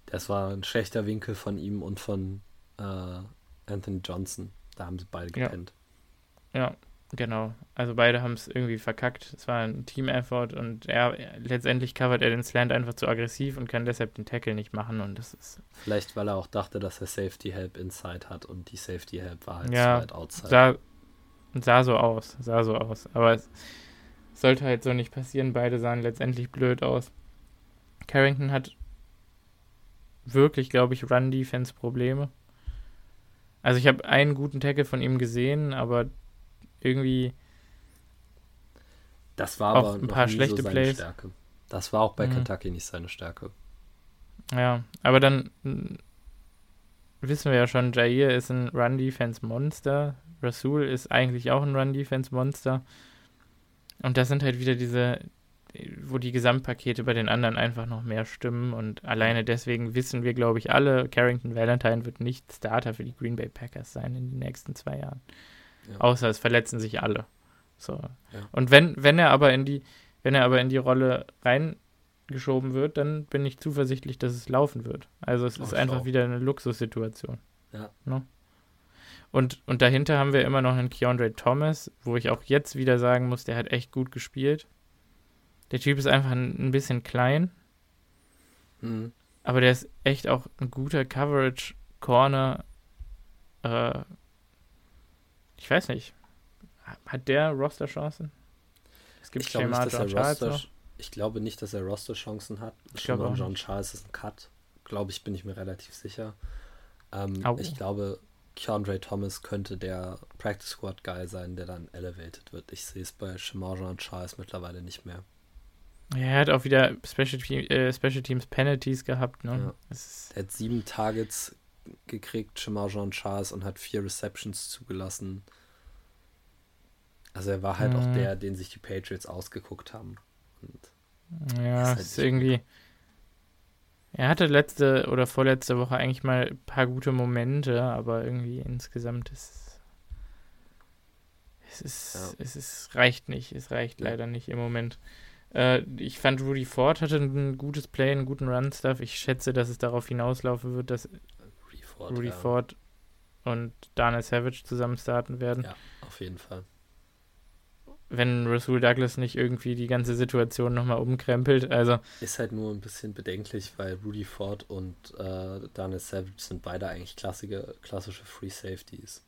das war ein schlechter Winkel von ihm und von äh, Anthony Johnson. Da haben sie beide gepennt. Ja, ja genau. Also beide haben es irgendwie verkackt. Es war ein Team-Effort und er letztendlich covert er den Slant einfach zu aggressiv und kann deshalb den Tackle nicht machen und das ist. Vielleicht, weil er auch dachte, dass er Safety Help Inside hat und die Safety Help war halt ja, weit Outside. Sah, sah so aus, sah so aus. Aber es sollte halt so nicht passieren. Beide sahen letztendlich blöd aus. Carrington hat wirklich, glaube ich, Run-Defense-Probleme. Also ich habe einen guten Tackle von ihm gesehen, aber irgendwie das war aber ein paar schlechte so Plays. Stärke. Das war auch bei mhm. Kentucky nicht seine Stärke. Ja, aber dann hm, wissen wir ja schon, Jair ist ein Run-Defense-Monster. Rasul ist eigentlich auch ein Run-Defense-Monster. Und das sind halt wieder diese, wo die Gesamtpakete bei den anderen einfach noch mehr stimmen. Und alleine deswegen wissen wir, glaube ich, alle, Carrington Valentine wird nicht Starter für die Green Bay Packers sein in den nächsten zwei Jahren. Ja. Außer es verletzen sich alle. So. Ja. Und wenn, wenn er aber in die, wenn er aber in die Rolle reingeschoben wird, dann bin ich zuversichtlich, dass es laufen wird. Also es oh, ist einfach auch. wieder eine Luxussituation. Ja. Ne? Und, und dahinter haben wir immer noch einen Keandre Thomas, wo ich auch jetzt wieder sagen muss, der hat echt gut gespielt. Der Typ ist einfach ein, ein bisschen klein. Mhm. Aber der ist echt auch ein guter Coverage-Corner. Äh, ich weiß nicht. Hat der Roster-Chancen? Es gibt ich glaube nicht, dass er Roster, Ich glaube nicht, dass er Roster-Chancen hat. Ich glaube, John Charles ist ein Cut. Glaube ich, bin ich mir relativ sicher. Ähm, ich glaube, Keandre Thomas könnte der Practice Squad Guy sein, der dann elevated wird. Ich sehe es bei Shemaja Charles mittlerweile nicht mehr. Er hat auch wieder Special, Team, äh, Special Teams Penalties gehabt. Ne? Ja. Er hat sieben Targets gekriegt, Shemaja Charles, und hat vier Receptions zugelassen. Also er war halt hm. auch mhm. der, den sich die Patriots ausgeguckt haben. Und ja, ist, halt ist irgendwie. Er hatte letzte oder vorletzte Woche eigentlich mal ein paar gute Momente, aber irgendwie insgesamt ist es ist, ja. es ist, reicht nicht. Es reicht leider nicht im Moment. Äh, ich fand, Rudy Ford hatte ein gutes Play, einen guten Run-Stuff. Ich schätze, dass es darauf hinauslaufen wird, dass Ford, Rudy ja. Ford und Daniel Savage zusammen starten werden. Ja, auf jeden Fall wenn Rasul Douglas nicht irgendwie die ganze Situation nochmal umkrempelt. Also ist halt nur ein bisschen bedenklich, weil Rudy Ford und äh, Daniel Savage sind beide eigentlich klassische, klassische Free Safeties.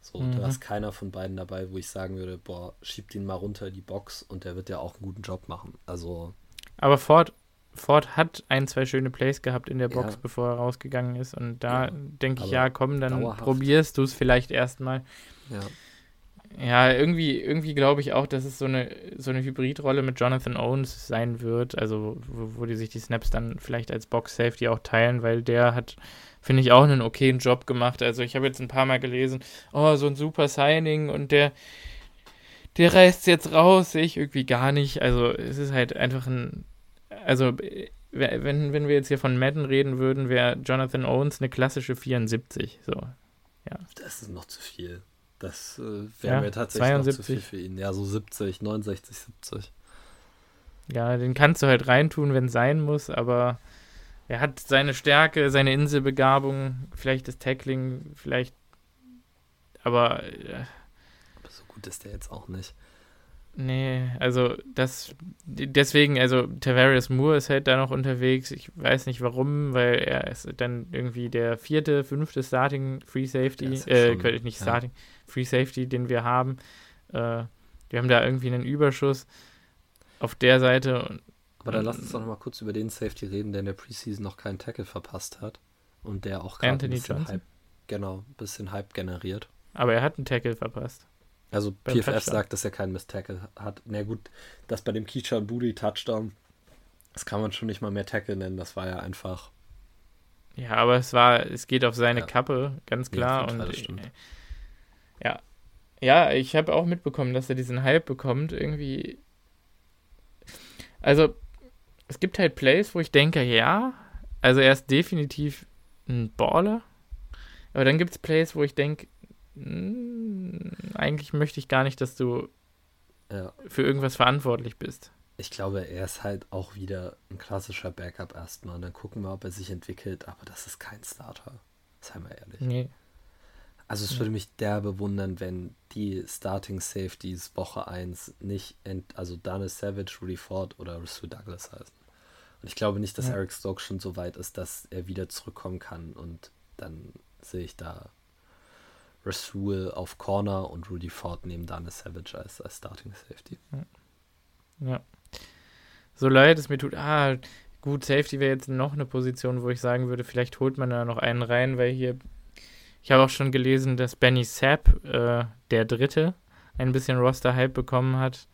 So, mhm. da ist keiner von beiden dabei, wo ich sagen würde, boah, schiebt ihn mal runter in die Box und der wird ja auch einen guten Job machen. Also. Aber Ford, Ford hat ein, zwei schöne Plays gehabt in der Box, ja. bevor er rausgegangen ist. Und da ja, denke ich, ja, komm, dann dauerhaft. probierst du es vielleicht erstmal. Ja. Ja, irgendwie, irgendwie glaube ich auch, dass es so eine, so eine Hybridrolle mit Jonathan Owens sein wird, also wo, wo die sich die Snaps dann vielleicht als Box-Safety auch teilen, weil der hat, finde ich, auch einen okayen Job gemacht. Also ich habe jetzt ein paar Mal gelesen, oh, so ein super Signing und der, der reißt jetzt raus, sehe ich irgendwie gar nicht. Also es ist halt einfach ein, also wenn, wenn wir jetzt hier von Madden reden würden, wäre Jonathan Owens eine klassische 74, so. Ja. Das ist noch zu viel. Das äh, wäre ja, mir tatsächlich 72. noch zu viel für ihn. Ja, so 70, 69, 70. Ja, den kannst du halt reintun, wenn es sein muss, aber er hat seine Stärke, seine Inselbegabung, vielleicht das Tackling, vielleicht. Aber. Äh, aber so gut ist der jetzt auch nicht. Nee, also das deswegen, also Tavarius Moore ist halt da noch unterwegs. Ich weiß nicht warum, weil er ist dann irgendwie der vierte, fünfte Starting Free Safety, äh, schon, nicht Starting, ja. Free Safety, den wir haben. Äh, wir haben da irgendwie einen Überschuss auf der Seite. Aber dann lass uns doch noch mal kurz über den Safety reden, der in der Preseason noch keinen Tackle verpasst hat und der auch gerade ein bisschen Johnson. Hype, genau, ein bisschen Hype generiert. Aber er hat einen Tackle verpasst. Also PFF Touchdown. sagt, dass er keinen Miss Tackle hat. Na gut, das bei dem Keisha und Booty Touchdown, das kann man schon nicht mal mehr Tackle nennen. Das war ja einfach. Ja, aber es war, es geht auf seine ja. Kappe, ganz klar. Ja, und äh, ja, ja, ich habe auch mitbekommen, dass er diesen Hype bekommt. Irgendwie. Also, es gibt halt Plays, wo ich denke, ja, also er ist definitiv ein Baller. Aber dann gibt es Plays, wo ich denke, hm, eigentlich möchte ich gar nicht, dass du ja. für irgendwas verantwortlich bist. Ich glaube, er ist halt auch wieder ein klassischer Backup erstmal. Und dann gucken wir, ob er sich entwickelt. Aber das ist kein Starter. Seien wir ehrlich. Nee. Also es würde mich derbe wundern, wenn die Starting Safeties Woche 1 nicht, also Dana Savage, Rudy Ford oder Russell Douglas heißen. Und ich glaube nicht, dass ja. Eric Stokes schon so weit ist, dass er wieder zurückkommen kann. Und dann sehe ich da Rasul auf Corner und Rudy Ford neben Dana Savage als, als Starting Safety. Ja. So leid es mir tut, ah, gut, Safety wäre jetzt noch eine Position, wo ich sagen würde, vielleicht holt man da noch einen rein, weil hier, ich habe auch schon gelesen, dass Benny Sapp, äh, der Dritte, ein bisschen Roster-Hype bekommen hat.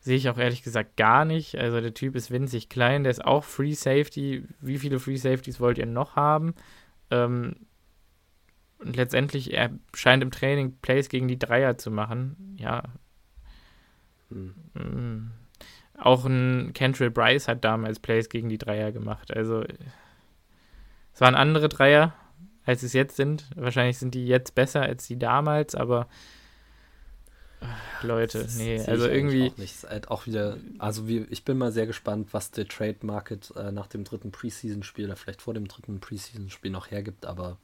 Sehe ich auch ehrlich gesagt gar nicht. Also der Typ ist winzig klein, der ist auch Free Safety. Wie viele Free Safeties wollt ihr noch haben? Ähm, und letztendlich, er scheint im Training Plays gegen die Dreier zu machen. Ja. Hm. Mm. Auch ein Cantrell Bryce hat damals Plays gegen die Dreier gemacht. Also, es waren andere Dreier, als es jetzt sind. Wahrscheinlich sind die jetzt besser als die damals, aber Leute, das nee, also irgendwie. Auch, nicht. Halt auch wieder, also wie, ich bin mal sehr gespannt, was der Trade Market äh, nach dem dritten Preseason-Spiel oder vielleicht vor dem dritten Preseason-Spiel noch hergibt, aber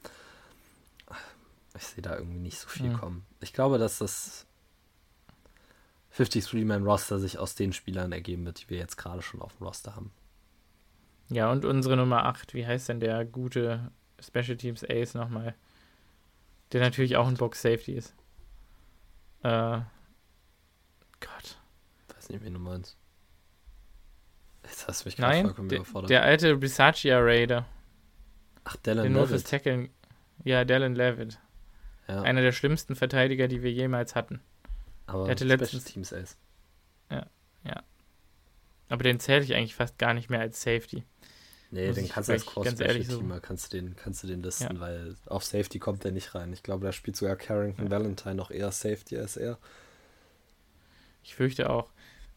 ich sehe da irgendwie nicht so viel mhm. kommen. Ich glaube, dass das 53-Man-Roster sich aus den Spielern ergeben wird, die wir jetzt gerade schon auf dem Roster haben. Ja, und unsere Nummer 8, wie heißt denn der gute Special Teams Ace nochmal? Der natürlich auch ein Box Safety ist. Äh, Gott. Ich weiß nicht, wen du meinst. Jetzt hast du mich gerade vollkommen de, überfordert. Der alte Bisaccia Raider. Ach, Dallin Levitt. Tackeln. Ja, Dallin Levitt. Ja. Einer der schlimmsten Verteidiger, die wir jemals hatten. Aber der hatte letztens Teams Ace. Ja, ja. Aber den zähle ich eigentlich fast gar nicht mehr als Safety. Nee, Muss den kannst du als Cross-Special-Teamer, so. kannst, du den, kannst du den listen, ja. weil auf Safety kommt der nicht rein. Ich glaube, da spielt sogar Carrington ja. Valentine noch eher Safety als er. Ich fürchte auch.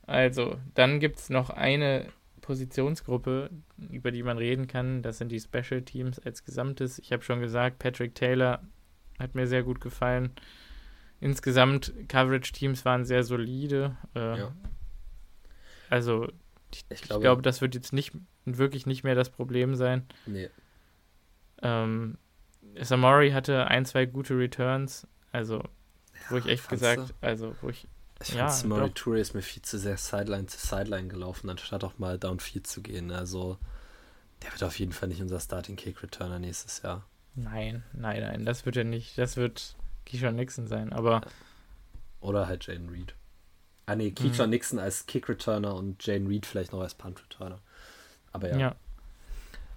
Also, dann gibt es noch eine Positionsgruppe, über die man reden kann. Das sind die Special Teams als Gesamtes. Ich habe schon gesagt, Patrick Taylor hat mir sehr gut gefallen. Insgesamt, Coverage-Teams waren sehr solide. Äh, ja. Also, ich, ich, glaube, ich, glaube, das wird jetzt nicht wirklich nicht mehr das Problem sein. Nee. Ähm, Samori hatte ein, zwei gute Returns. Also, wo ich echt gesagt, du? also, wo ich. Ich ja, fand, Samori Toure ist mir viel zu sehr Sideline zu Sideline gelaufen, anstatt auch mal Downfield zu gehen. Also, der wird auf jeden Fall nicht unser Starting Kick Returner nächstes Jahr. Nein, nein, nein, das wird ja nicht. Das wird Keyshawn Nixon sein, aber. Oder halt Jane Reed. Ah, nee, Keyshawn mhm. Nixon als Kick-Returner und Jane Reed vielleicht noch als Punt-Returner. Aber ja. ja.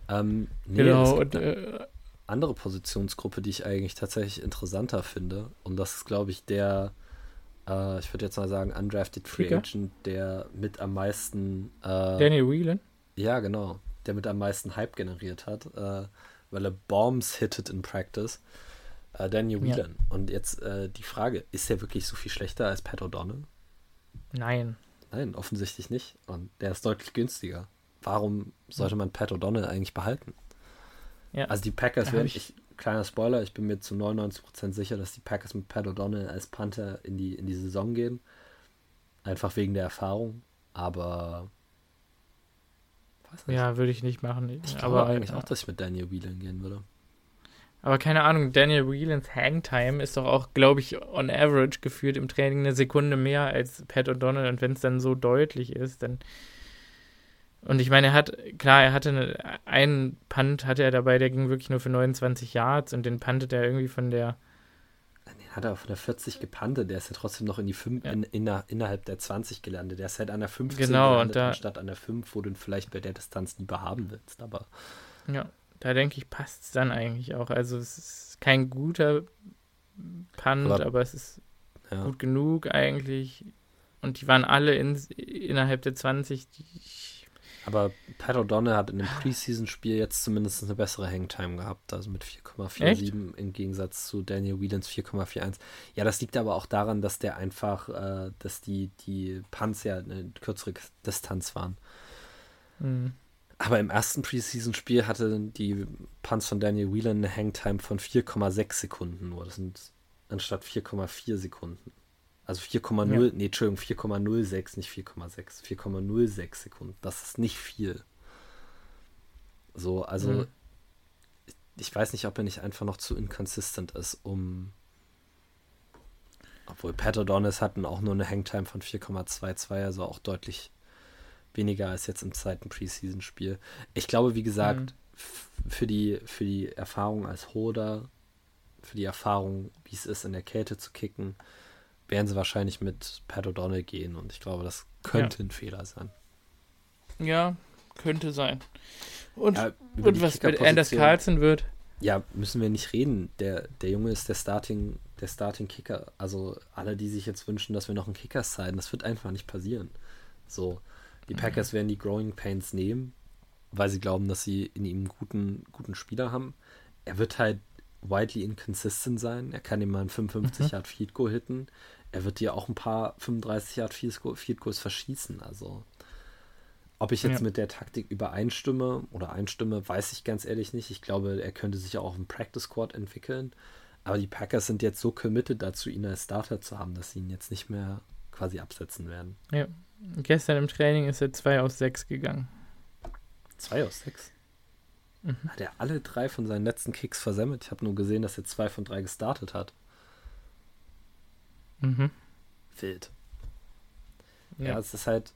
Ähm, nee, genau, und, äh, andere Positionsgruppe, die ich eigentlich tatsächlich interessanter finde. Und das ist, glaube ich, der, äh, ich würde jetzt mal sagen, undrafted Free Kicker? Agent, der mit am meisten. Äh, Daniel Whelan? Ja, genau. Der mit am meisten Hype generiert hat. Weil er Bombs hittet in Practice. Äh, Daniel Whelan. Ja. Und jetzt äh, die Frage, ist er wirklich so viel schlechter als Pat O'Donnell? Nein. Nein, offensichtlich nicht. Und der ist deutlich günstiger. Warum sollte man Pat O'Donnell eigentlich behalten? Ja. Also die Packers werden, ich, kleiner Spoiler, ich bin mir zu 99% sicher, dass die Packers mit Pat O'Donnell als Panther in die, in die Saison gehen. Einfach wegen der Erfahrung. Aber ja, würde ich nicht machen. Ich glaube eigentlich auch, dass ich mit Daniel Whelan gehen würde. Aber keine Ahnung, Daniel Whelans Hangtime ist doch auch, glaube ich, on average geführt im Training eine Sekunde mehr als Pat O'Donnell. Und wenn es dann so deutlich ist, dann. Und ich meine, er hat, klar, er hatte eine, einen Punt, hatte er dabei, der ging wirklich nur für 29 Yards und den puntet er irgendwie von der. Hat er von der 40 gepantet, der ist ja trotzdem noch in die 5, ja. in, in, innerhalb der 20 gelandet. Der ist halt an der 15 genau, gelandet, da, anstatt an der 5, wo du ihn vielleicht bei der Distanz lieber haben willst. Aber. Ja, da denke ich, passt es dann eigentlich auch. Also es ist kein guter Punt, aber, aber es ist ja. gut genug eigentlich. Und die waren alle in, innerhalb der 20. Die, aber Pat O'Donnell hat in dem Preseason-Spiel jetzt zumindest eine bessere Hangtime gehabt, also mit 4,47 im Gegensatz zu Daniel Whelans 4,41. Ja, das liegt aber auch daran, dass der einfach, äh, dass die, die Punts ja eine kürzere Distanz waren. Mhm. Aber im ersten Preseason-Spiel hatte die Punts von Daniel Whelan eine Hangtime von 4,6 Sekunden nur. Das sind anstatt 4,4 Sekunden. Also 4,0, ja. nee, Entschuldigung, 4,06, nicht 4,6. 4,06 Sekunden. Das ist nicht viel. So, also mhm. ich, ich weiß nicht, ob er nicht einfach noch zu inconsistent ist, um. Obwohl Pat O'Donnell hatten auch nur eine Hangtime von 4,22, also auch deutlich weniger als jetzt im zweiten Preseason-Spiel. Ich glaube, wie gesagt, mhm. für, die, für die Erfahrung als Hoder, für die Erfahrung, wie es ist, in der Kälte zu kicken, werden sie wahrscheinlich mit Pat O'Donnell gehen und ich glaube, das könnte ja. ein Fehler sein. Ja, könnte sein. Und, ja, und was mit Anders Carlson wird? Ja, müssen wir nicht reden. Der, der Junge ist der Starting, der Starting Kicker. Also alle, die sich jetzt wünschen, dass wir noch einen Kicker sein, das wird einfach nicht passieren. So, die Packers werden die Growing Pains nehmen, weil sie glauben, dass sie in ihm einen guten, guten Spieler haben. Er wird halt widely inconsistent sein. Er kann immer einen 55 mhm. Yard Field Goal hitten. Er wird dir auch ein paar 35 Yard Field Goals verschießen. Also, ob ich jetzt ja. mit der Taktik übereinstimme oder einstimme, weiß ich ganz ehrlich nicht. Ich glaube, er könnte sich auch im Practice Squad entwickeln. Aber die Packers sind jetzt so committed dazu, ihn als Starter zu haben, dass sie ihn jetzt nicht mehr quasi absetzen werden. Ja, Gestern im Training ist er 2 aus 6 gegangen. 2 aus 6? Mhm. Hat er alle drei von seinen letzten Kicks versammelt? Ich habe nur gesehen, dass er zwei von drei gestartet hat. Mhm. Wild. Ja. ja, es ist halt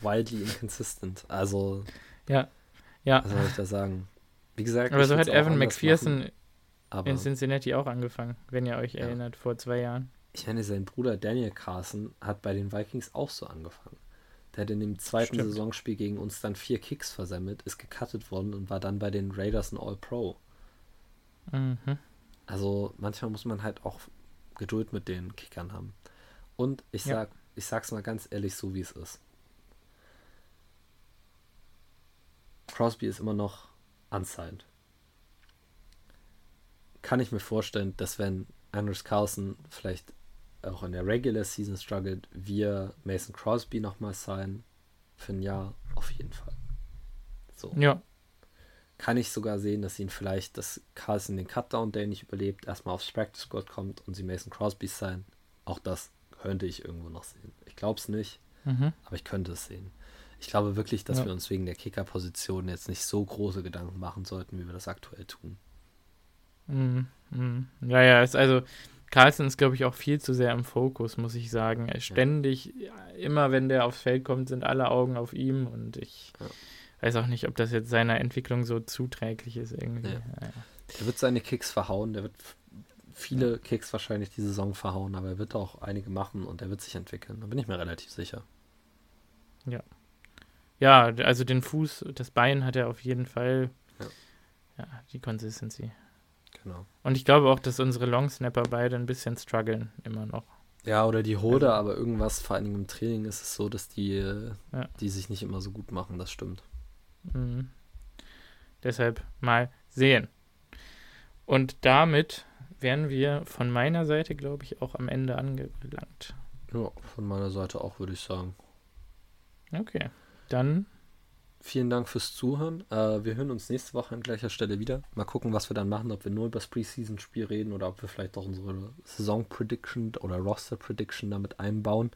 wildly inconsistent. Also. Ja. Ja. Was soll ich da sagen? Wie gesagt, aber so hat Evan McPherson in Cincinnati auch angefangen, wenn ihr euch ja. erinnert, vor zwei Jahren ich meine, sein Bruder Daniel Carson hat bei den Vikings auch so angefangen. Der hat in dem zweiten Stimmt. Saisonspiel gegen uns dann vier Kicks versammelt, ist gecuttet worden und war dann bei den Raiders ein All-Pro. Mhm. Also manchmal muss man halt auch Geduld mit den Kickern haben. Und ich sag, ja. ich sag's mal ganz ehrlich, so wie es ist. Crosby ist immer noch unsigned. Kann ich mir vorstellen, dass wenn Anders Carlson vielleicht auch in der Regular Season struggelt, wir Mason Crosby nochmal sein für ein Jahr auf jeden Fall. So. Ja. Kann ich sogar sehen, dass ihn vielleicht, dass Carlson den Cutdown Day nicht überlebt, erstmal aufs Practice Squad kommt und sie Mason Crosby sein. Auch das könnte ich irgendwo noch sehen. Ich glaube es nicht, mhm. aber ich könnte es sehen. Ich glaube wirklich, dass ja. wir uns wegen der Kicker-Position jetzt nicht so große Gedanken machen sollten, wie wir das aktuell tun. Mhm. Mhm. Ja, ja, ist also Carlson ist, glaube ich, auch viel zu sehr im Fokus, muss ich sagen. Ständig, ja. immer wenn der aufs Feld kommt, sind alle Augen auf ihm und ich ja. Weiß auch nicht, ob das jetzt seiner Entwicklung so zuträglich ist irgendwie. Ja. Er wird seine Kicks verhauen, der wird viele Kicks wahrscheinlich die Saison verhauen, aber er wird auch einige machen und er wird sich entwickeln. Da bin ich mir relativ sicher. Ja. Ja, also den Fuß, das Bein hat er auf jeden Fall. Ja, die Consistency. Genau. Und ich glaube auch, dass unsere Longsnapper beide ein bisschen strugglen, immer noch. Ja, oder die Hode, also, aber irgendwas, vor allem im Training, ist es so, dass die, ja. die sich nicht immer so gut machen, das stimmt. Mhm. Deshalb mal sehen. Und damit wären wir von meiner Seite, glaube ich, auch am Ende angelangt. Ja, von meiner Seite auch, würde ich sagen. Okay, dann Vielen Dank fürs Zuhören. Äh, wir hören uns nächste Woche an gleicher Stelle wieder. Mal gucken, was wir dann machen, ob wir nur über das Preseason-Spiel reden oder ob wir vielleicht auch unsere Saison-Prediction oder Roster-Prediction damit einbauen.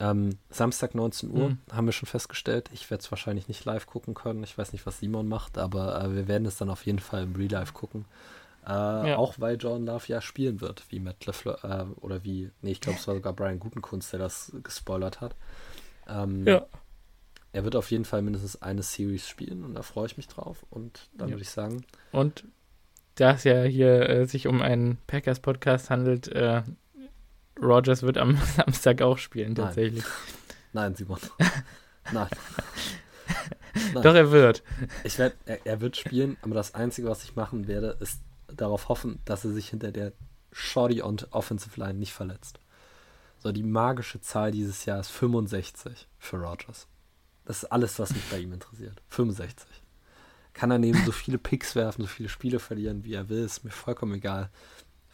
Ähm, Samstag 19 Uhr Mhm. haben wir schon festgestellt. Ich werde es wahrscheinlich nicht live gucken können. Ich weiß nicht, was Simon macht, aber äh, wir werden es dann auf jeden Fall im Real Life gucken. Äh, Ja. Auch weil Jordan Love ja spielen wird, wie Matt LeFleur, äh, oder wie, nee, ich glaube, es war sogar Brian Gutenkunst, der das gespoilert hat. Ähm, Ja. Er wird auf jeden Fall mindestens eine Series spielen und da freue ich mich drauf. Und dann Ja. würde ich sagen, Und da es ja hier äh, sich um einen Packers-Podcast handelt, äh, Rogers wird am *laughs* Samstag auch spielen, Nein. tatsächlich. nein, Simon. *laughs* nein. Nein. Doch, er wird. Ich werd, er, er wird spielen, aber das Einzige, was ich machen werde, ist darauf hoffen, dass er sich hinter der Shoddy und Offensive Line nicht verletzt. So, die magische Zahl dieses Jahr ist 65 für Rogers. Das ist alles, was mich bei ihm interessiert. 65. Kann er neben so viele Picks werfen, so viele Spiele verlieren, wie er will, ist mir vollkommen egal.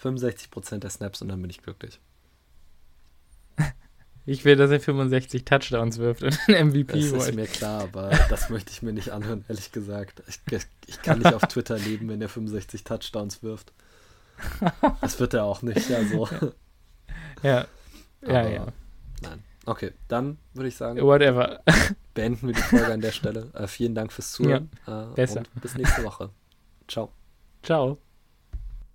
65% der Snaps und dann bin ich glücklich. Ich will, dass er 65 Touchdowns wirft und einen MVP Das ist holt. mir klar, aber das möchte ich mir nicht anhören, ehrlich gesagt. Ich, ich, kann nicht auf Twitter leben, wenn er 65 Touchdowns wirft. Das wird er auch nicht, ja so. Ja, ja, Aber ja. Nein. Okay, dann würde ich sagen, Whatever. beenden wir die Folge an der Stelle. Äh, vielen Dank fürs Zuhören. äh, besser. Und bis nächste Woche. Ciao. Ciao.